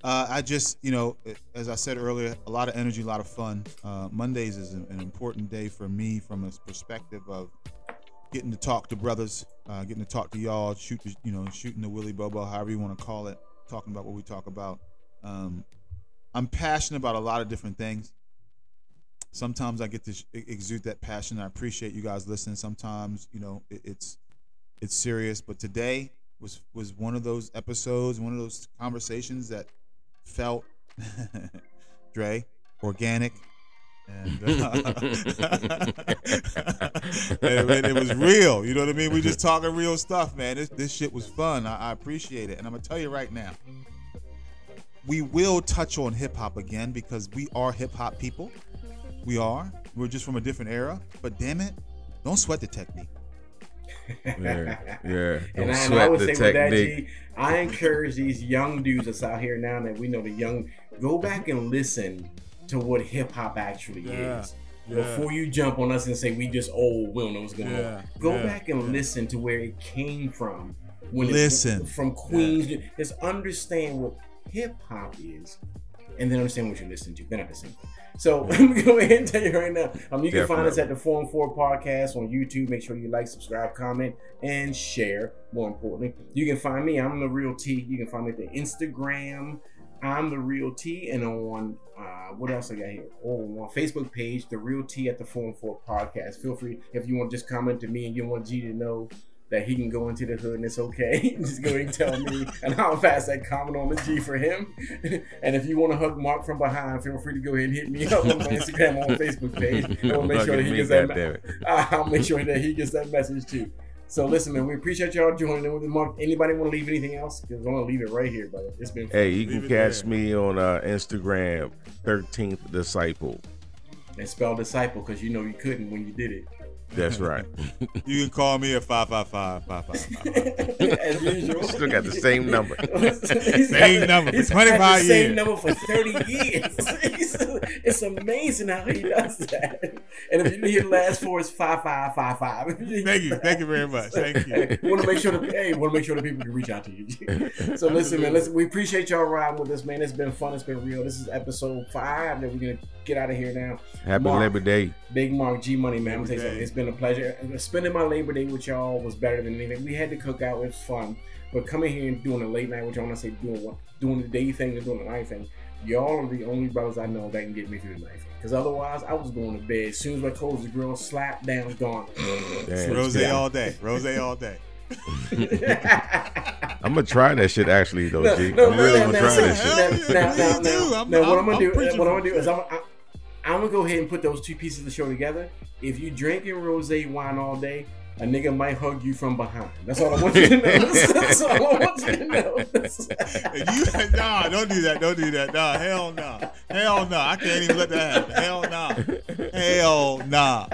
Uh, I just, you know, as I said earlier, a lot of energy, a lot of fun. Uh, Mondays is an, an important day for me from a perspective of getting to talk to brothers, uh, getting to talk to y'all, shoot, the, you know, shooting the Willy Bobo, however you want to call it, talking about what we talk about. Um, I'm passionate about a lot of different things sometimes I get to exude that passion. I appreciate you guys listening. Sometimes, you know, it, it's it's serious, but today was was one of those episodes, one of those conversations that felt Dre organic. And, uh, and it, it was real, you know what I mean. We just talking real stuff, man. This this shit was fun. I, I appreciate it, and I'm gonna tell you right now, we will touch on hip hop again because we are hip hop people. We are. We're just from a different era. But damn it, don't sweat the technique. Yeah, yeah. And Don't I, and I sweat would the say with that, technique. G, I encourage these young dudes that's out here now that we know the young, go back and listen to what hip hop actually Yeah, is. yeah. Before you jump on us and say we just old, we don't know what's going Yeah, on. Go yeah, back and yeah. listen to where it came from. When Listen. it, from Queens, just understand what hip hop is, and then understand what you're listening to. They're not the same thing. So I'm go ahead and tell you right now. Um, you can find us at the Forum Four Podcast on YouTube. Make sure you like, subscribe, comment, and share. More importantly, you can find me. I'm the Real T. You can find me at the Instagram. I'm the Real T, and on uh, what else I got here? Oh, on Facebook page, the Real T at the Forum Four Podcast. Feel free if you want to just comment to me and you want G to know that he can go into the hood and it's okay. just go ahead and tell me, and I'll pass that comment on the G for him. and if you want to hug Mark from behind, feel free to go ahead and hit me up on my Instagram or on Facebook page. And we'll make sure that he gets that. goddammit. I'll make sure that he gets that message too. So listen, man, we appreciate y'all joining in with Mark. Anybody want to leave anything else? Because I'm gonna leave it right here, brother. It's been fun. Hey, you Leave can catch there. me on uh, Instagram, 13th Disciple. and spell disciple because you know you couldn't when you did it. That's right. You can call me at 555 555. As usual. Still got the same number. Same had- number for he's had 25 the Same years. number for 30 years. He's- it's amazing how he does that. And if you need the last four, it's 5555. Thank you. Thank you very much. Thank you. want to make sure that hey, want to make sure that people can reach out to you. so listen, man. Listen, we appreciate y'all riding with us, man. It's been fun. It's been real. This is episode five that we're gonna get out of here now. Happy Mark. Labor Day. Big Mark G Money, man. I'm gonna tell you Labor something. Day. It's been a pleasure. Spending my Labor Day with y'all was better than anything. We had to cook out. It was fun. But coming here and doing a late night, which I want to say doing what, doing the day thing and doing the night thing. Y'all are the only brothers I know that can get me through the night. Because otherwise, I was going to bed. As soon as I closed the grill, slap down, gone. Damn. Rosé Yeah. all day. Rosé all day. I'm gonna try that shit actually though, No, G. no, I'm really no, gonna try that shit. yeah. now, now, now, now, what I'm- I'm gonna do, preaching what I'm gonna do is I'm, I, I'm gonna go ahead and put those two pieces of the show together. If you drinking rosé wine all day, a nigga might hug you from behind. That's all I want you to know. That's all I want you to know. You, nah, don't do that. Don't do that. Nah, hell no. Hell no. I can't even let that happen. Hell no. Hell nah.